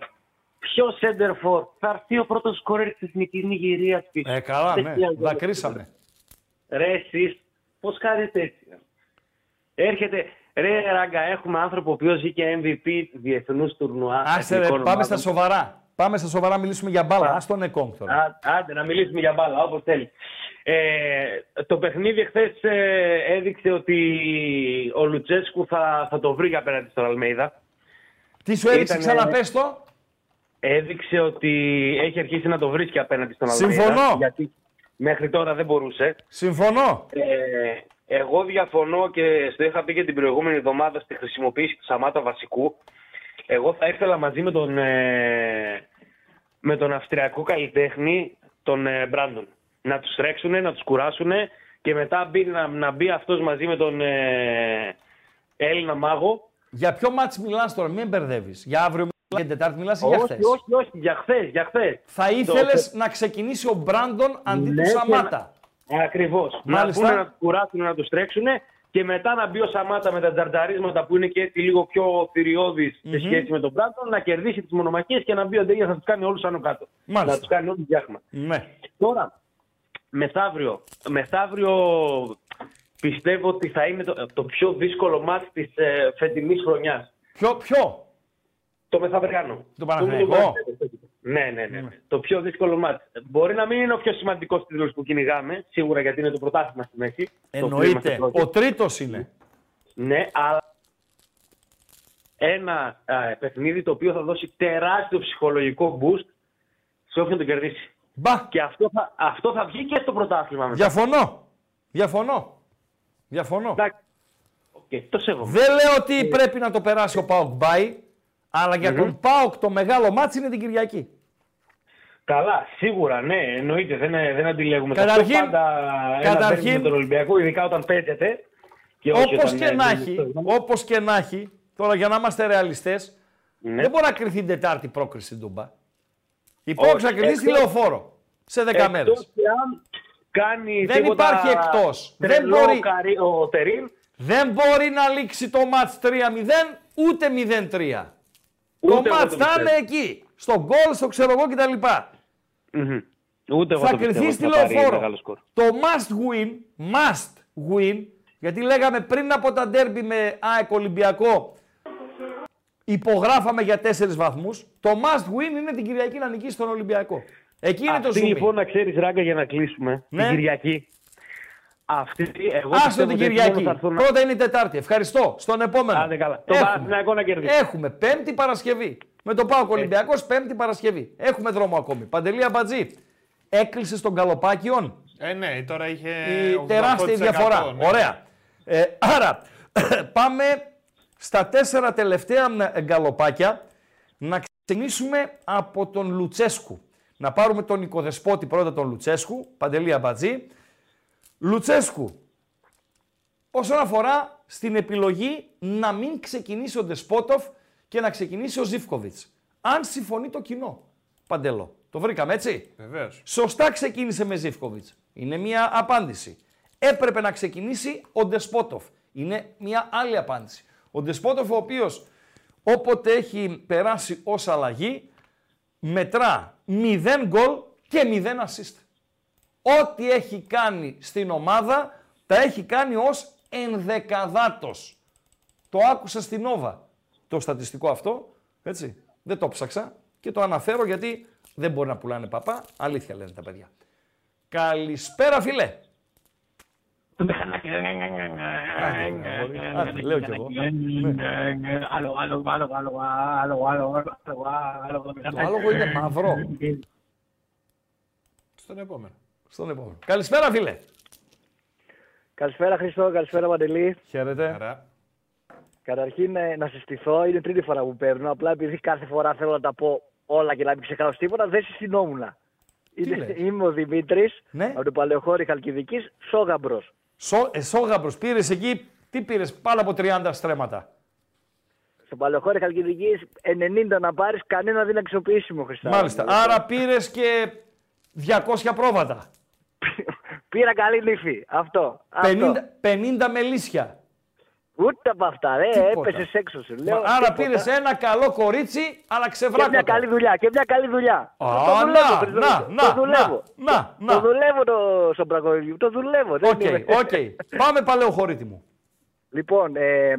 ποιο center for θα έρθει ο πρώτος σκόρερ της εθνικής Νιγηρίας πίσω. Ε, καλά, ναι. Τέτοια γκολ. Δακρύσαμε. Ρε εσείς, πώς κάνετε έτσι. ρε. Έρχεται, ρε Ράγκα, έχουμε άνθρωπο ο οποίος βγήκε MVP διεθνούς τουρνουά. Άσε ρε, εθνικών πάμε στα ομάδων. σοβαρά. Πάμε στα σοβαρά, μιλήσουμε για μπάλα. Α τον Εκόνγκ τώρα. Α, άντε, να μιλήσουμε για μπάλα, όπως θέλει. Ε, το παιχνίδι χθες έδειξε ότι ο Λουτσέσκου θα, θα το βρει απέναντι στον Αλμέιδα. Τι σου έδειξε, Ήτανε- ξαναπες το. Έδειξε ότι έχει αρχίσει να το βρίσκει απέναντι στον Αλμέιδα. Συμφωνώ. Γιατί, Μέχρι τώρα δεν μπορούσε. Συμφωνώ. Ε, εγώ διαφωνώ και στο είχα πει και την προηγούμενη εβδομάδα στη χρησιμοποίηση του Σαμάτα βασικού. Εγώ θα ήθελα μαζί με τον, ε, με τον Αυστριακό καλλιτέχνη, τον ε, Μπράντον, να τους τρέξουν, να τους κουράσουν και μετά μπει, να, να μπει αυτός μαζί με τον ε, Έλληνα μάγο. Για ποιο μάτς μιλάς τώρα, μην μπερδεύεις. Για αύριο μιλάς, για την Τετάρτη μιλάς ή για όχι, χθες; όχι, όχι, για χθες, για χθες. Θα ήθελες να ξεκινήσει ο Μπράντον αντί Ναι, του και Σαμάτα. Ακριβώς. Να Μάλιστα. πούνε να τους κουράσουν, να τους τρέξουν και μετά να μπει ο Σαμάτα με τα τζαρνταρίσματα που είναι και έτσι λίγο πιο θηριώδης σε σχέση με τον Μπράντον, να κερδίσει τις μονομαχίες και να μπει ο Ντέγια να τους κάνει όλους άνω κάτω. Μάλιστα. Να τους κάνει όλους διάχμα. Ναι. Τώρα, μεθαύριο, μεθαύριο πιστεύω ότι θα είναι το, το πιο δύσκολο μάτι της ε, φετινής χρονιάς. Ποιο, ποιο; Το μεθαυριανό. Το Παναθηναϊκό. Ναι, ναι, ναι. Το πιο δύσκολο ματς. Μπορεί να μην είναι ο πιο σημαντικός τίτλος που κυνηγάμε, σίγουρα γιατί είναι το πρωτάθλημα στη μέση. το οποίο είμαστε Εννοείται. πρώτοι. Ο τρίτος είναι. Ναι, αλλά ένα α, παιχνίδι το οποίο θα δώσει τεράστιο ψυχολογικό boost σε όποιον το κερδίσει. Μπα. Και αυτό θα, αυτό θα βγει και στο πρωτάθλημα μετά. Διαφωνώ. Διαφωνώ. Διαφωνώ. Εντάξει. Οκ, το σέβομαι. Δεν λέω ότι πρέπει να το περάσει ο ΠΑΟΚ Μπάι, αλλά για τον Πάοκ το μεγάλο μάτς είναι την Κυριακή. Καλά, σίγουρα, ναι, εννοείται, δεν, δεν αντιλέγουμε. Καταρχήν- αυτό πάντα ένα καταρχήν- παίρνει με τον Ολυμπιακό, ειδικά όταν παίζεται. Και όχι Όπως όταν, και, ε, να είναι έχει, στο- όπως και να έχει, τώρα για να είμαστε ρεαλιστές, Ναι. δεν μπορεί να κρυθεί την Τετάρτη πρόκριση στην Τούμπα. Η πρόκριση θα κρυθεί στη εκτός- Λεωφόρο σε 10 Εκτός μέρες. και αν κάνει Δεν τίποτα υπάρχει εκτός. Δεν τρελό μπορεί- καρύ- ο Τερίν, Δεν μπορεί να λήξει το μάτς 3-0 ούτε 0-3. Ούτε το εγώ μάτς το θα είναι πιστεύω. εκεί. Στο γκολ, στο ξέρω εγώ κτλ. Μμμ. Ούτε εγώ θα το πιστεύω κρυθεί ότι στη θα πάρει λεωφόρο. μεγάλο σκορ. Το must win, must win, γιατί λέγαμε πριν από τα ντέρμπι με ΑΕΚ Ολυμπιακό, υπογράφαμε για τέσσερις βαθμούς. Το must win είναι την Κυριακή να νικήσει τον Ολυμπιακό. Εκεί είναι το Αυτή ζουμί. λοιπόν να ξέρεις ράγκα για να κλείσουμε Ναι. την Κυριακή. Αυτή, εγώ Άστο πιστεύω την ότι έτσι Κυριακή. μόνο θα έρθουν- Πρώτα είναι η Τετάρτη. Ευχαριστώ. Στον επόμενο. Άντε καλά. Το Έχουμε. Παναθηναϊκό να κερδίσει. Έχουμε Πέμπτη Παρασκευή. Με το Πάο Ολυμπιακός Πέμπτη Παρασκευή. Έχουμε δρόμο ακόμη. Παντελή Αμπατζή. Έκλεισε στον Καλοπάκιον. Ε, ναι, τώρα είχε. η 88%, τεράστια διαφορά. ναι. Ωραία. Ε, άρα, πάμε στα τέσσερα τελευταία ε, γκαλοπάκια. Να ξεκινήσουμε από τον Λουτσέσκου. Να πάρουμε τον οικοδεσπότη πρώτα τον Λουτσέσκου, Παντελή Αμπατζή. Λουτσέσκου, όσον αφορά στην επιλογή να μην ξεκινήσει ο Ντεσπότοφ και να ξεκινήσει ο Ζίφκοβιτς. Αν συμφωνεί το κοινό. Παντελό. Το βρήκαμε έτσι; Βεβαίως. Σωστά ξεκίνησε με Ζίφκοβιτς. Είναι μια απάντηση. Έπρεπε να ξεκινήσει ο Ντεσπότοφ. Είναι μια άλλη απάντηση. Ο Ντεσπότοφ ο οποίος όποτε έχει περάσει ως αλλαγή μετρά 0 γκολ και 0 assist. Ό,τι έχει κάνει στην ομάδα τα έχει κάνει ως ενδεκαδάτος. Το άκουσα στην Νόβα το στατιστικό αυτό, έτσι. Δεν το ψάξα και το αναφέρω γιατί δεν μπορεί να πουλάνε παπά. Αλήθεια λένε τα παιδιά. Καλησπέρα φίλε. Άντε, λέω κι εγώ. Άλλο, άλλο, άλλο, άλλο, άλλο, άλλο, άλλο, Το άλογο είναι μαύρο. Στον επόμενο. Στον επόμενο. Καλησπέρα φίλε. Καλησπέρα Χριστό, καλησπέρα Παντελή. Χαίρετε. Άρα, Καταρχήν ε, να συστηθώ, είναι τρίτη φορά που παίρνω. Απλά επειδή κάθε φορά θέλω να τα πω όλα και να μην ξεχάσω τίποτα, δεν συστηνόμουν. Είναι, λες; είμαι ο Δημήτρης Ναι. από το Παλαιοχώρι Χαλκιδικής, Σόγαμπρος. Σο, ε, Σόγαμπρος, πήρες εκεί, τι πήρες, πάνω από 30 στρέμματα; Στο Παλαιοχώρι Χαλκιδικής 90 να πάρεις, κανένα δεν είναι αξιοποιήσιμο Χριστά. Μάλιστα. Άρα πήρες και 200 πρόβατα. Πήρα καλή νύφη. Αυτό. 50, αυτό. 50 μελίσια. Ούτε από αυτά, ρε. Τίποτα. Έπεσες έξω σου. Μα, Λέω, άρα τίποτα. πήρες ένα καλό κορίτσι, αλλά Και μια ξεβράκωτο. καλή δουλειά. Και μια καλή δουλειά. Α, το δουλεύω, να, Χριστό. να, το να, δουλεύω. να, να, Το να. δουλεύω το Σομπρακοβίλιο. Το δουλεύω. δεν Οκ, είναι- οκ. Πάμε Παλαιοχωρίτη μου. Λοιπόν, ε,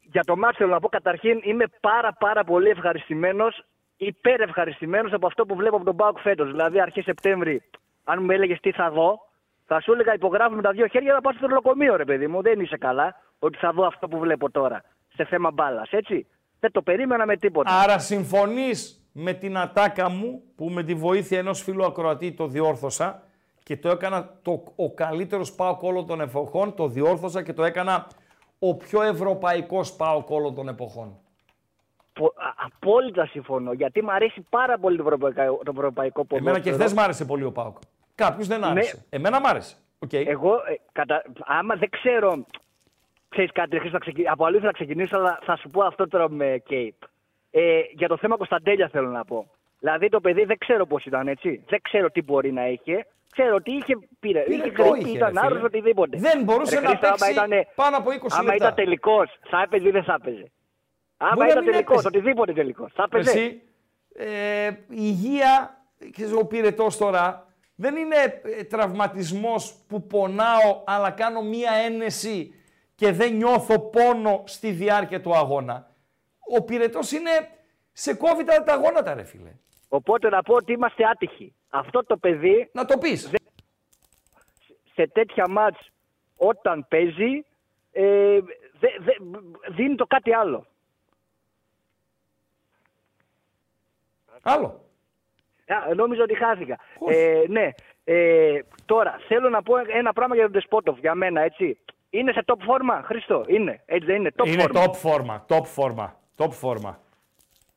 για το ματς θέλω να πω καταρχήν είμαι πάρα πάρα πολύ ευχαριστημένος, υπερευχαριστημένος από αυτό που βλέπω από τον ΠΑΟΚ φέτος. Δηλαδή αρχές Σεπτέμβρη, αν μου έλεγες τι θα δω, θα σου έλεγα υπογράφω με τα δύο χέρια να πάω στο νοσοκομείο ρε παιδί μου. Δεν είσαι καλά ότι θα δω αυτό που βλέπω τώρα σε θέμα μπάλας, έτσι. Δεν το περίμενα με τίποτα. Άρα συμφωνείς με την ατάκα μου που με τη βοήθεια ενός φίλου ακροατή το διόρθωσα και το έκανα το, ο καλύτερος ΠΑΟΚ όλων των εποχών, το διόρθωσα και το έκανα ο πιο ευρωπαϊκός ΠΑΟΚ όλων των εποχών. Πο- α- Απόλυτα συμφωνώ. Γιατί μου αρέσει πάρα πολύ το ευρωπαϊκό, το ευρωπαϊκό ποδόσφαιρο. Εμένα και χθες μ' άρεσε πολύ ο ΠΑΟΚ. Κάποιους δεν Ναι. άρεσε. Εμένα μ' άρεσε. Οκ. Εγώ, ε, κατα... άμα δεν ξέρω. Ξέρεις κάτι, Χρήστο, θα ξεκι... από αλλού θα ξεκινήσω, αλλά θα σου πω αυτό τώρα με Κέιπ. Ε, για το θέμα Κωνσταντέλια θέλω να πω. Δηλαδή το παιδί δεν ξέρω πώς ήταν, έτσι. Δεν ξέρω τι μπορεί να είχε. Ξέρω ότι είχε, πήρε, είχε Πυρετό γρήπη, είχε, ήταν ρε φίλε; άρρωστο, οτιδήποτε. Δεν μπορούσε Ρε να Χρήστο, άμα παίξει ήτανε- πάνω από 20 Άμα λεπτά. ήταν τελικός, θα έπαιζε ή δεν θα έπαιζε. Άμα Μπορεί να ήταν μην τελικός, έπαιζε. οτιδήποτε τελικός. Θα έπαιζε. Εσύ, ε, η υγεία, ξέρεις, ο πυρετός τώρα, δεν είναι ε, τραυματισμός που πονάω, αλλά κάνω μία ένεση και δεν νιώθω πόνο στη διάρκεια του αγώνα. Ο πυρετός είναι, σε κόβει τα, τα γόνατα ρε φίλε. Οπότε να πω ότι είμαστε άτυχοι. Αυτό το παιδί. Να το πεις. Σε τέτοια μάτς όταν παίζει, ε, δε, δε, δίνει το κάτι άλλο. Άλλο. Α, νόμιζα ότι χάθηκα. Ε, ναι. Ε, τώρα, θέλω να πω ένα πράγμα για τον Τεσπότοφ, για μένα, έτσι. Είναι σε top φόρμα, Χριστό. Είναι. Έτσι δεν είναι. Top είναι φόρμα. top φόρμα, top φόρμα, top φόρμα.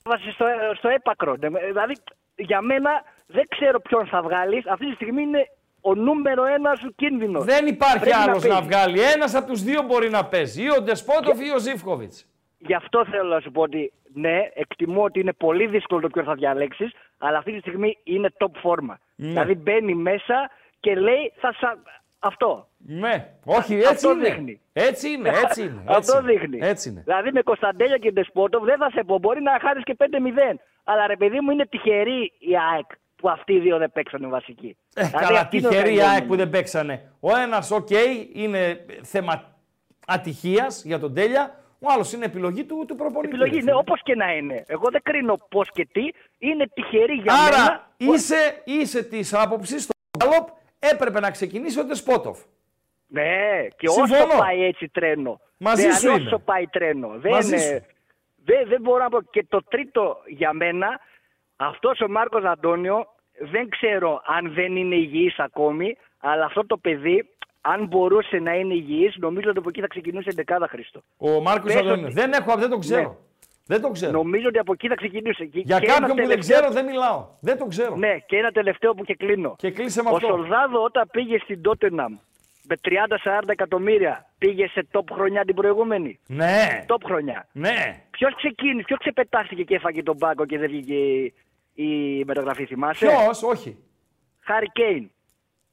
Βάζει στο, στο έπακρο. Ναι, Δηλαδή, για μένα δεν ξέρω ποιον θα βγάλεις. Αυτή τη στιγμή είναι ο νούμερο ένα σου κίνδυνος. Δεν υπάρχει Πρέπει να άλλος να, παίζεις. βγάλει. Ένας από τους δύο μπορεί να παίζει. Ή ο Ντεσπότοφ ή ο Ζήφκοβιτς. Γι' αυτό θέλω να σου πω ότι ναι, εκτιμώ ότι είναι πολύ δύσκολο το ποιον θα διαλέξεις, αλλά αυτή τη στιγμή είναι top φόρμα. Ναι. Δηλαδή μπαίνει μέσα και λέει θα σα... Αυτό. Ναι, όχι, έτσι Αυτό είναι. δείχνει. Έτσι είναι, έτσι είναι. έτσι Αυτό είναι. δείχνει. Έτσι είναι. Δηλαδή με Κωνσταντέλια και Ντεσπότοβ δεν θα σε πω. Μπορεί να χάσει και 5-0. Αλλά ρε παιδί μου είναι τυχερή η ΑΕΚ που αυτοί οι δύο δεν παίξανε βασικοί. Ε, Δηλαδή, καλά, αυτή είναι τυχερή η οργανωμένη. ΑΕΚ που δεν παίξανε. Ο ένας, οκ, είναι θέμα ατυχίας για τον Τέλια. Ο άλλος είναι επιλογή του, του προπονητή. Επιλογή ρε είναι φίλε. όπως και να είναι. Εγώ δεν κρίνω πώς και τι. Είναι τυχερή για Άρα μένα. είσαι, είσαι της άποψης στο Γκάλοπ έπρεπε να ξεκινήσει ο Ντεσπότοφ. Ναι, και Συμφωνώ. όσο πάει έτσι τρένο. Μαζί δηλαδή, σου είμαι. όσο πάει τρένο. Δεν, Μαζί είναι- σου. δεν, δεν μπορώ να πω. Και το τρίτο για μένα, αυτός ο Μάρκος Αντώνιο, δεν ξέρω αν δεν είναι υγιής ακόμη, αλλά αυτό το παιδί, αν μπορούσε να είναι υγιής, νομίζω ότι από εκεί θα ξεκινούσε η δεκάδα Χρήστο. Ο Μάρκος Πες Αντώνιο. ότι- Δεν έχω, δεν το ξέρω. Ναι. Δεν το ξέρω. Νομίζω ότι από εκεί θα ξεκινούσε. Και- Για και ένα κάποιον που δεν τελευταίο- ξέρω δεν μιλάω. Δεν το ξέρω. Ναι, και ένα τελευταίο που και κλείνω. Και κλείσε με Ο αυτό. Σολδάδο όταν πήγε στην Τότεναμ με 30-40 εκατομμύρια πήγε σε top χρονιά την προηγούμενη; Ναι. Top χρονιά. Ναι. Ποιος ξεκίνησε, ποιος ξεπετάχθηκε και έφαγε τον πάγκο και δεν βγήκε η- η μεταγραφή, θυμάσαι; Ποιος, όχι. Χάρη Κέιν.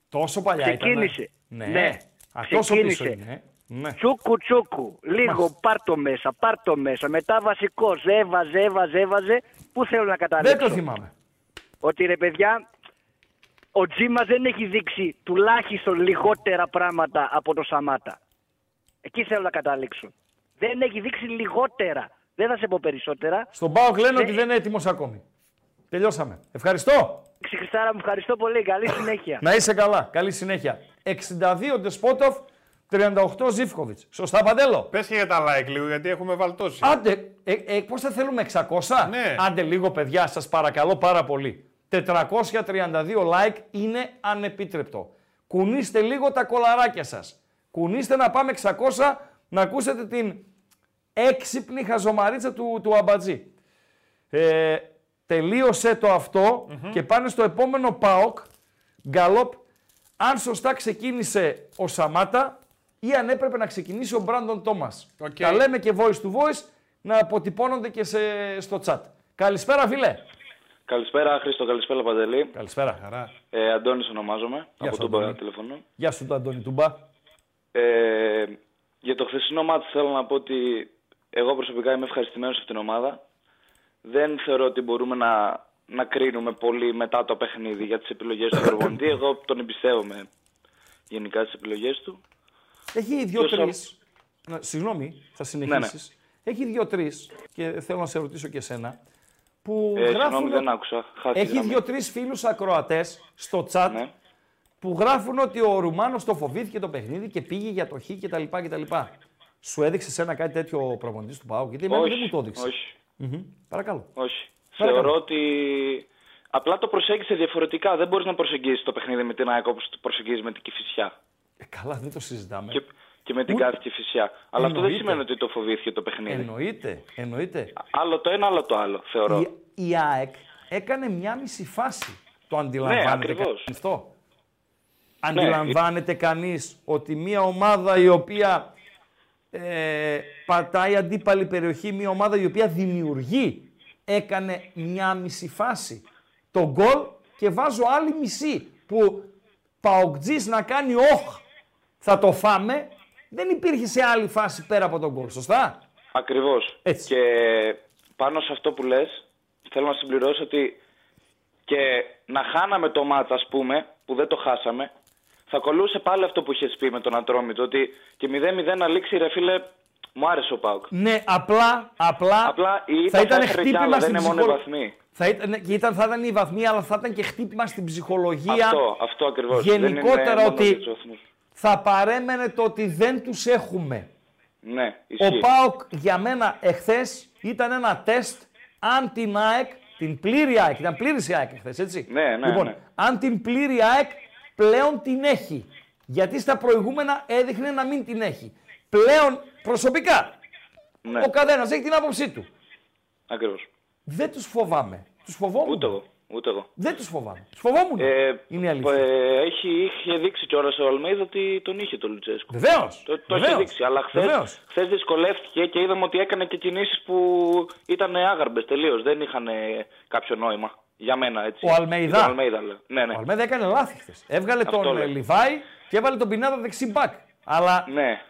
Τόσο παλιά Ξεκίνησε. ήταν. Ναι. Ναι. Α, τόσο πίσω Ξεκίνησε. είναι. Ναι. Τσούκου τσούκου. Λίγο Μάλιστα. πάρ το μέσα, πάρ το μέσα. Μετά βασικό. Έβαζε, έβαζε, έβαζε. Πού θέλω να καταλήξω; Δεν το θυμάμαι. Ότι ρε παιδιά, ο Τζίμα δεν έχει δείξει τουλάχιστον λιγότερα πράγματα από το Σαμάτα. Εκεί θέλω να καταλήξω. Δεν έχει δείξει λιγότερα. Δεν θα σε πω περισσότερα. Στον Πάοκ λένε Ναι. ότι δεν είναι έτοιμος ακόμη. Τελειώσαμε. Ευχαριστώ. Χριστάρα μου, ευχαριστώ πολύ. Καλή συνέχεια. Να είσαι καλά. Καλή συνέχεια. 62 Ντεσπότοφ, 38 Ζήφκοβιτς. Σωστά, Παντέλο; Πες και για τα like λίγο, γιατί έχουμε βαλτώσει. Άντε, ε, ε, πώς θα θέλουμε 600. Ναι. Άντε λίγο παιδιά, σας παρακαλώ πάρα πολύ. 432 like είναι ανεπίτρεπτο. Κουνήστε λίγο τα κολαράκια σας. Κουνήστε να πάμε 600 να ακούσετε την έξυπνη χαζομαρίτσα του, του Αμπατζή. Ε, τελείωσε το αυτο και πάνε στο επόμενο ΠΑΟΚ, γκάλοπ, αν σωστά ξεκίνησε ο Σαμάτα ή αν έπρεπε να ξεκινήσει ο Μπράντον Τόμας. Οκ. Τα λέμε και voice to voice να αποτυπώνονται και σε, στο chat. Καλησπέρα φίλε. Καλησπέρα Χρήστο, καλησπέρα Παντελή. Καλησπέρα. Χαρά. Ε, Αντώνης ονομάζομαι, Γεια από σου, τον Αντώνη. τηλεφωνώ. Γεια σου του Αντώνη Τούμπα. Ε, για το χθεσινό ματς θέλω να πω ότι εγώ προσωπικά είμαι ευχαριστημένος σε αυτήν την ομάδα. Δεν θεωρώ ότι μπορούμε να, να κρίνουμε πολύ μετά το παιχνίδι για τις επιλογές του προπονητή. Εγώ τον εμπιστεύομαι γενικά στις επιλογές του. Έχει δύο-τρει. Ποιος Συγγνώμη, θα συνεχίσεις. Έχει δύο-τρει και θέλω να σε ρωτήσω και εσένα. Που Ε, γράφουν... συγγνώμη, δεν άκουσα. Χάθη η Έχει γραμμή. δύο-τρει φίλους ακροατές στο chat Ναι. που γράφουν ότι ο Ρουμάνος το φοβήθηκε το παιχνίδι και πήγε για το χ κτλ. κτλ. Σου έδειξε ένα κάτι τέτοιο ο προπονητής του Πάου, γιατί εμένα δεν μου το έδειξε. όχι, Μμμ. Παρακαλώ. όχι. Παρακαλώ. Θεωρώ ότι Απλά το προσέγγισε διαφορετικά. Δεν μπορείς να προσεγγίσεις το παιχνίδι με την ΑΕΚ όπως το προσεγγίζεις με την Κυφυσιά. Ε, καλά, δεν το συζητάμε. Και, και με την Ούτε- κάθε Κυφυσιά. Αλλά αυτό δεν Εννοείται. σημαίνει ότι το φοβήθηκε το παιχνίδι. Εννοείται, εννοείται. Άλλο το ένα, άλλο το άλλο, θεωρώ. Η, η ΑΕΚ έκανε μια μισή φάση. Το αντιλαμβάνεται Ναι, ακριβώς. κανείς αυτό. Ναι, Αντιλαμβάνεται κανείς ότι μια ομάδα η οποία ε, πατάει αντίπαλη περιοχή, μια ομάδα η οποία δημιουργεί, έκανε μια μισή φάση. Το γκολ και βάζω άλλη μισή που Παοκτζής να κάνει όχ, θα το φάμε, δεν υπήρχε σε άλλη φάση πέρα από τον γκολ, σωστά; Ακριβώς. Και πάνω σε αυτό που λες, θέλω να συμπληρώσω ότι και να χάναμε το μάτς, ας πούμε, που δεν το χάσαμε, θα κολούσε πάλι αυτό που είχες πει με τον Ατρόμητο, ότι και 0-0 να λήξει, ρε φίλε, μου άρεσε ο Πάουκ. Ναι, απλά, απλά, Απλά η θα ήττα ήταν θα έφερε κι χτύπημα άλλα, στην δεν είναι μόνο οι ψυχολο- βαθμοί. Θα ήταν, και ήταν, θα ήταν η βαθμή, αλλά θα ήταν και χτύπημα στην ψυχολογία. Αυτό, αυτό ακριβώς. Δεν είναι Γενικότερα μόνο ότι για τους βαθμούς. θα παρέμενε το ότι δεν τους έχουμε. Ναι, Ο ισχύει. ΠΑΟΚ για μένα εχθές ήταν ένα τεστ αν την ΑΕΚ, την πλήρη ΑΕΚ, ήταν πλήρης η ΑΕΚ εχθές, έτσι; Ναι, ναι, λοιπόν, ναι. αν την πλήρη ΑΕΚ πλέον την έχει. Γιατί στα προηγούμενα έδειχνε να μην την έχει. Πλέον προσωπικά Ναι, ο καθένας έχει την άποψή του. ακριβώς. Δεν τους φοβάμαι. Τους φοβόμουν. Ούτε εγώ. Ούτε εγώ. Δεν τους φοβάμαι. Τους φοβόμουν. Ε, Είναι η αλήθεια. ε, έχει, είχε δείξει κιόλας ο Αλμέιδα ότι τον είχε τον Λουτσέσκο. Βεβαίως. Το, το έχει Βεβαίως. δείξει. Αλλά χθε Βεβαίως. χθες δυσκολεύτηκε και είδαμε ότι έκανε και κινήσεις που ήταν άγαρμπες τελείως. Δεν είχαν ε, κάποιο νόημα. Για μένα έτσι. Ο Αλμέιδα. Ο Αλμέιδα, λέω. Ναι, ναι. Ο Αλμέδα έκανε λάθη χθες. Έβγαλε Αυτό τον λέω. ε, Λιβάη και έβαλε τον Πινάδα δεξί μπακ. Αλλά ναι.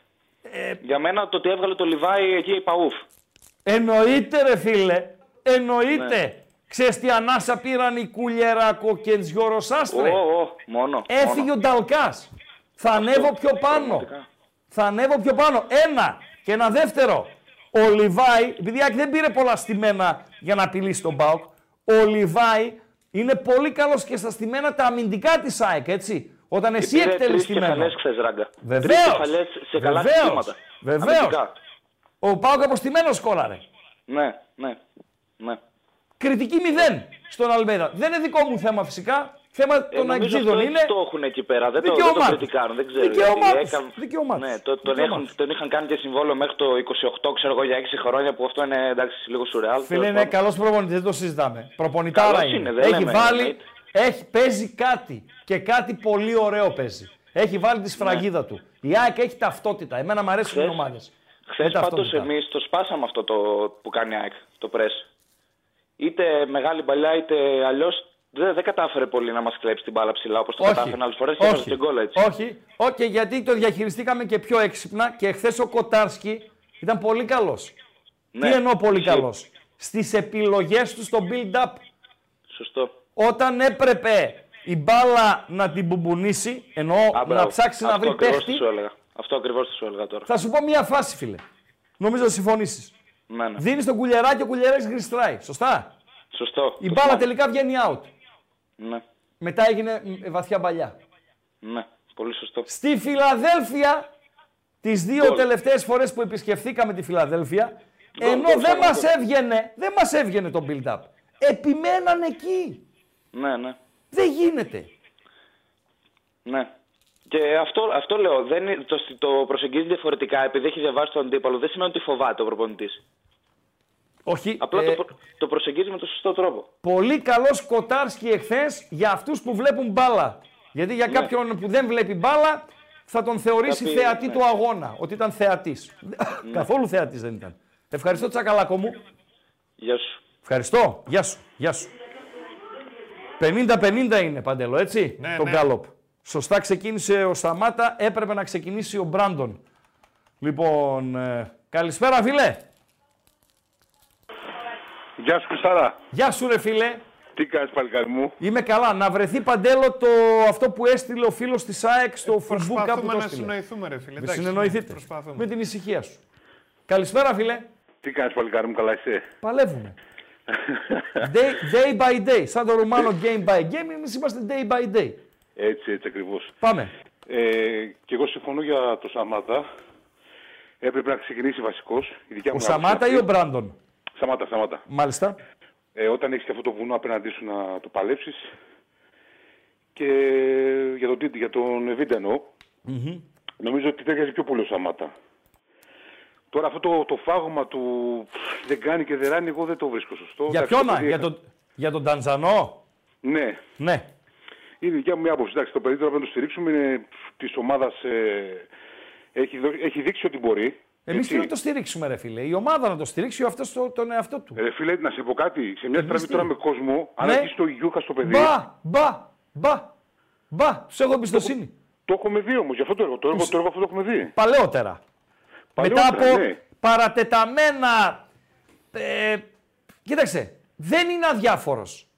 Ε, Για μένα το ότι έβγαλε το Λιβάη εκεί η Παούφ. εννοείται ρε φίλε. Εννοείται. Ναι. Ξέρεις τι ανάσα πήραν οι Κουλιεράκο και Τζιοροσάστρε. Ω, ω, μόνο. Έφυγε μόνο. ο Νταλκάς. Θα ανέβω πιο πάνω. Πραγματικά. Θα ανέβω πιο πάνω. Ένα. Και ένα δεύτερο. Ο Λιβάη, επειδή η ΑΕΚ δεν πήρε πολλά στημένα για να απειλήσει τον Μπάουκ, ο Λιβάη είναι πολύ καλός και στα στημένα τα αμυντικά της ΑΕΚ, έτσι. Όταν εσύ Και πήρε εκτελείς τρεις στημένο. κεφαλές χθες, Ράγκα. Βεβαίως. Τρεις κεφαλές σε καλά Βεβαίως. χτυπήματα. Βεβαίως. Αμυντικά. Ο Πάουκ αποστημένος σκόραρε. Ναι, ναι, ναι. Κριτική μηδέν στον Αλμέδα. Δεν είναι δικό μου θέμα φυσικά. Θέμα Ε, των νομίζω αγγλίδων αυτό είναι. έτσι το έχουν εκεί πέρα. Δεν το, δεν το Δικαίωμά τους. κριτικάρουν. Δεν ξέρω. Δικαίωμά γιατί τους. έκαν- Δικαίωμά τους. Ναι, το, τον, Δικαίωμά έχουν, τους. τον είχαν κάνει και συμβόλαιο μέχρι το 28, ξέρω εγώ, για 6 χρόνια που αυτό είναι εντάξει λίγο σουρεάλ. Φίλε, είναι καλός προπονητής, δεν το συζητάμε. Προπονητάρα Καλός είναι. είναι, δεν έχει λέμε, βάλει, εννοείται. έχει, παίζει κάτι. Και κάτι πολύ ωραίο παίζει. Έχει βάλει τη σφραγίδα του. Η ΑΕΚ έχει ταυτότητα. Εμένα μου αρέσουν οι Ναι. Χθες- ομάδες. Χθες πάντω εμείς το σπάσαμε αυτό το που κάνει η ΑΕΚ, το πρess. Είτε μεγάλη παλιά είτε αλλιώς δεν, δεν κατάφερε πολύ να μας κλέψει την μπάλα ψηλά όπως το Όχι. κατάφερε άλλες φορές και έβαζε Όχι. και γκολ έτσι. Όχι. Όχι, γιατί το διαχειριστήκαμε και πιο έξυπνα και χθες ο Κοτάρσκι ήταν πολύ καλός. Ναι, Τι εννοώ πολύ ισχύει. καλός; Στις επιλογές του στο build-up. Σωστό. Όταν έπρεπε η μπάλα να την μπουμπουνίσει, εννοώ Α, να μπράβο. ψάξει να Αυτό βρει ακριβώς παίχτη. τι σου έλεγα. Αυτό ακριβώς τι σου έλεγα τώρα. Θα σου πω μία φάση, φίλε. Νομίζω θα συμφωνήσεις. Ναι, ναι. Δίνεις τον κουλιαράκι και ο κουλιαράκι γλιστράει. Σωστά; Σωστό. Η Το μπάλα θυμάμαι. τελικά βγαίνει out. Ναι, Μετά έγινε μ, βαθιά παλιά. ναι. Πολύ σωστό. Στη Φιλαδέλφια, τις δύο Γκολ. τελευταίες φορές που επισκεφθήκαμε τη Φιλαδέλφια, Γκολ, ενώ γκολ, δεν γκολ, μας γκολ. έβγαινε, δεν μας έβγαινε το build-up. Επιμέναν εκεί. Ναι, ναι. Δεν γίνεται. Ναι. Και αυτό, αυτό λέω. Δεν, είναι- το, το προσεγγίζει διαφορετικά επειδή έχει διαβάσει τον αντίπαλο. Δεν σημαίνει ότι φοβάται ο προπονητής. Όχι. Απλά ε, το, προ- το προσεγγίζει με τον σωστό τρόπο. Πολύ καλός Κοτάρσκι εχθές για αυτούς που βλέπουν μπάλα. Γιατί για κάποιον που δεν βλέπει μπάλα θα τον θεωρήσει Ναι. Θα πει, θεατή ναι. του αγώνα. Ότι ήταν θεατής. Καθόλου θεατής δεν ήταν. Ευχαριστώ, Τσακαλάκο μου. Γεια σου. Ευχαριστώ. Γεια σου. Γεια σου. 50-50 είναι παντέλο, έτσι, Ναι, το ναι. γκάλοπ. Σωστά ξεκίνησε ο Σταμάτα, έπρεπε να ξεκινήσει ο Μπράντον. Λοιπόν, ε, καλησπέρα φίλε. Γεια σου Χριστάρα. Γεια σου ρε φίλε. Τι κάνεις παλικάρι μου; Είμαι καλά. Να βρεθεί παντέλο το, αυτό που έστειλε ο φίλος της ΑΕΚ στο Facebook κάπου Ε, Προσπαθούμε το να έστειλε. συνοηθούμε, ρε φίλε. Με Εντάξει, συνεννοηθείτε. Προσπαθούμε. Με την ησυχία σου. Καλησπέρα φίλε. Τι κάνεις παλικάρι μου, καλά είσαι; Παλεύουμε. day, day by day. Σαν το Ρουμάνο game by game, εμείς είμαστε day by day. Έτσι, έτσι ακριβώς. Πάμε. Ε, και εγώ συμφωνώ για το Σαμάτα. Έπρεπε να ξεκινήσει βασικός. Η δικιά Ο μου Σαμάτα άποψη ή ο αυτή. Μπράντον; Σαμάτα, Σαμάτα. Μάλιστα. Ε, όταν έχεις και αυτό το βουνό απέναντί σου να το παλέψεις. Και για τον, Τίτη- για τον Εβίντα εννοώ, νομίζω ότι ταιριάζει πιο πολύ ο Σαμάτα. Τώρα αυτό το, το φάγωμα του πφ, δεν κάνει και δεν ράνει, εγώ δεν το βρίσκω σωστό. Για Εντάξει, ποιον, το να, παιδί για έχα- τον, για τον Τανζανό; Ναι. Ναι. Είναι η δικιά μου μια άποψη. Εντάξει, το παιδί τώρα πρέπει να το στηρίξουμε. Είναι της ομάδας. έχει, δω- έχει δείξει ότι μπορεί. Εμείς Έτσι. τι να το στηρίξουμε, ρε φίλε. Η ομάδα να το στηρίξει, ο αυτός το, τον εαυτό του. Ε, φίλε, να σε πω κάτι. Σε μια στραβή τι; τώρα με κόσμο, αν Ναι. αρχίσει το Γιούχα στο παιδί. Μπα, μπα, μπα, μπα. Τους έχω εμπιστοσύνη. Το έχουμε δει όμως, γι' αυτό το έργο. Το έργο, το έργο αυτό το έχουμε δει. Παλαιότερα. Παλαιότερα, Μετά από ναι. παρατεταμένα. Ε, κοίταξε, δεν είναι αδιάφορος.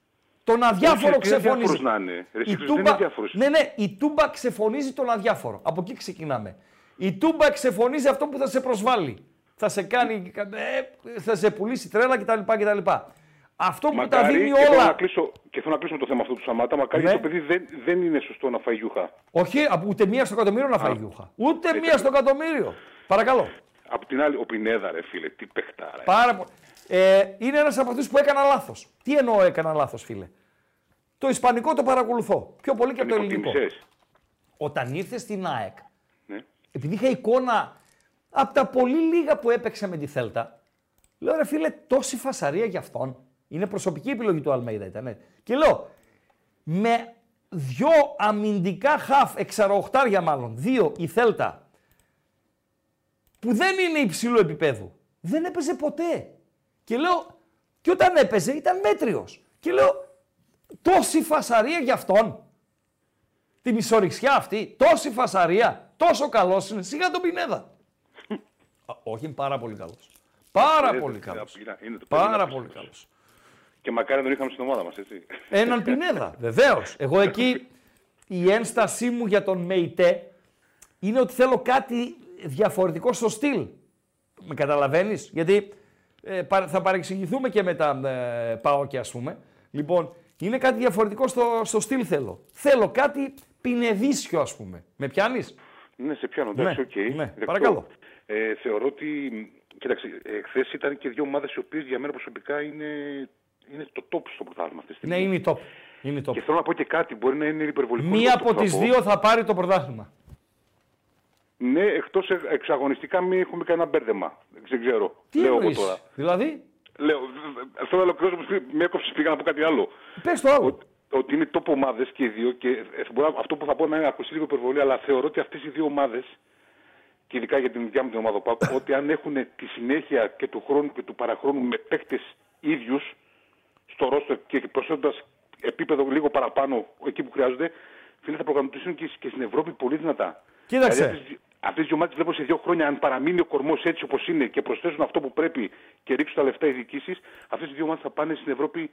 Τον αδιάφορο Όχι, τι αδιάφορος ξεφωνίζει. να είναι; Ρε, Η εσύ, δεν τούμπα... είναι αδιάφορος; Ναι, ναι, η τούμπα ξεφωνίζει τον αδιάφορο. Από εκεί ξεκινάμε. Η τούμπα ξεφωνίζει αυτό που θα σε προσβάλλει. Θα σε κάνει, ε, θα σε πουλήσει τρέλα κτλ. κτλ. Αυτό που τα Μακάρι, δίνει και θέλω, να όλα. κλείσω, και θέλω να κλείσουμε το θέμα αυτό του Σαμάτα. Μακάρι Ναι. το παιδί δεν, δεν είναι σωστό να φάει Γιούχα. Όχι, από ούτε μία στο εκατομμύριο να φάει γιούχα. Ούτε μία στο εκατομμύριο. Παρακαλώ. Απ' την άλλη, ο Πινέδα, ρε φίλε, τι παιχτάρα. Πάρα πολύ. Ε, είναι ένας από αυτούς που έκανα λάθος. Τι εννοώ έκανα λάθος, φίλε; Το Ισπανικό το παρακολουθώ. Πιο πολύ και από το Τον ελληνικό. υποτίμησες. Όταν ήρθε στην ΑΕΚ, Ναι. Επειδή είχα εικόνα από τα πολύ λίγα που έπαιξε με τη Θέλτα, λέω ρε φίλε, τόση φασαρία για αυτόν. Είναι προσωπική επιλογή του Αλμέιδα ήταν. Και λέω, με δυο αμυντικά χαφ, εξαροχτάρια μάλλον, δύο η Θέλτα, που δεν είναι υψηλού επίπεδου, δεν έπαιζε ποτέ. Και λέω, και όταν έπαιζε ήταν μέτριος. Και λέω, τόση φασαρία για αυτόν. Τη μισοριξιά αυτή, τόση φασαρία, τόσο καλός είναι. Σιγά τον Πινέδα. Α, Όχι, είναι πάρα πολύ καλός. Πάρα Ε, πολύ δεν- καλός. είναι- είναι το παιδί Πάρα να πολύ πει. καλός. Και μακάρι να τον είχαμε στην ομάδα μας, έτσι. Έναν Πινέδα, βεβαίως. Εγώ εκεί η ένστασή μου για τον ΜΕΙΤΕ είναι ότι θέλω κάτι διαφορετικό στο στυλ. Με καταλαβαίνεις, γιατί ε, πα- θα παρεξηγηθούμε και με τα ε, ΠΑΟΚ, ας πούμε. Λοιπόν, είναι κάτι διαφορετικό στο, στο στυλ θέλω. Θέλω κάτι πινεδίσιο, ας πούμε. Με πιάνεις; Ναι, σε πιάνω, εντάξει, Ναι, οκ. ναι, δεκτό. παρακαλώ. Ε, θεωρώ ότι. Κοίταξε, ε, χθες ήταν και δύο ομάδες οι οποίες για μένα προσωπικά είναι, είναι το top στο πρωτάθλημα αυτή τη στιγμή. Ναι, είναι η top. Είναι η top. Και θέλω να πω και κάτι, μπορεί να είναι υπερβολικό. Μία λίγο αυτό από που τις θα πω. δύο θα πάρει το πρωτάθλημα. Ναι, εκτός εξαγωνιστικά μην έχουμε κανένα μπέρδεμα. Δεν ξέρω. Τι Λέω εγώ εννοείς, τώρα. Δηλαδή, Λέω, β- β- θέλω να ολοκληρώσω, που με έκοψε, πήγα να πω κάτι άλλο. πες το άλλο. Ότι είναι top ομάδες και οι δύο και ε, μπορεί αυτό που θα πω να είναι ακουστεί λίγο υπερβολή, αλλά θεωρώ ότι αυτές οι δύο ομάδες, και ειδικά για την δικιά μου την ομάδα ΠΑΟΚ, ότι αν έχουν τη συνέχεια και του χρόνου και του παραχρόνου με παίκτες ίδιους στο ρόστο και προσθέτοντας επίπεδο λίγο παραπάνω εκεί που χρειάζονται, φίλε θα προγραμματίσουν και, και στην Ευρώπη πολύ δυνατά. Κοίταξε. Δηλαδή, Αυτές οι δύο ομάδες βλέπω σε δύο χρόνια, αν παραμείνει ο κορμός έτσι όπως είναι και προσθέσουν αυτό που πρέπει και ρίξουν τα λεφτά οι διοικήσεις, αυτές οι δύο ομάδες θα πάνε στην Ευρώπη.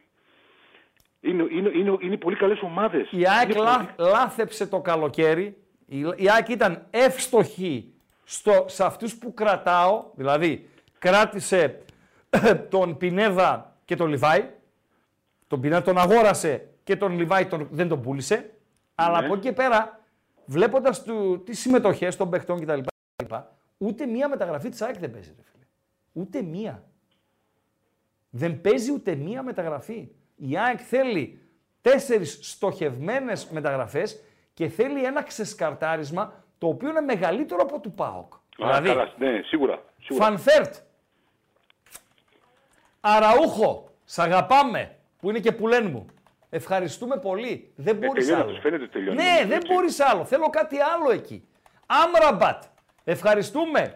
Είναι, είναι, είναι, είναι πολύ καλές ομάδες. Η ΑΕΚ λά- λάθεψε το καλοκαίρι. Η, η ΑΕΚ ήταν εύστοχη στο, σε αυτούς που κρατάω. Δηλαδή, κράτησε τον Πινέδα και τον Λιβάη. Τον Πινέδα τον αγόρασε και τον Λιβάη τον, δεν τον πούλησε. Αλλά Ναι. από εκεί και πέρα, βλέποντας του, τις συμμετοχές των παιχτών κτλ. Ούτε μία μεταγραφή της ΑΕΚ δεν παίζει, ρε φίλε. Ούτε μία. Δεν παίζει ούτε μία μεταγραφή. Η ΑΕΚ θέλει τέσσερις στοχευμένες μεταγραφές και θέλει ένα ξεσκαρτάρισμα το οποίο είναι μεγαλύτερο από του ΠΑΟΚ. δηλαδή, καλά, ναι, σίγουρα. σίγουρα. Φαν Βερτ, Αραούχο, σ' αγαπάμε, που είναι και που λένε μου. Ευχαριστούμε πολύ. Δεν μπορείς Ε, τελειώνει, άλλο. τους φαίνεται τελειώνει, Ναι, νομίζω, δεν έτσι. μπορείς άλλο. Θέλω κάτι άλλο εκεί. Άμραμπατ. Ευχαριστούμε.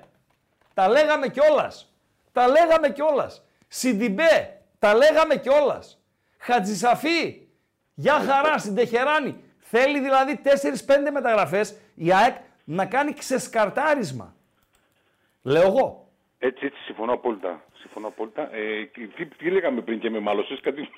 Τα λέγαμε κιόλας. Τα λέγαμε κιόλας. Σιντιμπέ. Τα λέγαμε κιόλας. Χατζησαφή. Γεια χαρά στην Τεχεράνη. Θέλει δηλαδή 4-5 μεταγραφές η ΑΕΚ να κάνει ξεσκαρτάρισμα. Λέω εγώ. Έτσι, έτσι, συμφωνώ απόλυτα. Συμφωνώ απόλυτα. Ε, και τι, τι λέγαμε πριν και με μάλωσες, κάτι...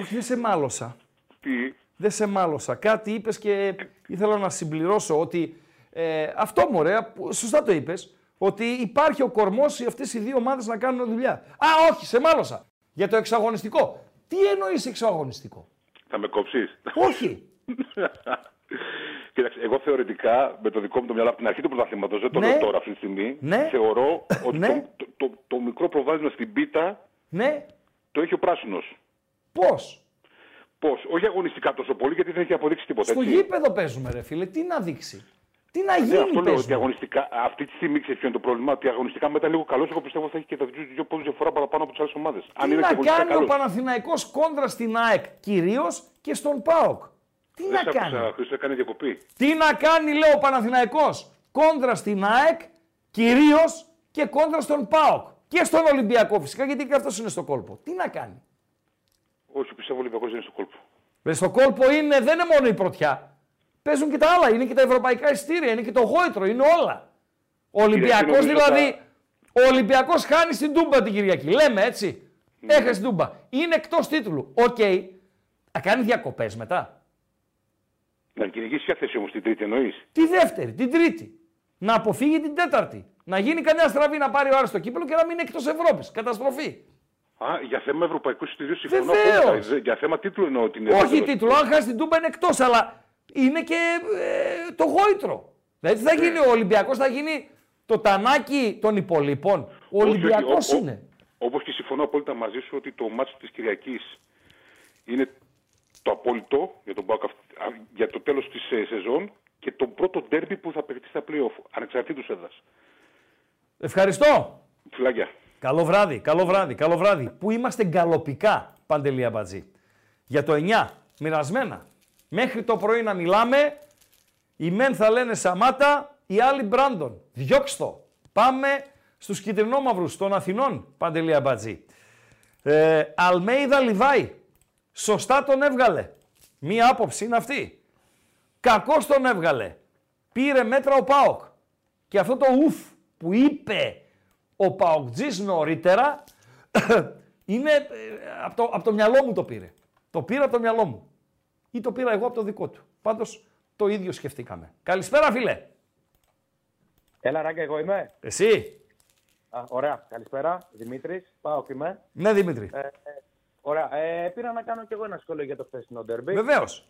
Όχι, δεν σε μάλωσα. τι... Δεν σε μάλωσα. Κάτι είπες και ήθελα να συμπληρώσω ότι ε, αυτό μου ωραία, σωστά το είπες, ότι υπάρχει ο κορμός αυτές οι δύο ομάδες να κάνουν δουλειά. Α, όχι, σε μάλωσα. Για το εξαγωνιστικό. Τι εννοείς εξαγωνιστικό. Θα με κόψεις; Όχι. Κοίταξε, εγώ θεωρητικά με το δικό μου το μυαλό από την αρχή του πρωταθλήματος, δεν το Ναι. λέω τώρα αυτή τη στιγμή, Ναι. θεωρώ ότι Ναι. το, το, το, το μικρό προβάδισμα στην πίτα Ναι. το έχει ο πράσινος. Πώς; Πώς, όχι αγωνιστικά τόσο πολύ, γιατί δεν έχει αποδείξει τίποτα. Στο έτσι. γήπεδο παίζουμε, ρε φίλε. Τι να δείξει; Τι να Ναι, γίνει, αυτό λέω ότι παίζουμε. αγωνιστικά, αυτή τη στιγμή ξέρεις ποιο είναι το πρόβλημα. Ότι αγωνιστικά μετά λίγο καλός, εγώ πιστεύω θα έχει και τα δύο, δύο πόντους διαφορά παραπάνω από τις άλλες ομάδες. Αν Τι είναι να και αγωνιστικά κάνει ο καλός. Παναθηναϊκός κόντρα στην ΑΕΚ κυρίως και στον ΠΑΟΚ; Τι Δεν να σ' άκουσα, κάνει. Χρήστο, έκανε διακοπή. Τι να κάνει, λέει ο Παναθηναϊκός; Κόντρα στην ΑΕΚ κυρίως και κόντρα στον ΠΑΟΚ. Και στον Ολυμπιακό φυσικά, γιατί και αυτός είναι στο κόλπο. Τι να κάνει; Όχι, πιστεύω ο Ολυμπιακός δεν είναι στο κόλπο. Με στο κόλπο είναι, δεν είναι μόνο η πρωτιά. Παίζουν και τα άλλα. Είναι και τα ευρωπαϊκά ειστήρια, είναι και το γόητρο, είναι όλα. Ο Ολυμπιακός νομίζω δηλαδή. τα- Ο Ολυμπιακός χάνει στην Τούμπα την Κυριακή. Λέμε έτσι. Ναι. Έχασε την Τούμπα. Είναι εκτός τίτλου. Οκ. Θα κάνει διακοπές μετά. Να κυνηγήσεις ποια θέση όμως την τρίτη εννοείς; Τη δεύτερη, την τρίτη. Να αποφύγει την τέταρτη. Να γίνει κανένα στραβή να πάρει ο Άρης το κύπελλο και να μείνει εκτός Ευρώπης. Καταστροφή. Α, για θέμα ευρωπαϊκού εισιτηρίου συμφωνώ. Βεβαίως. απόλυτα. Δε- Για θέμα τίτλου εννοώ ότι είναι. Όχι δεύτερος. τίτλο, αν χάσει την Τούμπα είναι εκτός, αλλά είναι και ε, το γόητρο. Δηλαδή τι θα γίνει ο Ολυμπιακός, θα γίνει το τανάκι των υπολείπων. Ο Όχι, όχι, Ολυμπιακός ο- ο- είναι. Όπως και συμφωνώ απόλυτα μαζί σου ότι το μάτσο της Κυριακής είναι το απόλυτο για, τον Πάοκ αυ- α, για το τέλος της σεζόν και το πρώτο ντέρμπι που θα παιχτεί στα playoff, ανεξαρτήτως έδρας. Ευχαριστώ. Φιλάκια. Καλό βράδυ, καλό βράδυ, καλό βράδυ. Πού είμαστε γκαλοπικά, Παντελή Αμπατζή; Για το 9, μοιρασμένα. Μέχρι το πρωί να μιλάμε, οι μεν θα λένε Σαμάτα, οι άλλοι Μπράντον. Διώξτε το. Πάμε στους κυτρινόμαυρους των Αθηνών, Παντελή Αμπατζή. Ε, Αλμέιδα Λιβάη. Σωστά τον έβγαλε. Μία άποψη είναι αυτή. Κακός τον έβγαλε. Πήρε μέτρα ο Πάοκ. Και αυτό το ουφ που είπε ο Παοκτζής νωρίτερα είναι ε, από το, απ' το μυαλό μου το πήρε. Το πήρα από το μυαλό μου. Ή το πήρα εγώ από το δικό του. Πάντως το ίδιο σκεφτήκαμε. Καλησπέρα φίλε. Έλα, Ράγκα, εγώ είμαι. Εσύ. Α, ωραία, καλησπέρα. Δημήτρης, πάω είμαι. Ναι Δημήτρη. Ε, ε, ωραία, ε, πήρα να κάνω κι εγώ ένα σχόλιο για το χθεσινό ντερμπι. Βεβαίως.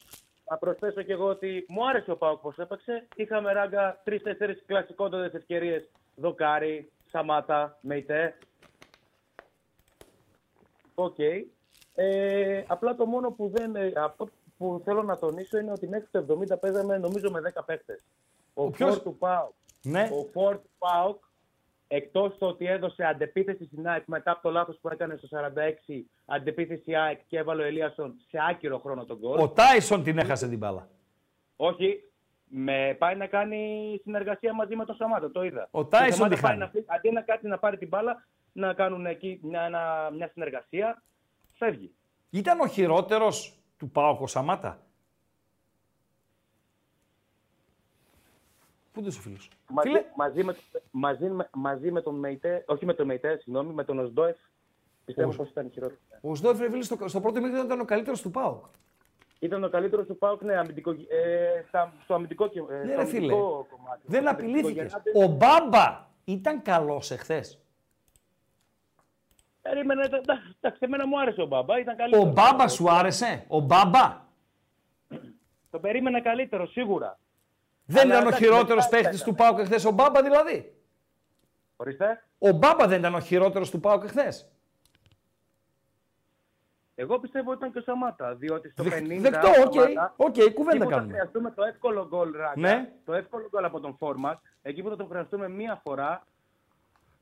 Να προσθέσω κι εγώ ότι μου άρεσε ο Πάοκ πώς έπαιξε. Είχαμε ράγκα τρει-τέσσερι κλασικότατες ευκαιρίες. Δοκάρι, Σαμάτα, Μεϊτέ. Οκ. Ε, απλά το μόνο που, δεν, ε, αυτό που θέλω να τονίσω είναι ότι μέχρι το 70 παίζαμε νομίζω με 10 παίχτες. Ο, ποιος; φορ του ΠΑΟΚ. Ναι. Ο φορ του ΠΑΟΚ, εκτός το ότι έδωσε αντεπίθεση στην ΑΕΚ μετά από το λάθος που έκανε στο 46, αντεπίθεση ΑΕΚ και έβαλε ο Ελίασον σε άκυρο χρόνο το γκολ. Ο Τάισον την έχασε την μπάλα. Όχι, με πάει να κάνει συνεργασία μαζί με τον Σαμάτα, το είδα. Ο Το Τάισον Σαμάτα τη πάει χάνει. να φύγει, Αντί να κάτσει να πάρει την μπάλα, να κάνουν εκεί μια, ένα- μια συνεργασία, φεύγει. Ήταν ο χειρότερος του Πάοκ ο Σαμάτα. Πού είναι ο φίλος; Μαζί, Φίλε, μαζί, με, μαζί, με, μαζί με τον Μεϊτέ, όχι με τον Μεϊτέ, συγγνώμη, με τον Οσντόεφ, πιστεύω Ο- πως ήταν χειρότερο. ο Σδόεφ ρε φίλε στο, στο πρώτο μήχρονο ήταν ο καλύτερος του Πάοκ. Ήταν ο καλύτερος του Πάουκ, ναι, αμυντικό, ε, στα- στο αμυντικό, κε- ε, Ναι, στο ρε φίλε. αμυντικό κομμάτι. Δεν Στο απειλήθηκες. αμυντικό Ο Μπάμπα ήταν καλός εχθές. Περίμενε, τα- τα- εντάξει, εμένα μου άρεσε ο Μπάμπα, ήταν καλύτερος. Ο Μπάμπα σου άρεσε; Ο Μπάμπα; Τον περίμενα καλύτερο, σίγουρα. Δεν Αλλά ήταν ο εντάξει, χειρότερος μετά παίχτης ήταν. του ΠΑΟΚ εχθές, ο Μπάμπα δηλαδή. Ορίστε. Ο Μπάμπα δεν ήταν ο χειρότερος του ΠΑΟΚ εχθές. Εγώ πιστεύω ότι ήταν και ο Σαμάτα, διότι στο Δεχ- 50... δεκτό, ο οκ, Σαμάτα, οκ, κουβέντα εκεί που θα κάνουμε. χρειαστούμε το εύκολο γκολ, Ράγκα, Ναι. το εύκολο γκολ από τον φορ μας, εκεί που θα τον χρειαστούμε μία φορά,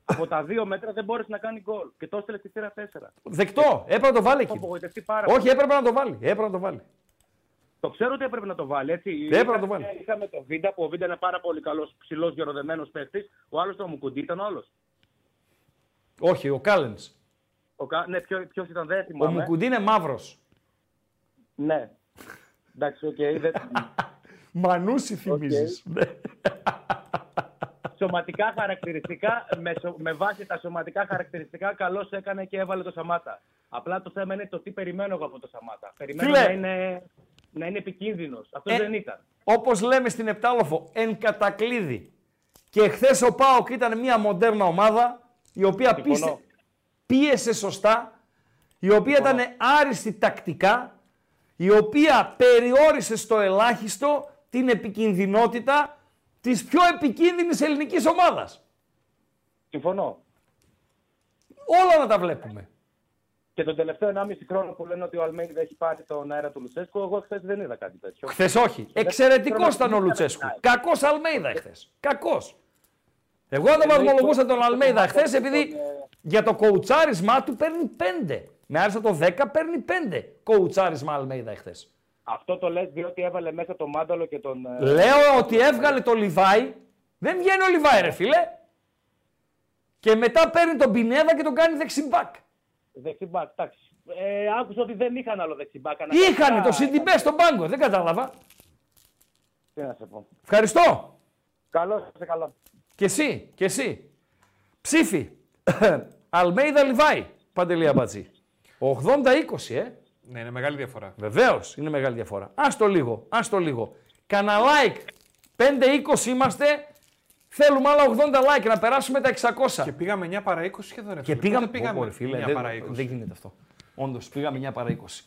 από τα δύο μέτρα δεν μπόρεσε να κάνει γκολ. Και το έστειλε στη θύρα 4. Δεκτό. Έπρεπε να το βάλει Έχω εκεί. απογοητευτεί πάρα Όχι, πολύ. έπρεπε να το βάλει. Έπρεπε να το βάλει. Το ξέρω ότι έπρεπε να το βάλει. Έτσι. Έπρεπε να το βάλει. Είχαμε το Βίντα που ο Βίντα είναι πάρα πολύ καλός, ψηλός, γεροδεμένος παίχτη. Ο άλλος το Μουκουντή ήταν όλο. Όχι, ο Κάλενς. Ο... Κα- Ναι, ποιο ήταν, δεν Ο θυμάμαι. Μουκουντή είναι μαύρος. Ναι. Εντάξει, οκ. δεν- Μανούσι θυμίζεις. Σωματικά χαρακτηριστικά, με, σω- με βάση τα σωματικά χαρακτηριστικά, καλώς έκανε και έβαλε το Σαμάτα. Απλά το θέμα είναι το τι περιμένω εγώ από το Σαμάτα. Περιμένω Φίλε. να είναι, να είναι επικίνδυνος. Αυτό Ε, δεν ήταν. Όπως λέμε στην Επτάλοφο, εν κατακλείδη. Και χθες ο Πάοκ ήταν μια μοντέρνα ομάδα η οποία Συμφωνώ. πίστε, πίεσε σωστά, η οποία ήταν άριστη τακτικά, η οποία περιόρισε στο ελάχιστο την επικινδυνότητα της πιο επικίνδυνης ελληνικής ομάδας. Συμφωνώ. Όλα να τα βλέπουμε. Και τον τελευταίο 1,5 χρόνο που λένε ότι ο Αλμέιδα έχει πάρει τον αέρα του Λουτσέσκου, εγώ χθες δεν είδα κάτι τέτοιο. Χθες όχι. Εξαιρετικός ήταν ο Λουτσέσκου. Κακός Αλμέιδα εχθέ. Κακός. Εγώ δεν βαθμολογούσα τον Αλμέιδα χθες επειδή για το κοουτσάρισμά του παίρνει 5. Με άρισα το 10 παίρνει 5 κοουτσάρισμα Αλμέιδα εχθέ. Αυτό το λες διότι έβαλε μέσα τον Μάνταλο και τον. ε, Λέω ότι έβγαλε το Λιβάη. Δεν βγαίνει ο Λιβάη, ρε φίλε. Και μετά παίρνει τον Πινέδα και τον κάνει δεξιμπάκ. Δεξιμπάκ, εντάξει. Ε, άκουσα ότι δεν είχαν άλλο δεξιμπάκ. Είχανε το Σιντιμπέ στον πάγκο. Δεν κατάλαβα. Τι να σε πω. Ευχαριστώ. Καλό, σε καλό. Και εσύ, και εσύ. Ψήφι. Αλμέιδα Λιβάη. Παντελή Αμπατζή. 80-20, ε. Ναι, είναι μεγάλη διαφορά. Βεβαίως είναι μεγάλη διαφορά. Άστο λίγο, άστο λίγο. Κανα like. 5-20 είμαστε. Θέλουμε άλλα 80 like να περάσουμε τα 600. Και πήγαμε 9 παρά 20 σχεδόν. ρε Και φίλε. πήγαμε. Πότε πήγαμε. Ω, ρε φίλε, 9 δεν, παρά 20. δεν γίνεται αυτό. Όντως, πήγαμε 9 παρά 20.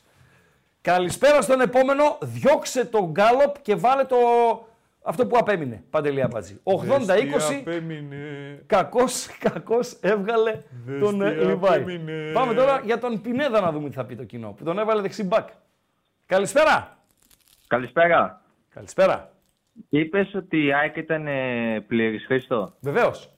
Καλησπέρα στον επόμενο. Διώξε τον γκάλοπ και βάλε το. Αυτό που απέμεινε. Παντελή Αμπατζή. 80-20. Κακός, κακός έβγαλε Δες τον ε, τι Λιβάη. απέμεινε. Πάμε τώρα για τον Πινέδα να δούμε τι θα πει το κοινό. Που τον έβαλε δεξιμπάκ. Καλησπέρα. Καλησπέρα. Καλησπέρα. Είπες ότι η ΑΕΚ ήταν ε, πλήρης, Χρήστο; Βεβαίως.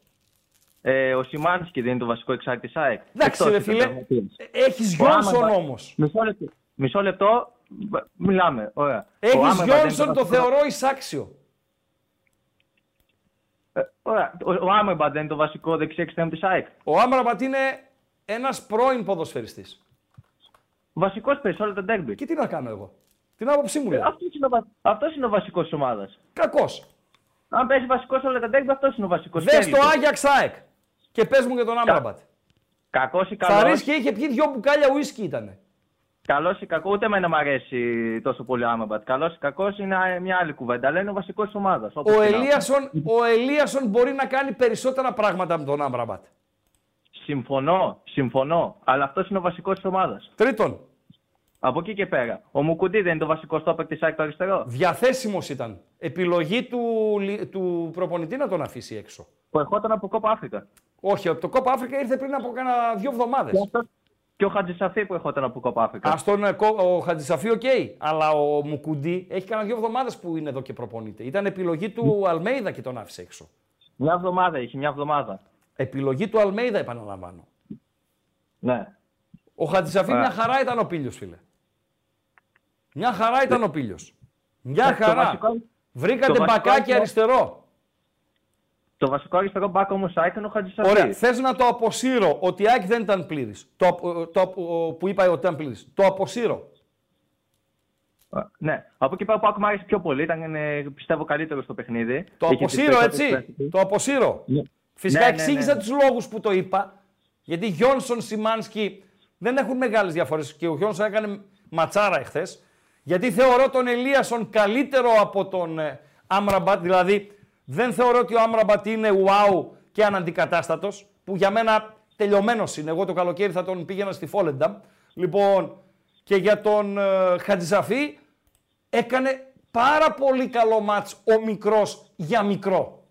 Ε, ο Σιμάνσκι δεν είναι το βασικό εξάρτης της ΑΕΚ. Εντάξει, Εκτός ρε από φίλε. τραυματίες. Έχεις Ο Γιόνσον Άμραμπατ- όμως. Μισό λεπτό. Μισό λεπτό. Μπ- Μιλάμε. Ωραία. Ο Έχει Άμραμπατ δεν είναι Γιόνσον, το βασικό- θεωρώ εισάξιο. Ε, Ωραία. Ο, ο Άμραμπατ δεν είναι το βασικό δεξί εξτρέμ της ΑΕΚ. Ο Άμραμπατ είναι ένας πρώην ποδοσφαιριστής. Βασικός παίζεις σε όλα τα ντέρμπι. Και τι να κάνω εγώ; Την άποψή μου λέει. Αυτός είναι, ο βα- αυτός είναι ο βασικός της ομάδας. Κακός. Αν παίζει βασικός σε όλα τα ντέρμπι, αυτός είναι ο βασικός. Δες το Άγιαξ ΑΕΚ. Και πες μου για τον Άμραμπατ. Κακός ή Θα καλός; και είχε πιει δυο μπουκάλια ουίσκι ήταν. Καλός ή κακός, ούτε εμένα μου αρέσει τόσο πολύ ο Άμραμπατ. Καλός ή κακός είναι μια άλλη κουβέντα, αλλά είναι ο βασικός της ομάδας. Ο Ελίασον, ο Ελίασον μπορεί να κάνει περισσότερα πράγματα με τον Άμραμπατ. Συμφωνώ, συμφωνώ. Αλλά αυτός είναι ο βασικός της ομάδας. Τρίτον. Από εκεί και πέρα. Ο Μουκουντή δεν είναι το βασικός στόπερ τη ΑΕΚ το αριστερό. Διαθέσιμος ήταν. Επιλογή του, λι- του προπονητή να τον αφήσει έξω. Που ερχόταν από κόπα Αφρικα. Όχι, το κόπα Αφρικα ήρθε πριν από κάνα δύο εβδομάδες. Και, αυτός- και ο Χατζησαφή που ερχόταν από κόπα Αφρικα. Α τον ε, κο- ο Χατζησαφή, οκ. Αλλά ο Μουκουντή έχει κάνα δύο εβδομάδες που είναι εδώ και προπονείται. Ήταν επιλογή του Αλμέιδα και τον άφησε έξω. Μια εβδομάδα είχε, μια εβδομάδα. Επιλογή του Αλμέιδα, επαναλαμβάνω. Ναι. Ο Χατζησαφή Ωραία. μια χαρά ήταν ο Πήλιος, φίλε. Μια χαρά ήταν ο Πήλιος. Μια Ε, Το χαρά. βασικό- Βρήκατε το βασικό μπακάκι είναι- αριστερό. Το βασικό αριστερό μπακ όμως ΑΕΚ είναι ο Χατζησαφή. Ωραία. Θες να το αποσύρω ότι η ΑΕΚ δεν ήταν πλήρης. Το, απο- το, απο- που είπα ότι ήταν πλήρης. Το αποσύρω. Ε, Ναι. Από εκεί πέρα που άκουμα άρεσε πιο πολύ, ήταν ε, πιστεύω καλύτερος στο παιχνίδι. Το Είχε τις αποσύρω, περισσότερες έτσι. φάσεις. Το αποσύρω. Ναι. Φυσικά Ναι, ναι, εξήγησα ναι. τους λόγους που το είπα. Γιατί Γιόνσον, Σιμάνσκι δεν έχουν μεγάλες διαφορές. Και ο Γιόνσον έκανε ματσάρα εχθές. Γιατί θεωρώ τον Ελίασον καλύτερο από τον ε, Άμραμπατ. Δηλαδή δεν θεωρώ ότι ο Άμραμπατ είναι wow και αναντικατάστατος. Που για μένα τελειωμένος είναι. Εγώ το καλοκαίρι θα τον πήγαινα στη Φόλενταμ. Λοιπόν, και για τον ε, Χατζησαφή έκανε πάρα πολύ καλό μάτς ο μικρός για μικρό.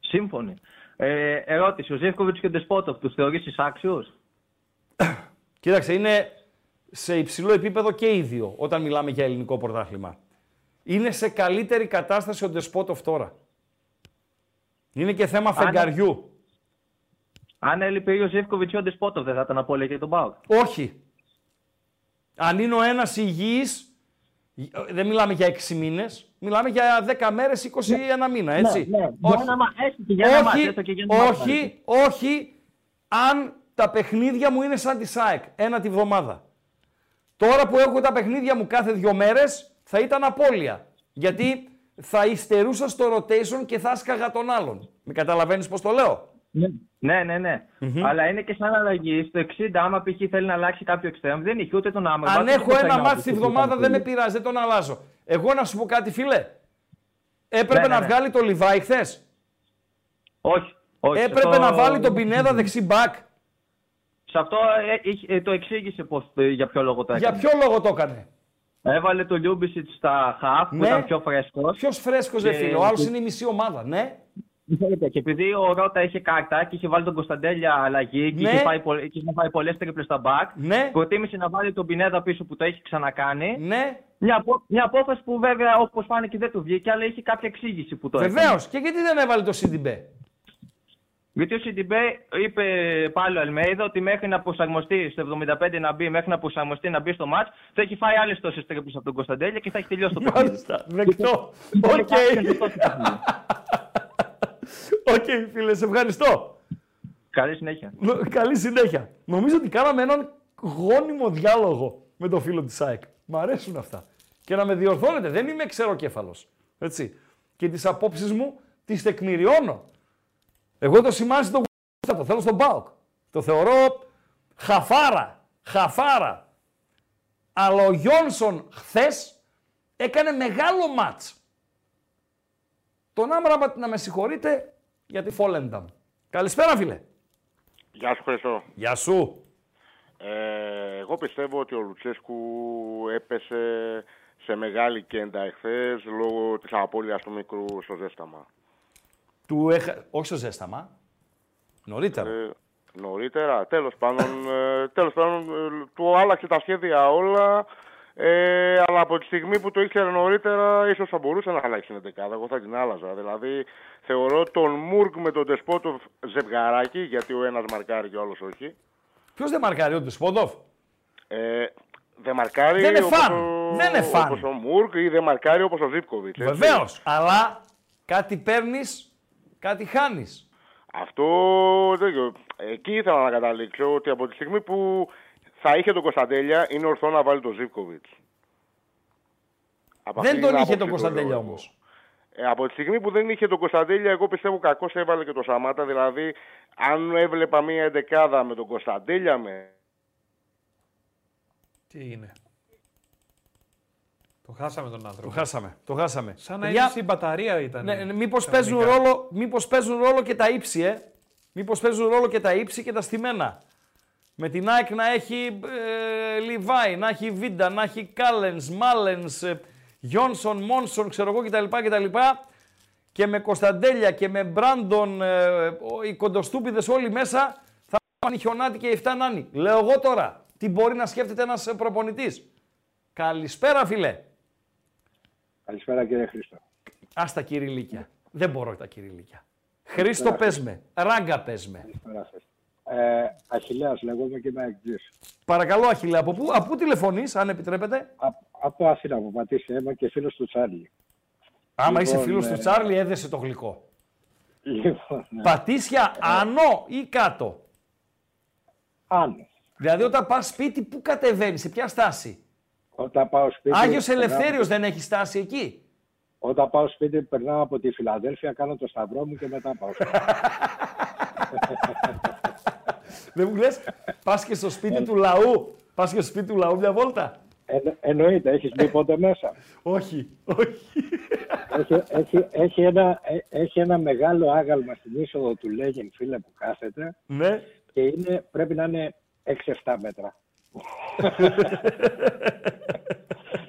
Σύμφωνοι. Ε, ερώτηση. Ο Ζεύκοβιτς και ο Ντεσπότοφ τους θεωρεί εισάξιου. Κοίταξε, είναι σε υψηλό επίπεδο και οι δύο όταν μιλάμε για ελληνικό πρωτάθλημα. Είναι σε καλύτερη κατάσταση ο Ντεσπότοφ τώρα. Είναι και θέμα φεγγαριού. Αν έλειπε ο Ζεύκοβιτ ή ο Ντεσπότοφ, δεν θα ήταν απόλυτα για τον Πάουκ. Όχι. Αν είναι ο ένας υγιής, δεν μιλάμε για 6 μήνες, μιλάμε για 10 μέρες, 21 μήνα, έτσι. Ναι, ναι. Όχι. Για ένα μα- έστω και για ένα μάτς, όχι, έστω και για ένα μάτς, όχι, όχι, αν τα παιχνίδια μου είναι σαν τη ΣΑΕΚ, ένα τη βδομάδα. Τώρα που έχω τα παιχνίδια μου κάθε δύο μέρες, θα ήταν απώλεια. Γιατί θα υστερούσα στο rotation και θα άσκαγα τον άλλον. Με καταλαβαίνεις πώς το λέω; Ναι, ναι, ναι. Αλλά είναι και σαν αλλαγή. Στο 60, άμα π.χ. θέλει να αλλάξει κάποιο εξτρέμ, δεν είχε ούτε τον Άμερ. Αν έχω ένα μάτι τη βδομάδα δεν με πειράζει, δεν τον αλλάζω. Εγώ να σου πω κάτι, φίλε. Έπρεπε Ναι, ναι, να ναι. βγάλει το Λιβάη χθες; Όχι. όχι. Έπρεπε Αυτό- να βάλει τον Πινέδα δεξί μπακ; Σε αυτό ε, είχε- ε, το εξήγησε πώς, ε, για ποιο λόγο το Για έκανε. ποιο λόγο το έκανε; Έβαλε το Λιούμπισιτς στα χαφ που Ναι. ήταν πιο φρέσκος. Ποιος φρέσκος, Και- δεν φίλε. Ο άλλος είναι η μισή ομάδα, ναι. Ξέρετε, και επειδή ο Ρότα είχε κάρτα και είχε βάλει τον Κωνσταντέλια αλλαγή και Ναι. είχε, φάει, πολλ- και είχε φάει πολλές τρίπλες στα μπακ, Ναι. προτίμησε να βάλει τον Πινέδα πίσω που το έχει ξανακάνει. Ναι. Μια, απο- μια απόφαση που βέβαια όπως φάνηκε δεν του βγήκε, αλλά είχε κάποια εξήγηση που το έκανε. Βεβαίως. Και γιατί δεν έβαλε το Σιντιμπέ; Γιατί ο Σιντιμπέ είπε πάλι ο Αλμέιδα ότι μέχρι να προσαρμοστεί στο 75 να μπει, μέχρι να προσαρμοστεί να μπει στο ματς, θα έχει φάει άλλες τόσες τρίπλες από τον Κωνσταντέλια και θα έχει τελειώσει το παιχνίδι. Μάλιστα. Δεκτό. Οκ. Οκ, φίλε, σε ευχαριστώ. Καλή συνέχεια. Νο- Καλή συνέχεια. Νομίζω ότι κάναμε έναν γόνιμο διάλογο με το φίλο της ΑΕΚ. Μ' αρέσουν αυτά. Και να με διορθώνετε, δεν είμαι ξεροκέφαλος. Έτσι. Και τις απόψεις μου τις τεκμηριώνω. Εγώ το σημάζεις το γουστά, το θέλω στον ΠΑΟΚ. Το θεωρώ χαφάρα. Χαφάρα. Αλλά ο Γιόνσον χθες έκανε μεγάλο μάτς. Τον Άμραμπατ να με συγχωρείτε για τη Φόλενταμ. Καλησπέρα φίλε. Γεια σου Χρυσό. Γεια σου. Ε, εγώ πιστεύω ότι ο Λουτσέσκου έπεσε σε μεγάλη κέντα εχθές λόγω της απώλειας του μικρού στο ζέσταμα. Του έχα... Όχι στο ζέσταμα. Νωρίτερα. Ε, νωρίτερα, τέλος πάντων, ε, τέλος πάντων ε, του άλλαξε τα σχέδια όλα, ε, αλλά από τη στιγμή που το ήξερε νωρίτερα ίσως θα μπορούσε να αλλάξει την εντεκάδα, εγώ θα την άλλαζα. Δηλαδή θεωρώ τον Μουρκ με τον Τεσπότοφ ζευγαράκι, γιατί ο ένας μαρκάρει και ο άλλος όχι. Ποιος δεν μαρκάρει, ο Ντεσπότοφ. Ε, δεν μαρκάρει Δεν είναι όπως φαν. ο, Δεν είναι φαν. όπως ο Μουρκ ή δεν μαρκάρει όπως ο Ζίπκοβιτς. έτσι. Βεβαίως. Αλλά κάτι παίρνεις, κάτι χάνεις. Αυτό τέτοιο. Εκεί ήθελα να καταλήξω ότι από τη στιγμή που θα είχε τον Κωνσταντέλια είναι ορθό να βάλει τον Ζίπκοβιτ. Δεν τον είχε τον Κωνσταντέλια όμως. Ε, από τη στιγμή που δεν είχε τον Κωνσταντέλια, εγώ πιστεύω κακώς έβαλε και τον Σαμάτα. Δηλαδή, αν έβλεπα μία εντεκάδα με τον Κωνσταντέλια με. Τι είναι; Το χάσαμε τον άνθρωπο. Το χάσαμε. Το χάσαμε. Σαν να Παιδιά, είναι η μπαταρία ήταν. Ναι, ναι, μήπως παίζουν, ρόλο, μήπως παίζουν ρόλο και τα ύψη, ε. Μήπως παίζουν ρόλο και τα ύψη και τα στημένα. Με την ΑΕΚ να έχει ε, Λιβάη, να έχει Βίντα, να έχει Κάλενς, Μάλενς, ε, Γιόνσον, Μόνσον, ξέρω εγώ κτλ. κτλ. Και με Κωνσταντέλια και με Μπράντον, ε, ο- οι κοντοστούπιδες όλοι μέσα, θα πάνε χιονάτι και οι 7 νάνοι. Λέω εγώ τώρα, τι μπορεί να σκέφτεται ένας ε, προπονητής. Καλησπέρα φίλε. Καλησπέρα κύριε Χρήστο. Ας τα κυριλίκια. Δεν μπορώ τα κυριλίκια. Χρήστο πες με. Ράγκα πες με. Καλησπέρα σας. Ε, Αχιλέας λέγομαι και είμαι εκτζής. Παρακαλώ Αχιλέα, από πού, από πού τηλεφωνείς, αν επιτρέπετε; Από Αθήνα που πατήσει είμαι και φίλος του Τσάρλι. Άμα είσαι Λοιπόν, φίλος ε, του Τσάρλι, έδεσε το γλυκό. Λοιπόν, ναι. Πατήσια άνω ή κάτω; Άνω. Δηλαδή όταν πας σπίτι, πού κατεβαίνεις, σε ποια στάση; Όταν πάω σπίτι... Άγιος περνάω- Ελευθέριος δεν έχει στάση εκεί; Όταν πάω σπίτι, περνάω από τη Φιλαδέλφια, κάνω το σταυρό μου και μετά πάω σπίτι. δεν μου λες, πας και στο σπίτι του λαού. Πας και στο σπίτι του λαού μια βόλτα; Ε, εννοείται, έχεις μπει πότε μέσα. όχι, όχι. έχει, έχει, έχει, ένα, ε, έχει ένα μεγάλο άγαλμα στην είσοδο του Λέγιν, φίλε, που κάθεται. Ναι. Και είναι, πρέπει να είναι 6-7 μέτρα.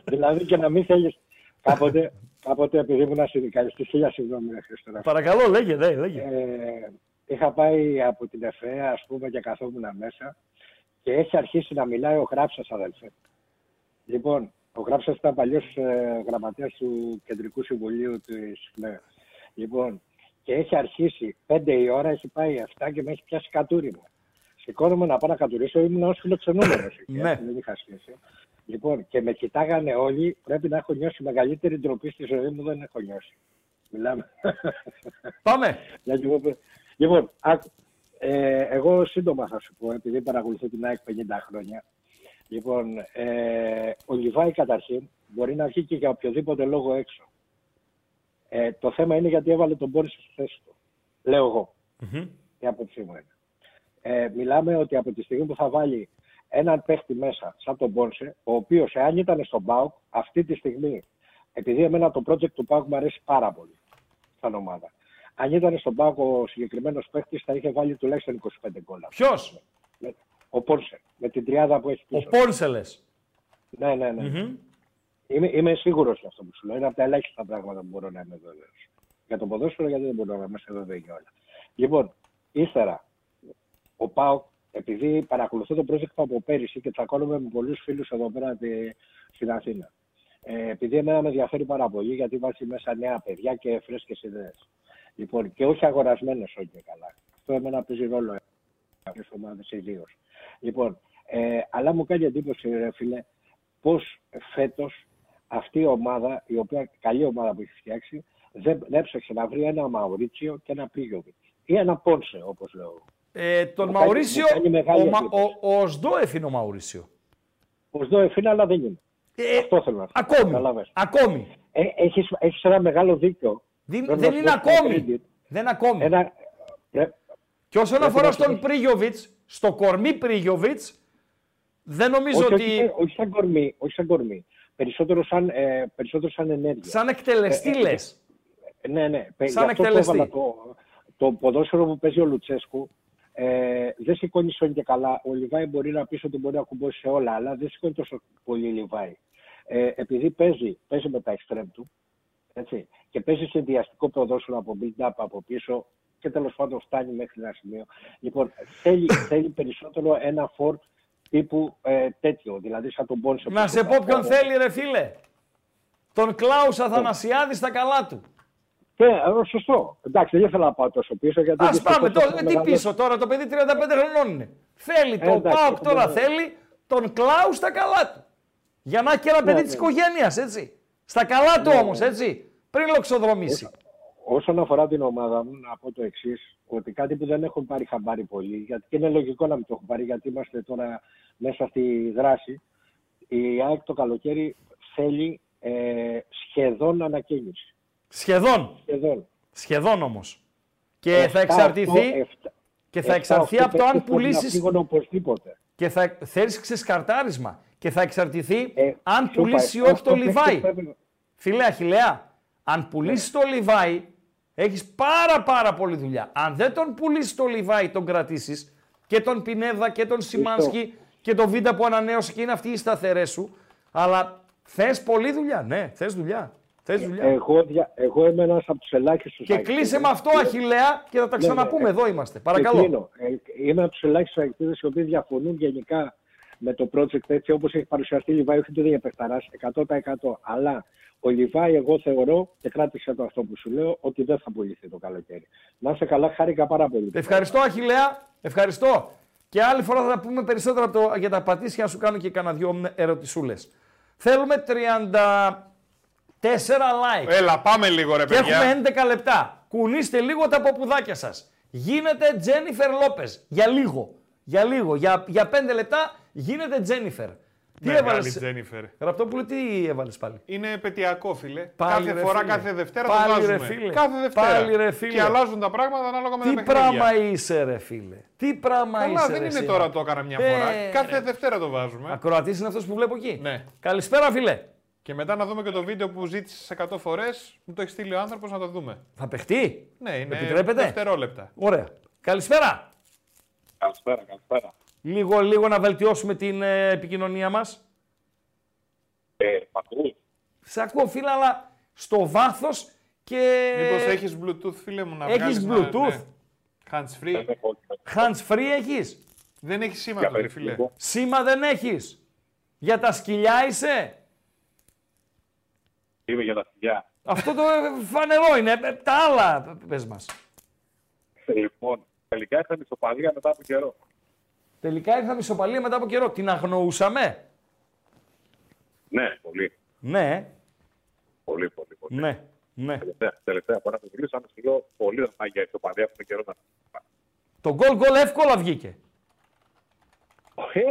δηλαδή και να μην θέλεις κάποτε, κάποτε επειδή ήμουν συνδικαλιστής, χίλια συγγνώμη, ρε Χριστό, να Παρακαλώ, λέγε, ναι, λέγε. ε, είχα πάει από την ΕΦΕΑ, ας πούμε, και καθόμουν μέσα και έχει αρχίσει να μιλάει ο Γράψας, αδελφέ. Λοιπόν, ο Γράψας ήταν παλιός ε, γραμματέας του Κεντρικού Συμβουλίου της ΦΜΕ. Λοιπόν, και έχει αρχίσει 5 η ώρα, έχει πάει 7 και με έχει πιάσει κατούρι μου. Σηκώνομαι να πάω να κατουρίσω, ήμουν ως φιλοξενούμενος. εκεί, Ναι. έτσι, Δεν είχα σχέση. Λοιπόν, και με κοιτάγανε όλοι, πρέπει να έχω νιώσει μεγαλύτερη ντροπή στη ζωή μου, δεν έχω νιώσει. Μιλάμε. Πάμε. Για και εγώ που- Λοιπόν, άκου. Ε, εγώ σύντομα θα σου πω, επειδή παρακολουθώ την ΑΕΚ 50 χρόνια. Λοιπόν, ε, ο Λιβάη καταρχήν μπορεί να βγει και για οποιοδήποτε λόγο έξω. Ε, το θέμα είναι γιατί έβαλε τον Μπόρις στη θέση του. Λέω εγώ. Η άποψή μου είναι. Ε, μιλάμε ότι από τη στιγμή που θα βάλει έναν παίχτη μέσα, σαν τον Μπόνσε, ο οποίος εάν ήταν στον ΠΑΟΚ, αυτή τη στιγμή, επειδή εμένα το project του ΠΑΟΚ μου αρέσει πάρα πολύ, σαν ομάδα. Αν ήταν στον ΠΑΟΚ ο συγκεκριμένος παίχτης, θα είχε βάλει τουλάχιστον 25 γκολ. Ποιος; Ο Πόνσε, με την τριάδα που έχει Ο πίσω. Πόνσελες. Ναι, ναι, ναι. Μμμ. Είμαι, είμαι σίγουρος για αυτό που σου λέω. Είναι από τα ελάχιστα πράγματα που μπορώ να είμαι βέβαιος. Για το ποδόσφαιρο, γιατί δεν μπορώ να είμαστε βέβαιοι για όλα. Λοιπόν, ύστερα, ο Πάοκ, επειδή παρακολουθώ το project από πέρυσι και τσακώνομαι με πολλούς φίλους εδώ πέρα τη- στην Αθήνα. Ε, επειδή εμένα με ενδιαφέρει πάρα πολύ, γιατί βάζει μέσα νέα παιδιά και φρέσκες ιδέες. Λοιπόν, και όχι αγορασμένος όχι και καλά. Αυτό εμένα παίζει ρόλο κάποιες ομάδες ιδίως. Λοιπόν, ε, αλλά μου κάνει εντύπωση, ρε φίλε, πώς φέτος αυτή η ομάδα, η οποία καλή ομάδα που έχει φτιάξει, δεν δεν έψαξε να βρει ένα Μαουρίτσιο και ένα Πρίγιοβιτ. Ή ένα Πόνσε, όπως λέω. Ε, τον Μου κάνει- Μαουρίσιο, μου κάνει μεγάλη ο, Μα- εντύπωση. ο, ο Σντόεφ είναι ο Μαουρίσιο. Ο Σδόεφ είναι, αλλά δεν είναι. Ε, Αυτό θέλω να πω. ακόμη, Καταλάβες. ακόμη. Ε, έχεις, έχεις ένα μεγάλο δίκιο. Δεν, Πρέπει δεν να είναι σου δώσω ακόμη. credit. Δεν ακόμη. Ένα, ε, Και όσον πρέπει αφορά να σου στον δώσω- Πρίγιοβιτς, στο κορμί Πρίγιοβιτς, δεν νομίζω όχι, ότι... όχι, όχι, σαν κορμί, όχι σαν κορμί. Περισσότερο σαν, ε, περισσότερο σαν ενέργεια. Σαν εκτελεστή Ε, ε, λες. Ναι, ναι. Πε- Σαν γι' αυτό εκτελεστή. Το, έβαλα το, το ποδόσφαιρο που παίζει ο Λουτσέσκου ε, δεν σηκώνει στον και καλά. Ο Λιβάη μπορεί να πει ότι μπορεί να κουμπώσει σε όλα, αλλά δεν σηκώνει τόσο πολύ Λιβάη. Ε, επειδή παίζει, παίζει με τα εξτρέμ του έτσι, και παίζει συνδυαστικό ποδόσφαιρο από build-up από πίσω και τέλος πάντων φτάνει μέχρι ένα σημείο. Λοιπόν, θέλει, θέλει περισσότερο ένα φορ τύπου ε, τέτοιο, δηλαδή σαν τον Πόνσε. Να που σε το πω ποιον καθόλου. θέλει ρε φίλε. Τον Κλάους Αθανασιάδη στα καλά του. Και, ε, σωστό. Εντάξει, δεν ήθελα να πάω τόσο πίσω. Γιατί Ας δυστυχώς πάμε τώρα, έχω ε, τι μεγαλώσει. πίσω τώρα, το παιδί 35 χρονών είναι. Θέλει, το εντάξει, ΠΑΟΚ έχω τώρα μεγαλώσει. θέλει τον Κλάου στα καλά του. Για να έχει και ένα Ναι, παιδί ναι. της οικογένειας, έτσι. Στα καλά του Ναι, όμως, ναι. έτσι. Πριν λοξοδρομήσει. Όσον αφορά την ομάδα μου, να πω το εξής: Ότι κάτι που δεν έχουν πάρει χαμπάρι πολύ, γιατί και είναι λογικό να μην το έχουν πάρει, γιατί είμαστε τώρα μέσα στη δράση. Η ΑΕΚ το καλοκαίρι θέλει ε, σχεδόν ανακαίνιση. Σχεδόν. Σχεδόν. Σχεδόν όμως. Και Εφτά, θα εξαρτηθεί, οκτώ, εφτά- και θα εφτά, εξαρτηθεί οκτώ από το αν παίκτες πρέπει να πουλήσεις φύγουν οπωσδήποτε. και θα θέλεις ξεσκαρτάρισμα και θα εξαρτηθεί αν Ε, σου πουλήσεις ή είπα, όχι το οκτώ παίκτες Λιβάη. πρέπει να- Φίλε Αχιλέα, αν πουλήσεις το Λιβάη, έχεις πάρα πάρα πολλή δουλειά. Αν δεν τον πουλήσεις το Λιβάη, τον κρατήσεις και τον Πινέδα και τον Σιμάνσκι και τον Βίντα που ανανέωσε και είναι αυτοί οι σταθερές σου. Αλλά θες πολλή δουλειά. Ναι, θες δουλειά. Θες δουλειά; Εγώ, δια- εγώ είμαι ένας από τους ελάχιστους. και κλείσε με αυτό, Αχιλέα, και θα τα Ναι, ξαναπούμε. ναι. Εδώ είμαστε. Και Παρακαλώ. κλείνω. Ε, Είμαι από τους ελάχιστους αεκτήδε οι οποίοι διαφωνούν γενικά με το project έτσι όπως έχει παρουσιαστεί η Λιβάη. Όχι ότι δεν είναι παιχταρά 100%. Αλλά ο Λιβάη, εγώ θεωρώ, και κράτησε το αυτό που σου λέω, ότι δεν θα πουληθεί το καλοκαίρι. Να είσαι καλά, χάρηκα πάρα πολύ. Ευχαριστώ, Αχιλέα. Ευχαριστώ. Και άλλη φορά θα πούμε περισσότερα από το- για τα πατήσια να σου κάνω και κανένα δυο ερωτησούλες. Θέλουμε 34 like. Έλα, πάμε λίγο ρε Και παιδιά. έχουμε 11 λεπτά. Κουνήστε λίγο τα ποπουδάκια σας. Γίνετε Τζένιφερ Λόπες. Για λίγο. Για λίγο. Για, για 5 λεπτά γίνετε Τζένιφερ. Τι Μεγάλη έβαλες. Τζένιφερ. Γραπτόπουλε, τι έβαλες πάλι; Είναι επαιτειακό, φίλε. Πάλι, κάθε ρε, φορά, φίλε. κάθε Δευτέρα Πάλι, το ρε, βάζουμε. φίλε. Κάθε Δευτέρα. Πάλι, ρε, φίλε. Και αλλάζουν τα πράγματα ανάλογα με Τι τα παιχνίδια. πράγμα είσαι ρε φίλε. Τι πράγμα Καλά, είσαι δεν ρε, είναι εσύ, τώρα να- το έκανα μια Ε, φορά. Κάθε ρε. Δευτέρα το βάζουμε. Ακροατής είναι αυτός που βλέπω εκεί. Ναι. Καλησπέρα φίλε. Και μετά να δούμε και το βίντεο που ζήτησες 100 φορές. Μου το έχει στείλει ο άνθρωπος να το δούμε. Θα παιχτεί; Ναι, είναι Επιτρέπετε. δευτερόλεπτα. Ωραία. Καλησπέρα. Καλησπέρα, καλησπέρα. Λίγο, λίγο να βελτιώσουμε την ε, επικοινωνία μας. Ε, μ' ακούς; Σε ακούω φίλε, αλλά στο βάθος και... Μήπως έχεις Bluetooth, φίλε μου, να Έχεις βγάλεις να- Bluetooth? ναι. Hands free. Hands free έχεις; Δεν έχεις σήμα Για το ρε πες φίλε. λίγο. Σήμα δεν έχεις; Για τα σκυλιά είσαι; Είμαι για τα φιλιά. Αυτό το ε, φανερό είναι. Ε, Τα άλλα πες μας. Λοιπόν, τελικά ήρθαμε στο Παλία μετά από καιρό. Τελικά ήρθαμε ισοπαλία μετά από καιρό. Την αγνοούσαμε; Ναι, πολύ. Ναι, Πολύ, πολύ. πολύ. ναι, ναι. Τελευταία, τελευταία φορά που μιλήσαμε, σου λέω πολύ δεν για το Παλία από καιρό να Το γκολ γκολ εύκολα βγήκε. Ε,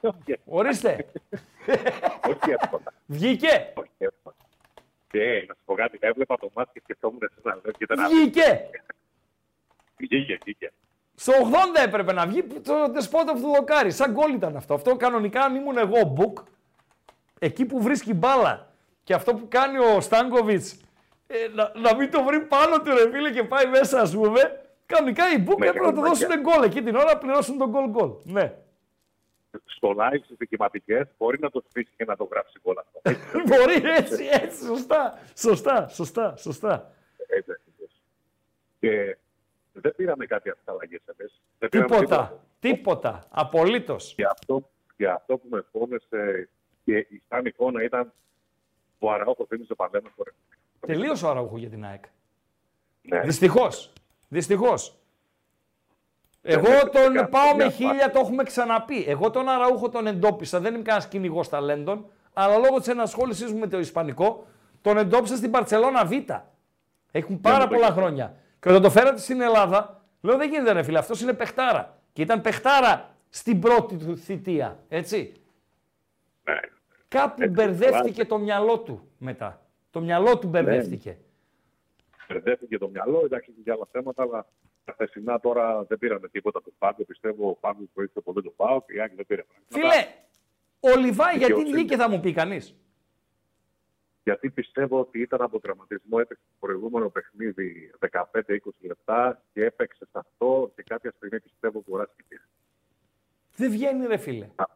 όχι, Ορίστε. όχι εύκολα. Βγήκε. Όχι εύκολα. Και να σου πω κάτι, έβλεπα το μάτι και σκεφτόμουν εσύ να λέω και ήταν Βγήκε. Βγήκε, βγήκε. Στο 80 έπρεπε να βγει το δεσπότα του δοκάρι. Σαν γκολ ήταν αυτό. Αυτό κανονικά αν ήμουν εγώ μπουκ, εκεί που βρίσκει μπάλα και αυτό που κάνει ο Στάνκοβιτς, ε, να, να μην το βρει πάνω του ρε φίλε και πάει μέσα ας πούμε, κανονικά οι μπουκ Με έπρεπε να του μαγιά. δώσουν γκολ. Εκεί την ώρα να πληρώσουν τον γκολ γκολ. Ναι. Στο live στις δικηματικέ μπορεί να το σφίσει και να το γράψει γκολ αυτό. Μπορεί έτσι, έτσι, σωστά, σωστά, σωστά, σωστά. Έτσι, Και δεν πήραμε κάτι από τις αλλαγές εμεί. Δεν πήραμε Τίποτα. Τίποτα. Απολύτως. Και αυτό, και αυτό που με φώνησε και η σαν εικόνα ήταν ο Αραούχος θύμιζε πανέμορφο. ρε. Τελείωσε ο Αραούχος για την ΑΕΚ. Ναι. Δυστυχώς. Δυστυχώς. Εγώ Ναι, τον φυσικά. πάω με Μια χίλια, το έχουμε ξαναπεί. Εγώ τον Αραούχο τον εντόπισα, δεν είμαι κανένας κυνηγός ταλέντων, αλλά λόγω της ενασχόλησής μου με το Ισπανικό, τον εντόπισα στην Παρσελώνα Β. Έχουν πάρα Ναι, το πολλά ξέρω. χρόνια. Και όταν το φέρατε στην Ελλάδα, λέω δεν γίνεται ρε φίλε, αυτός είναι παιχτάρα. Και ήταν παιχτάρα στην πρώτη του θητεία, έτσι. Ναι. Κάπου μπερδεύτηκε το μυαλό του μετά. Το μυαλό του μπερδεύτηκε. Μπερδεύτηκε το μυαλό, εντάξει και για άλλα θέματα, αλλά τα χθεσινά τώρα δεν πήραμε τίποτα του Πάγκο. Πιστεύω ο Πάγκος βοήθησε πολύ τον Πάο και η Άκη δεν πήρε πράγματα. Φίλε, ο Λιβάη γιατί Δικαιοσύνη. βγήκε θα μου πει κανείς; Γιατί πιστεύω ότι ήταν από τραυματισμό, έπαιξε το προηγούμενο παιχνίδι 15-20 λεπτά και έπαιξε σε αυτό και κάποια στιγμή πιστεύω κουράστηκε. Δεν βγαίνει ρε φίλε. δεν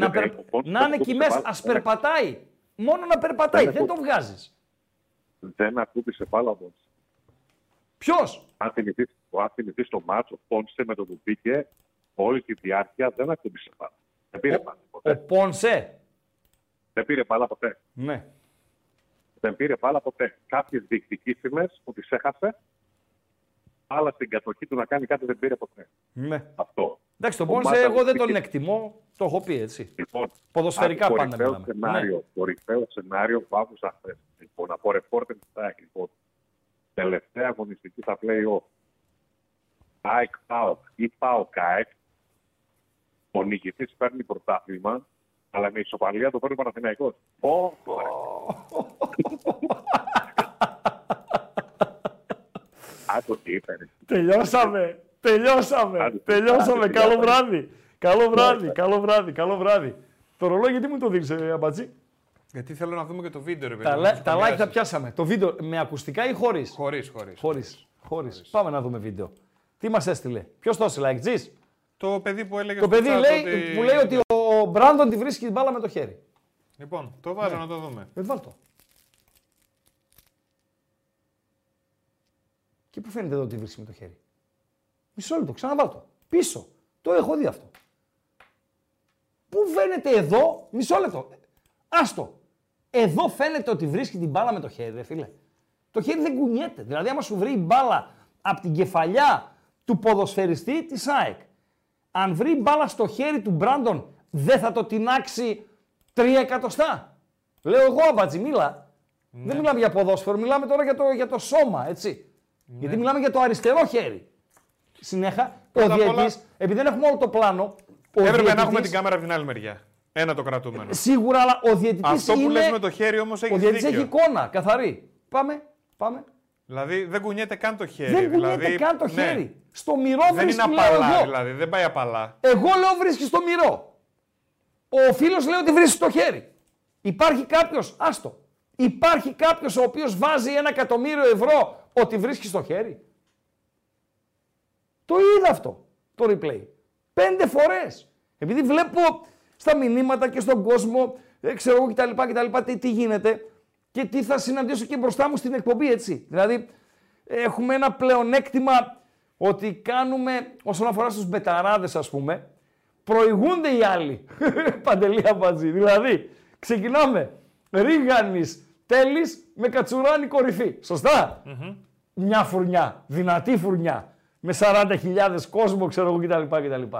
Να, περ- βγαίνει. Ο Πόντς να δεν είναι εκεί ακούμπησε μέσα, μπάλα. ας περπατάει. Μόνο να περπατάει, Δεν δεν το ακούμπησε. βγάζεις. Δεν ακούμπησε μπάλα όμως. Ποιος; Αν θυμηθείς, αν θυμηθείς το μάτσο, Πόνσε με το που μπήκε, όλη τη διάρκεια δεν ακούμπησε μπάλα. Δεν πήρε μπάλα Ο ποτέ. Πόνσε; Δεν πήρε μπάλα ποτέ. Ναι. Δεν πήρε μπάλα ποτέ. Κάποιες διεκδικήσιμες που τις έχασε, αλλά στην κατοχή του να κάνει κάτι δεν πήρε ποτέ. Ναι. Αυτό. Εντάξει, τον Ομάδα Πόνσε εγώ δεν αγωνιστική. τον εκτιμώ, το έχω πει έτσι. Λοιπόν, Ποδοσφαιρικά αν πάντα κορυφαίο μιλάμε. Ναι. Σενάριο, Κορυφαίο σενάριο που άκουσα χθε. Λοιπόν, από ρεπόρτερ της ΑΕΚ. Λοιπόν, τελευταία αγωνιστική στα play-off. ΑΕΚ ΠΑΟΚ ή ΠΑΟΚ ΑΕΚ. Ο νικητής παίρνει πρωτάθλημα, αλλά με ισοπαλία το παίρνει ο Παναθηναϊκός. Ω, Άκου τι είπες. ρε. Τελειώσαμε. Τελειώσαμε. Άντε, Τελειώσαμε. άντε, Καλό άντε. βράδυ. Καλό βράδυ. Ναι. Καλό βράδυ. Καλό βράδυ. Το ρολόι γιατί μου το δείξε, Αμπατζή; Γιατί θέλω να δούμε και το βίντεο, ρε παιδί. Τα, μου, λα- να τα το like τα μοιράσεις. πιάσαμε. Το βίντεο με ακουστικά ή χωρίς. Χωρίς, χωρίς. Χωρίς. Χωρίς. Πάμε να δούμε βίντεο. Τι μας έστειλε; Ποιος το έστειλε, Αεκτζής; Το παιδί που έλεγε Το στο παιδί chat λέει, ότι- που λέει ότι ο Μπράντον τη βρίσκει την μπάλα με το χέρι. Λοιπόν, το βάζω Ναι. να το δούμε. Ε, βάλ' το. Και πού φαίνεται εδώ ότι βρίσκει με το χέρι; Μισό λεπτό, ξαναβάλ' το. Πίσω. Το έχω δει αυτό. Πού φαίνεται εδώ, μισό λεπτό. Άστο. Εδώ φαίνεται ότι βρίσκει την μπάλα με το χέρι, ρε φίλε. Το χέρι δεν κουνιέται. Δηλαδή, άμα σου βρει η μπάλα από την κεφαλιά του ποδοσφαιριστή της ΑΕΚ, αν βρει μπάλα στο χέρι του Μπράντον, δεν θα το τεινάξει τρία εκατοστά. Λέω εγώ, Αμπατζή, μίλα. Δεν μιλάμε για ποδόσφαιρο, μιλάμε τώρα για το, για το σώμα, έτσι. Γιατί μιλάμε για το αριστερό χέρι. Συνέχα, ο Πρώτα απ' όλα- διαιτής, επειδή δεν έχουμε όλο το πλάνο, ο Έπρεπε να διαιτητής- έχουμε την κάμερα από την άλλη μεριά. Ένα το κρατούμενο. Σίγουρα, αλλά ο διαιτητής Αυτό που είναι... λες με το χέρι όμως Ο έχεις διαιτητής δίκιο. έχει εικόνα, καθαρή. Πάμε, πάμε. Δηλαδή δεν κουνιέται καν το χέρι. δεν κουνιέται δηλαδή, καν το ναι. χέρι. Στο μυρό Δεν είναι βρίσκει, λέω απαλά, εγώ. δηλαδή. Δεν πάει απαλά. Εγώ λέω βρίσκει στο μυρό. Ο φίλος λέει ότι βρίσκει στο χέρι. Υπάρχει κάποιος, άστο, υπάρχει κάποιος ο οποίος βάζει ένα εκατομμύριο ευρώ ότι βρίσκει στο χέρι; Το είδα αυτό, το replay. Πέντε φορές. Επειδή βλέπω στα μηνύματα και στον κόσμο, ε, ξέρω εγώ κτλ, κτλ τι, τι γίνεται και τι θα συναντήσω και μπροστά μου στην εκπομπή, έτσι. Δηλαδή, έχουμε ένα πλεονέκτημα ότι κάνουμε, όσον αφορά στους μπεταράδες ας πούμε, προηγούνται οι άλλοι. Παντελή Αμπατζή. Δηλαδή, ξεκινάμε. Ρίγανης, τέλης, με κατσουράνη κορυφή. Σωστά; Μια φουρνιά, δυνατή φουρνιά, με 40.000 κόσμο, ξέρω εγώ κτλ. κτλ.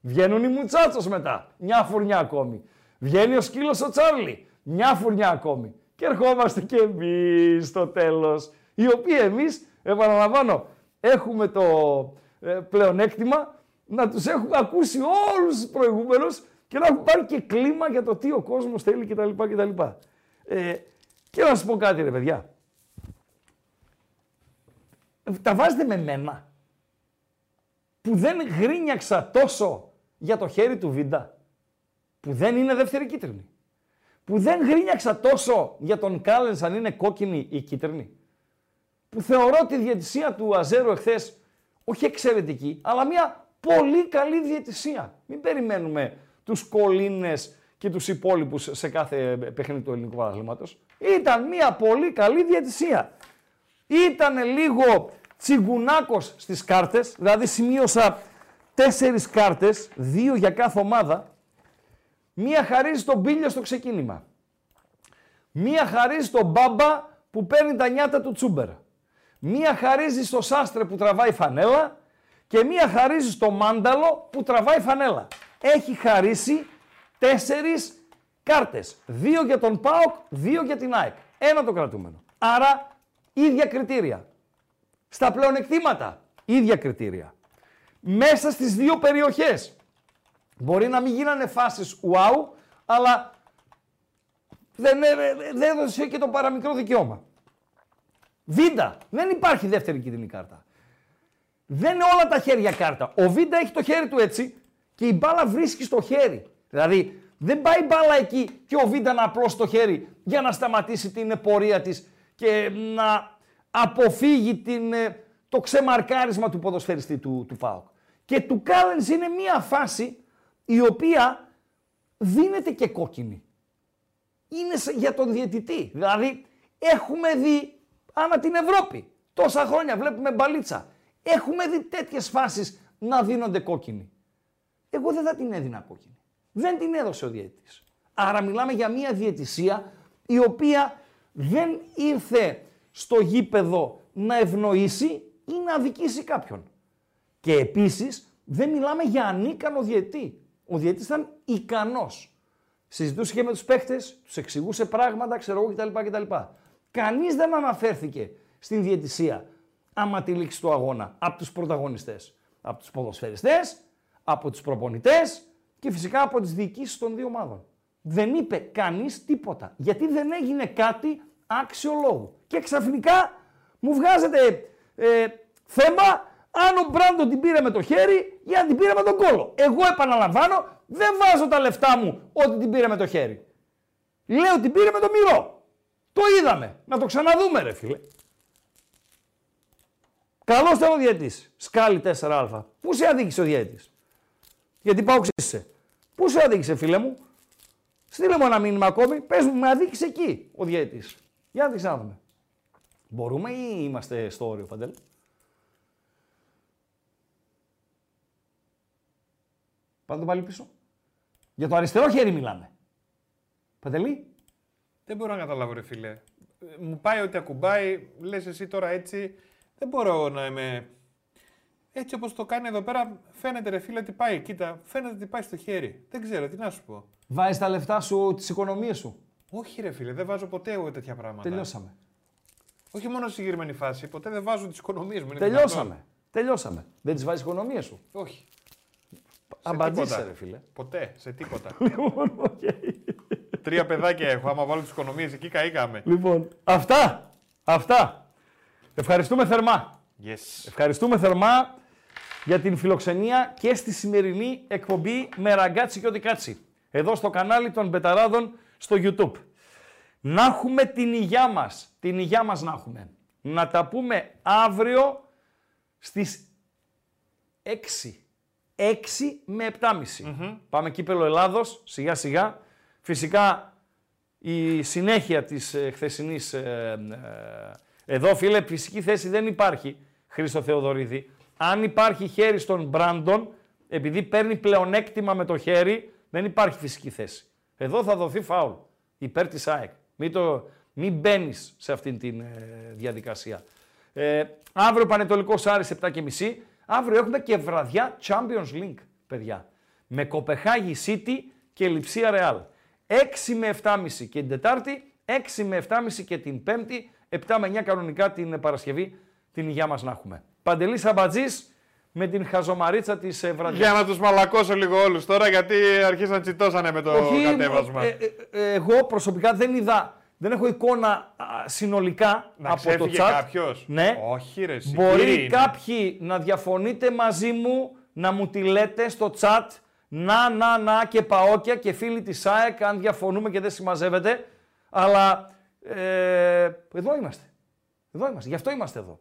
Βγαίνουν οι μουτσάτσος μετά, μια φουρνιά ακόμη. Βγαίνει ο σκύλος ο Τσάρλι, μια φουρνιά ακόμη. Και ερχόμαστε και εμείς στο τέλος, οι οποίοι εμείς, επαναλαμβάνω, έχουμε το ε, πλεονέκτημα να τους έχουμε ακούσει όλους τους προηγούμενους και να έχουν πάρει και κλίμα για το τι ο κόσμος θέλει κτλ. κτλ. Ε, και να σας πω κάτι ρε παιδιά. Τα βάζετε με μένα που δεν γρίνιαξα τόσο για το χέρι του Βίντα, που δεν είναι δεύτερη κίτρινη, που δεν γρίνιαξα τόσο για τον Κάλενς αν είναι κόκκινη ή κίτρινη, που θεωρώ τη διαιτησία του Αζέρου εχθές όχι εξαιρετική, αλλά μια πολύ καλή διαιτησία. Μην περιμένουμε τους κολλήνες και τους υπόλοιπους σε κάθε παιχνίδι του ελληνικού παραθλήματος. Ήταν μια πολύ καλή διαιτησία. Ήταν λίγο Τσιγκουνάκος στις κάρτες, δηλαδή σημείωσα τέσσερις κάρτες, δύο για κάθε ομάδα. Μία χαρίζει τον Μπίλιο στο ξεκίνημα. Μία χαρίζει τον Μπάμπα που παίρνει τα νιάτα του Τσούμπερ. Μία χαρίζει στο Σάστρε που τραβάει φανέλα και μία χαρίζει στο Μάνταλο που τραβάει φανέλα. Έχει χαρίσει τέσσερις κάρτες. Δύο για τον ΠΑΟΚ, δύο για την ΑΕΚ. Ένα το κρατούμενο. Άρα, ίδια κριτήρια. Στα πλεονεκτήματα, ίδια κριτήρια. Μέσα στις δύο περιοχές. Μπορεί να μην γίνανε φάσεις wow, αλλά δεν, ε, δεν έδωσε και το παραμικρό δικαίωμα. Βίντα. Δεν υπάρχει δεύτερη κίτρινη κάρτα. Δεν είναι όλα τα χέρια κάρτα. Ο Βίντα έχει το χέρι του έτσι και η μπάλα βρίσκει στο χέρι. Δηλαδή δεν πάει η μπάλα εκεί και ο Βίντα να απλώσει το χέρι για να σταματήσει την πορεία της και να αποφύγει την, ε, το ξεμαρκάρισμα του ποδοσφαιριστή του, του ΠΑΟΚ. Και του Κάλενς είναι μία φάση η οποία δίνεται και κόκκινη. Είναι σε- για τον διαιτητή. Δηλαδή έχουμε δει άνα την Ευρώπη. Τόσα χρόνια βλέπουμε μπαλίτσα. Έχουμε δει τέτοιες φάσεις να δίνονται κόκκινοι. Εγώ δεν θα την έδινα κόκκινη. Δεν την έδωσε ο διαιτητής. Άρα μιλάμε για μια διαιτησία η οποία δεν ήρθε στο γήπεδο να ευνοήσει ή να αδικήσει κάποιον. Και επίσης δεν μιλάμε για ανίκανο διαιτή. Ο διαιτής ήταν ικανός. Συζητούσε και με τους παίχτες, τους εξηγούσε πράγματα, ξέρω εγώ κτλ. κτλ. Κανείς δεν αναφέρθηκε στην διαιτησία άμα τη λήξη του αγώνα από τους πρωταγωνιστές. Από τους ποδοσφαιριστές, από τους προπονητές και φυσικά από τις διοικήσεις των δύο ομάδων. Δεν είπε κανείς τίποτα. Γιατί δεν έγινε κάτι άξιο λόγου. Και ξαφνικά μου βγάζετε ε, θέμα αν ο Μπράντον την πήρε με το χέρι ή αν την πήρε με τον κόλο. Εγώ επαναλαμβάνω, δεν βάζω τα λεφτά μου ότι την πήρε με το χέρι. Λέω την πήρε με το μυρό. Το είδαμε. Να το ξαναδούμε ρε φίλε. Καλό ήταν ο διαιτής. Σκάλι 4α. Πού σε αδίκησε ο διαιτής; Γιατί πάω είσαι. Πού σε αδίκησε φίλε μου; Στείλε μου ένα μήνυμα ακόμη. Πες μου, με αδίκησε εκεί ο διαιτής. Για να την ξαναδούμε. Μπορούμε ή είμαστε στο όριο, Παντέλ. Πάτε πάλι πίσω. Για το αριστερό χέρι μιλάμε. Παντελή. Δεν μπορώ να καταλάβω, ρε φίλε. Ε, Μου πάει ότι ακουμπάει, λες εσύ τώρα έτσι. Δεν μπορώ να είμαι. Έτσι όπως το κάνει εδώ πέρα, φαίνεται ρε φίλε ότι πάει. Κοίτα, φαίνεται ότι πάει στο χέρι. Δεν ξέρω, τι να σου πω. Βάζεις τα λεφτά σου, τις οικονομίες σου. Όχι, ρε φίλε, δεν βάζω ποτέ εγώ τέτοια πράγματα. Τελειώσαμε. Όχι μόνο στη συγκεκριμένη φάση, ποτέ δεν βάζω τις οικονομίες μου. είναι Τελειώσαμε. δυνατόν. Τελειώσαμε. Δεν τις βάζεις οικονομίες σου. Όχι. Αμπαντήσε, τίποτα. ρε φίλε. Ποτέ, σε τίποτα. Λοιπόν, οκ. Τρία παιδάκια έχω. Άμα βάλω τις οικονομίες εκεί, καήκαμε. Λοιπόν, αυτά. Αυτά. Ευχαριστούμε θερμά. Yes. Ευχαριστούμε θερμά για την φιλοξενία και στη σημερινή εκπομπή με ραγκάτσι και ό,τι κάτσι. Εδώ στο κανάλι των Μπεταράδων στο YouTube. Να έχουμε την υγειά μας. Την υγειά μας να έχουμε. Να τα πούμε αύριο στις 6. 6 με 7.30. Πάμε κύπελο Ελλάδος, σιγά σιγά. Φυσικά η συνέχεια της ε, χθεσινής... ε, ε, εδώ φίλε φυσική θέση δεν υπάρχει, Χρήστο Θεοδωρίδη. Αν υπάρχει χέρι στον Μπράντον, επειδή παίρνει πλεονέκτημα με το χέρι, δεν υπάρχει φυσική θέση. Εδώ θα δοθεί φάουλ υπέρ της ΑΕΚ. Μην, το, μην μπαίνεις σε αυτήν τη διαδικασία. Ε, αύριο Πανετολικός Άρης 7.30. Αύριο έχουμε και βραδιά Champions League, παιδιά. Με Κοπεχάγη City και Λιψία Ρεάλ. 6 με 7.30 και την Τετάρτη, 6 με 7.30 και την Πέμπτη, 7 με 9 κανονικά την Παρασκευή, την υγειά μας να έχουμε. Παντελής Αμπατζής με την χαζομαρίτσα της ε, βραδιάς. Για να τους μαλακώσω λίγο όλους τώρα, γιατί αρχίσαν τσιτώσανε με το Όχι, κατέβασμα. ε, ε, ε, εγώ προσωπικά δεν είδα, δεν έχω εικόνα α, συνολικά Να από το ξέφυγε chat. κάποιος; Ναι. Όχι, ρε, εσύ, Μπορεί κύριοι είναι. κάποιοι να διαφωνείτε μαζί μου, να μου τη λέτε στο chat να, να, να και παόκια και φίλοι της ΑΕΚ αν διαφωνούμε και δεν συμμαζεύετε. Αλλά ε, εδώ είμαστε. Εδώ είμαστε. Γι' αυτό είμαστε εδώ.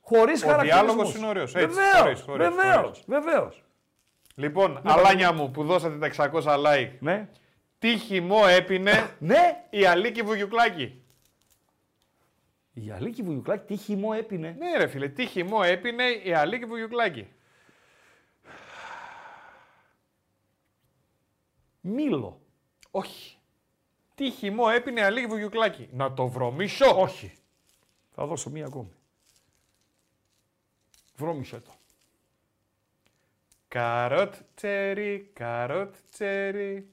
Χωρίς Ο χαρακτηρισμούς. διάλογος είναι ωραίος, έτσι, Βεβαίως, χωρίς, χωρίς, βεβαίως, χωρίς. βεβαίως. Λοιπόν, αλάνια μου που δώσατε τα 600 like. Ναι. Τι χυμό έπινε ναι. η Αλίκη Βουγιουκλάκη. Η Αλίκη Βουγιουκλάκη τι χυμό έπινε; Ναι, ρε φίλε, τι χυμό έπινε η Αλίκη Βουγιουκλάκη. Μήλο. Όχι. Τι χυμό έπινε η Αλίκη Βουγιουκλάκη; Να το βρωμίσω. Όχι. Θα δώσω μία ακόμη. Βρώμισε το. Καρότ τσέρι, καρότ τσέρι.